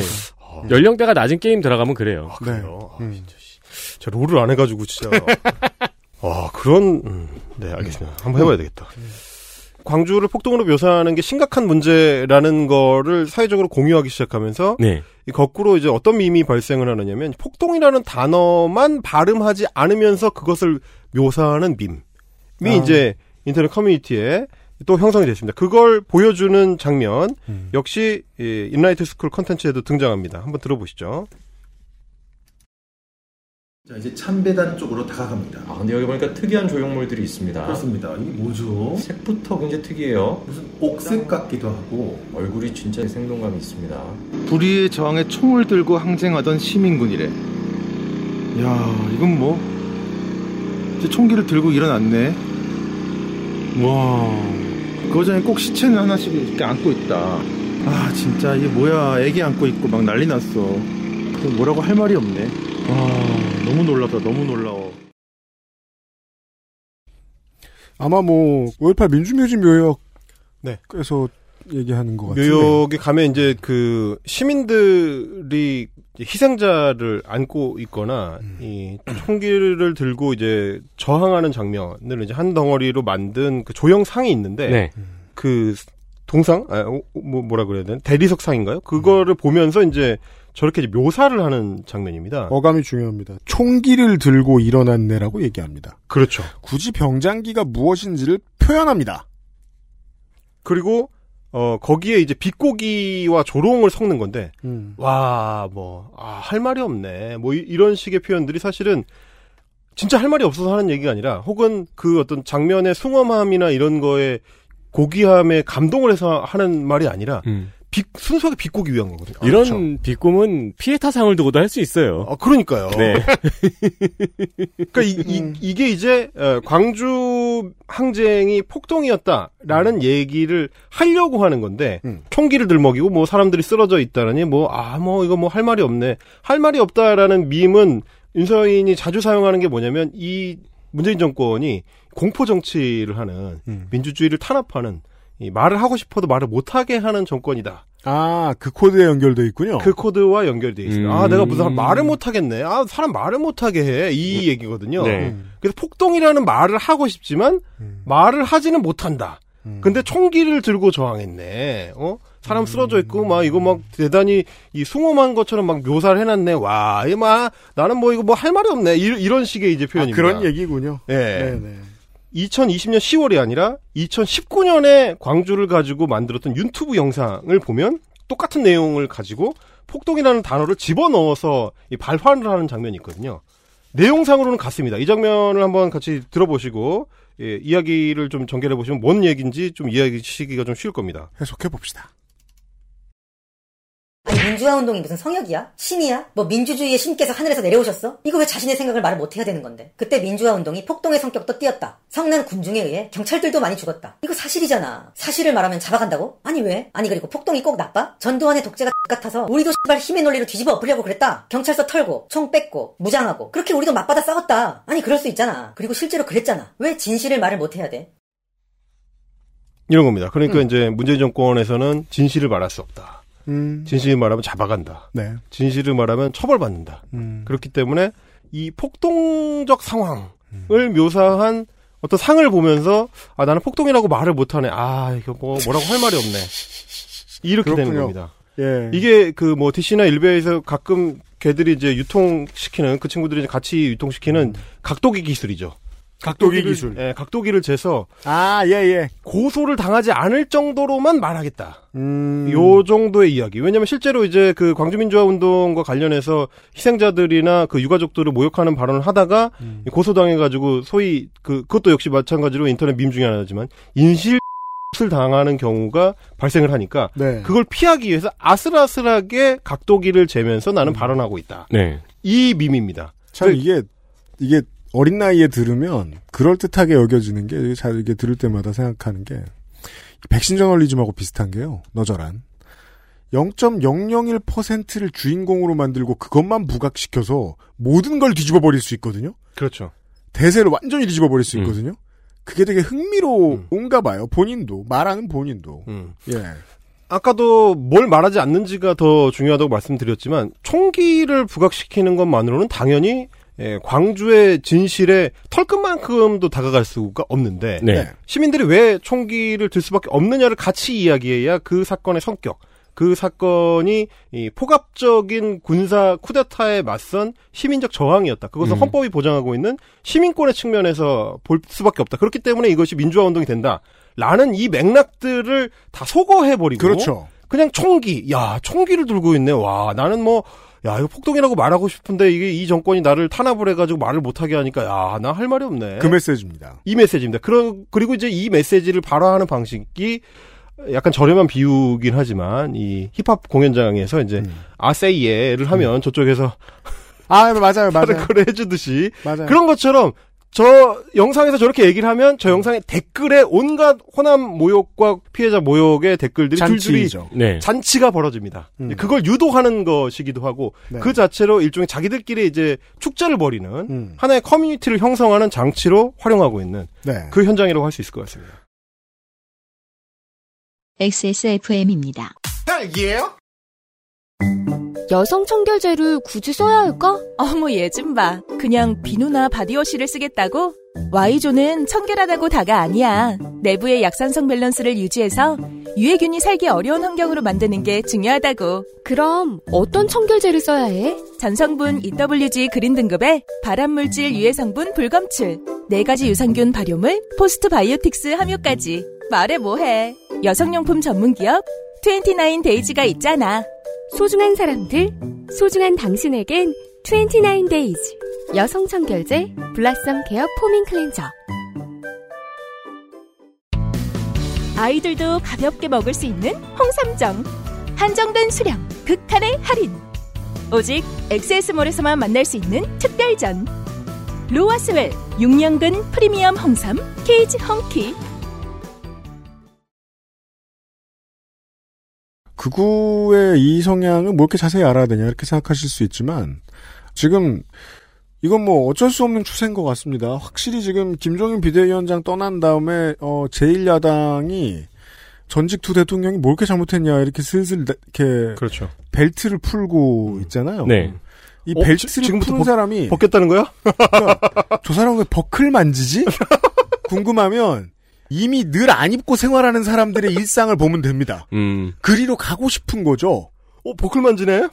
연령대가 낮은 게임 들어가면 그래요. 아, 그래요. 아, 진짜 씨. 제가 롤을 안 해가지고 진짜. (laughs) 아 그런 음, 네 알겠습니다. 한번 해봐야 되겠다. 광주를 폭동으로 묘사하는 게 심각한 문제라는 거를 사회적으로 공유하기 시작하면서 네. 이 거꾸로 이제 어떤 밈이 발생을 하느냐면 폭동이라는 단어만 발음하지 않으면서 그것을 묘사하는 밈 이 아. 이제 인터넷 커뮤니티에 또 형성이 됐습니다. 그걸 보여주는 장면 역시 이 인라이트 스쿨 컨텐츠에도 등장합니다. 한번 들어보시죠. 자, 이제 참배단 쪽으로 다가갑니다. 아, 근데 여기 보니까 특이한 조형물들이 있습니다. 그렇습니다. 이게 뭐죠? 색부터 굉장히 특이해요. 무슨 옥색 같기도 하고 얼굴이 진짜 생동감이 있습니다. 불의의 저항에 총을 들고 항쟁하던 시민군이래. 야, 이건 뭐? 이제 총기를 들고 일어났네. 와, 그 전에 꼭 시체는 하나씩 이렇게 안고 있다. 아, 진짜 이게 뭐야? 애기 안고 있고 막 난리 났어. 그 뭐라고 할 말이 없네. 와, 너무 놀랍다. 너무 놀라워. 아마 뭐, 5.18 민주묘지 묘역. 네. 그래서 얘기하는 것 같은데. 묘역에 가면 이제 그 시민들이 희생자를 안고 있거나 이 총기를 들고 이제 저항하는 장면을 이제 한 덩어리로 만든 그 조형상이 있는데 네. 그 동상 아, 어, 뭐 뭐라 그래야 되나 대리석상인가요? 그거를 보면서 이제 저렇게 이제 묘사를 하는 장면입니다. 어감이 중요합니다. 총기를 들고 일어났네라고 얘기합니다. 그렇죠. 굳이 병장기가 무엇인지를 표현합니다. 그리고 어 거기에 이제 비꼬기와 조롱을 섞는 건데 음. 와, 뭐, 아, 할 말이 없네. 뭐, 이- 이런 식의 표현들이 사실은 진짜 할 말이 없어서 하는 얘기가 아니라 혹은 그 어떤 장면의 숭엄함이나 이런 거에 고귀함에 감동을 해서 하는 말이 아니라 비- 순수하게 비꼬기 위한 거거든요. 아, 음. 이런 그렇죠. 비꿈은 피해 타상을 두고도 할 수 있어요. 아, 그러니까요. 네. (laughs) 그러니까 이, 게 이제 어, 광주 항쟁이 폭동이었다라는 얘기를 하려고 하는 건데 총기를 들먹이고 뭐 사람들이 쓰러져 있다라니 뭐아 뭐 이거 뭐 할 말이 없네 할 말이 없다라는 밈은 윤서인이 자주 사용하는 게 뭐냐면 이 문재인 정권이 공포 정치를 하는 민주주의를 탄압하는 이 말을 하고 싶어도 말을 못하게 하는 정권이다. 아, 그 코드에 연결돼 있군요. 그 코드와 연결돼 있습니다. 아, 음. 내가 무슨 말을 못 하겠네. 아, 사람 말을 못 하게 해. 이 얘기거든요. 네. 그래서 폭동이라는 말을 하고 싶지만 말을 하지는 못한다. 근데 총기를 들고 저항했네. 어? 사람 쓰러져 있고 막 이거 막 대단히 이 숭엄한 것처럼 막 묘사를 해놨네. 와, 이막 나는 뭐 이거 뭐 할 말이 없네. 이, 런 식의 이제 표현입니다. 그런 얘기군요. 예. 네 네. 2020년 10월이 아니라 2019년에 광주를 가지고 만들었던 유튜브 영상을 보면 똑같은 내용을 가지고 폭동이라는 단어를 집어넣어서 이 발화를 하는 장면이 있거든요. 내용상으로는 같습니다. 이 장면을 한번 같이 들어보시고 예, 이야기를 좀 전개해 보시면 뭔 얘기인지 좀 이해하시기가 좀 쉬울 겁니다. 해석해 봅시다. 아니 민주화 운동이 무슨 성역이야? 신이야? 뭐 민주주의의 신께서 하늘에서 내려오셨어? 이거 왜 자신의 생각을 말을 못해야 되는 건데? 그때 민주화 운동이 폭동의 성격도 띄었다. 성난 군중에 의해 경찰들도 많이 죽었다. 이거 사실이잖아. 사실을 말하면 잡아간다고? 아니 왜? 아니 그리고 폭동이 꼭 나빠? 전두환의 독재가 같아서 우리도 씨발 힘의 논리로 뒤집어 엎으려고 그랬다. 경찰서 털고 총 뺏고 무장하고 그렇게 우리도 맞받아 싸웠다. 아니 그럴 수 있잖아. 그리고 실제로 그랬잖아. 왜 진실을 말을 못해야 돼? 이런 겁니다. 그러니까 음. 이제 문재인 정권에서는 진실을 말할 수 없다. 음. 진실을 말하면 잡아간다. 네. 진실을 말하면 처벌받는다. 음. 그렇기 때문에 이 폭동적 상황을 묘사한 어떤 상을 보면서 아 나는 폭동이라고 말을 못하네. 아 이거 뭐 뭐라고 할 말이 없네. 이렇게 되는 그렇군요. 겁니다. 예. 이게 그 뭐 DC나 일베에서 가끔 걔들이 이제 유통시키는 그 친구들이 같이 유통시키는 각도기 기술이죠. 각도기 기술. 예, 각도기를 재서 아, 예, 예. 고소를 당하지 않을 정도로만 말하겠다. 음. 요 정도의 이야기. 왜냐면 실제로 이제 그 광주민주화 운동과 관련해서 희생자들이나 그 유가족들을 모욕하는 발언을 하다가 음. 고소당해 가지고 소위 그 그것도 역시 마찬가지로 인터넷 밈 중에 하나지만 인실 을 당하는 경우가 발생을 하니까 네. 그걸 피하기 위해서 아슬아슬하게 각도기를 재면서 나는 발언하고 있다. 네. 이 밈입니다. 참 이게 이게 어린 나이에 들으면 그럴 듯하게 여겨지는 게 잘 이게 들을 때마다 생각하는 게 백신 저널리즘하고 비슷한 게요. 너절한 0.001%를 주인공으로 만들고 그것만 부각시켜서 모든 걸 뒤집어 버릴 수 있거든요. 그렇죠. 대세를 완전히 뒤집어 버릴 수 있거든요. 그게 되게 흥미로운가 봐요. 본인도 말하는 본인도. 예. 아까도 뭘 말하지 않는지가 더 중요하다고 말씀드렸지만 총기를 부각시키는 것만으로는 당연히 예, 광주의 진실에 털끝만큼도 다가갈 수가 없는데 네. 시민들이 왜 총기를 들 수밖에 없느냐를 같이 이야기해야 그 사건의 성격, 그 사건이 이 포갑적인 군사 쿠데타에 맞선 시민적 저항이었다. 그것은 음. 헌법이 보장하고 있는 시민권의 측면에서 볼 수밖에 없다. 그렇기 때문에 이것이 민주화 운동이 된다. 라는 이 맥락들을 다 소거해버리고. 그렇죠. 그냥 총기. 야, 총기를 들고 있네. 와, 나는 뭐, 야, 이거 폭동이라고 말하고 싶은데 이게 이 정권이 나를 탄압을 해가지고 말을 못하게 하니까, 야, 나 할 말이 없네. 그 메시지입니다. 이 메시지입니다. 그러, 그리고 이제 이 메시지를 발화하는 방식이 약간 저렴한 비유긴 하지만 이 힙합 공연장에서 이제 음. 아세이예를 하면 저쪽에서 아 맞아요 맞아요. (laughs) 걸 해주듯이 맞아요. 그런 것처럼 저 영상에서 저렇게 얘기를 하면 저 영상의 댓글에 온갖 호남 모욕과 피해자 모욕의 댓글들이 줄줄이 잔치죠. 네. 잔치가 벌어집니다. 음. 그걸 유도하는 것이기도 하고 네. 그 자체로 일종의 자기들끼리 이제 축제를 벌이는 음. 하나의 커뮤니티를 형성하는 장치로 활용하고 있는 네. 그 현장이라고 할 수 있을 것 같습니다. XSFM입니다. 딸기예요? 여성 청결제를 굳이 써야 할까? 어머 얘 좀 봐. 그냥 비누나 바디워시를 쓰겠다고? Y존은 청결하다고 다가 아니야. 내부의 약산성 밸런스를 유지해서 유해균이 살기 어려운 환경으로 만드는 게 중요하다고. 그럼 어떤 청결제를 써야 해? 전성분 EWG 그린 등급에 발암물질 유해 성분 불검출, 네 가지 유산균 발효물, postbiotics 함유까지. 말해 뭐해. 여성용품 전문 기업 29days가 있잖아. 소중한 사람들, 소중한 당신에겐 29days 여성 청결제 Blossom Care Foaming Cleanser 아이들도 가볍게 먹을 수 있는 홍삼정. 한정된 수량, 극한의 할인. 오직 엑세스몰에서만 만날 수 있는 특별전. 로아스웰 6년근 프리미엄 홍삼 케이지 헝키. 극우의 이 성향을 뭐 이렇게 자세히 알아야 되냐 이렇게 생각하실 수 있지만 지금 이건 뭐 어쩔 수 없는 추세인 것 같습니다. 확실히 지금 김종인 비대위원장 떠난 다음에 어 제1야당이 전직 두 대통령이 뭘 이렇게 잘못했냐 이렇게 슬슬 나- 이렇게 그렇죠. 벨트를 풀고 있잖아요. 네. 이 어, 벨트를 지- 지금부터 푸는 벗- 사람이 벗겠다는 거야? 저 사람 왜 버클 만지지? (laughs) 궁금하면 이미 늘 안 입고 생활하는 사람들의 일상을 보면 됩니다. 음. 그리로 가고 싶은 거죠. 어, 버클 만지네? 예.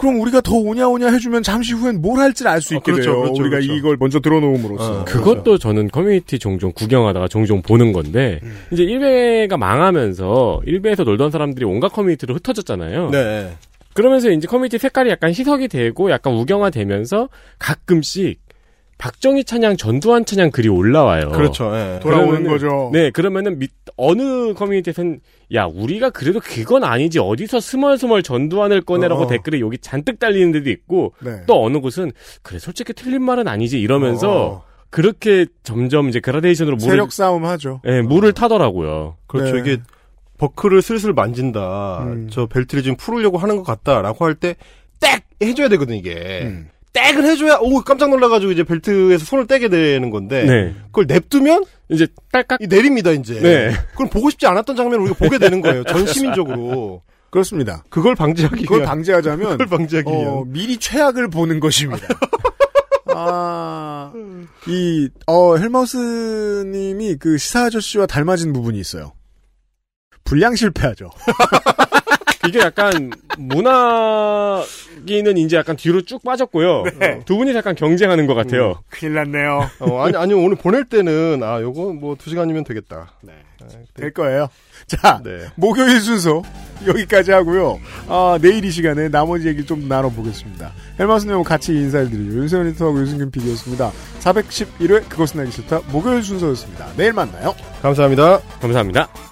그럼 우리가 더 오냐 오냐 해주면 잠시 후엔 뭘 할지를 알수 어, 있게 그렇죠, 돼요. 그렇죠, 우리가 그렇죠. 이걸 먼저 들어놓음으로써. 어, 그것도 저는 커뮤니티 종종 구경하다가 종종 보는 건데 음. 이제 일베가 망하면서 일베에서 놀던 사람들이 온갖 커뮤니티로 흩어졌잖아요. 네. 그러면서 이제 커뮤니티 색깔이 약간 희석이 되고 약간 우경화되면서 가끔씩 박정희 찬양, 전두환 찬양 글이 올라와요. 그렇죠. 예. 돌아오는 거죠. 네, 그러면은 밑, 어느 커뮤니티에서는 야 우리가 그래도 그건 아니지 어디서 스멀스멀 전두환을 꺼내라고 어. 댓글에 여기 잔뜩 달리는 데도 있고 네. 또 어느 곳은 그래 솔직히 틀린 말은 아니지 이러면서 어. 그렇게 점점 이제 그라데이션으로 물을 세력 싸움 하죠. 예, 물을 타더라고요. 그렇죠. 네. 이게 버클을 슬슬 만진다. 음. 저 벨트를 지금 풀으려고 하는 것 같다라고 할때땡 해줘야 되거든 이게. 음. 땡을 해줘야 오 깜짝 놀라가지고 이제 벨트에서 손을 떼게 되는 건데 네. 그걸 냅두면 이제 딸깍 이 내립니다 이제. 네. 그럼 보고 싶지 않았던 장면을 우리가 보게 되는 거예요. 전 (laughs) 시민적으로. 그렇습니다. 그걸 방지하기 그걸 위한. 방지하자면 그걸 방지하기 어, 위한. 미리 최악을 보는 것입니다. (laughs) 아, 이, 어, 헬마우스님이 그 시사 아저씨와 닮아진 부분이 있어요. 분량 실패하죠. (laughs) 이게 약간 문학기는 이제 약간 뒤로 쭉 빠졌고요. 네. 두 분이 약간 경쟁하는 것 같아요. 큰일 났네요. 어, 아니, 아니, 오늘 보낼 때는, 아, 요거 뭐 두 시간이면 되겠다. 네. 될 거예요. 자, 목요일 순서 여기까지 하고요. 아, 내일 이 시간에 나머지 얘기 좀 나눠보겠습니다. 헬마스님 같이 인사를 드리죠. 윤세현 리터하고 유승균 PD였습니다. 411회 그것은 알기 싫다 목요일 순서였습니다. 내일 만나요. 감사합니다. 감사합니다.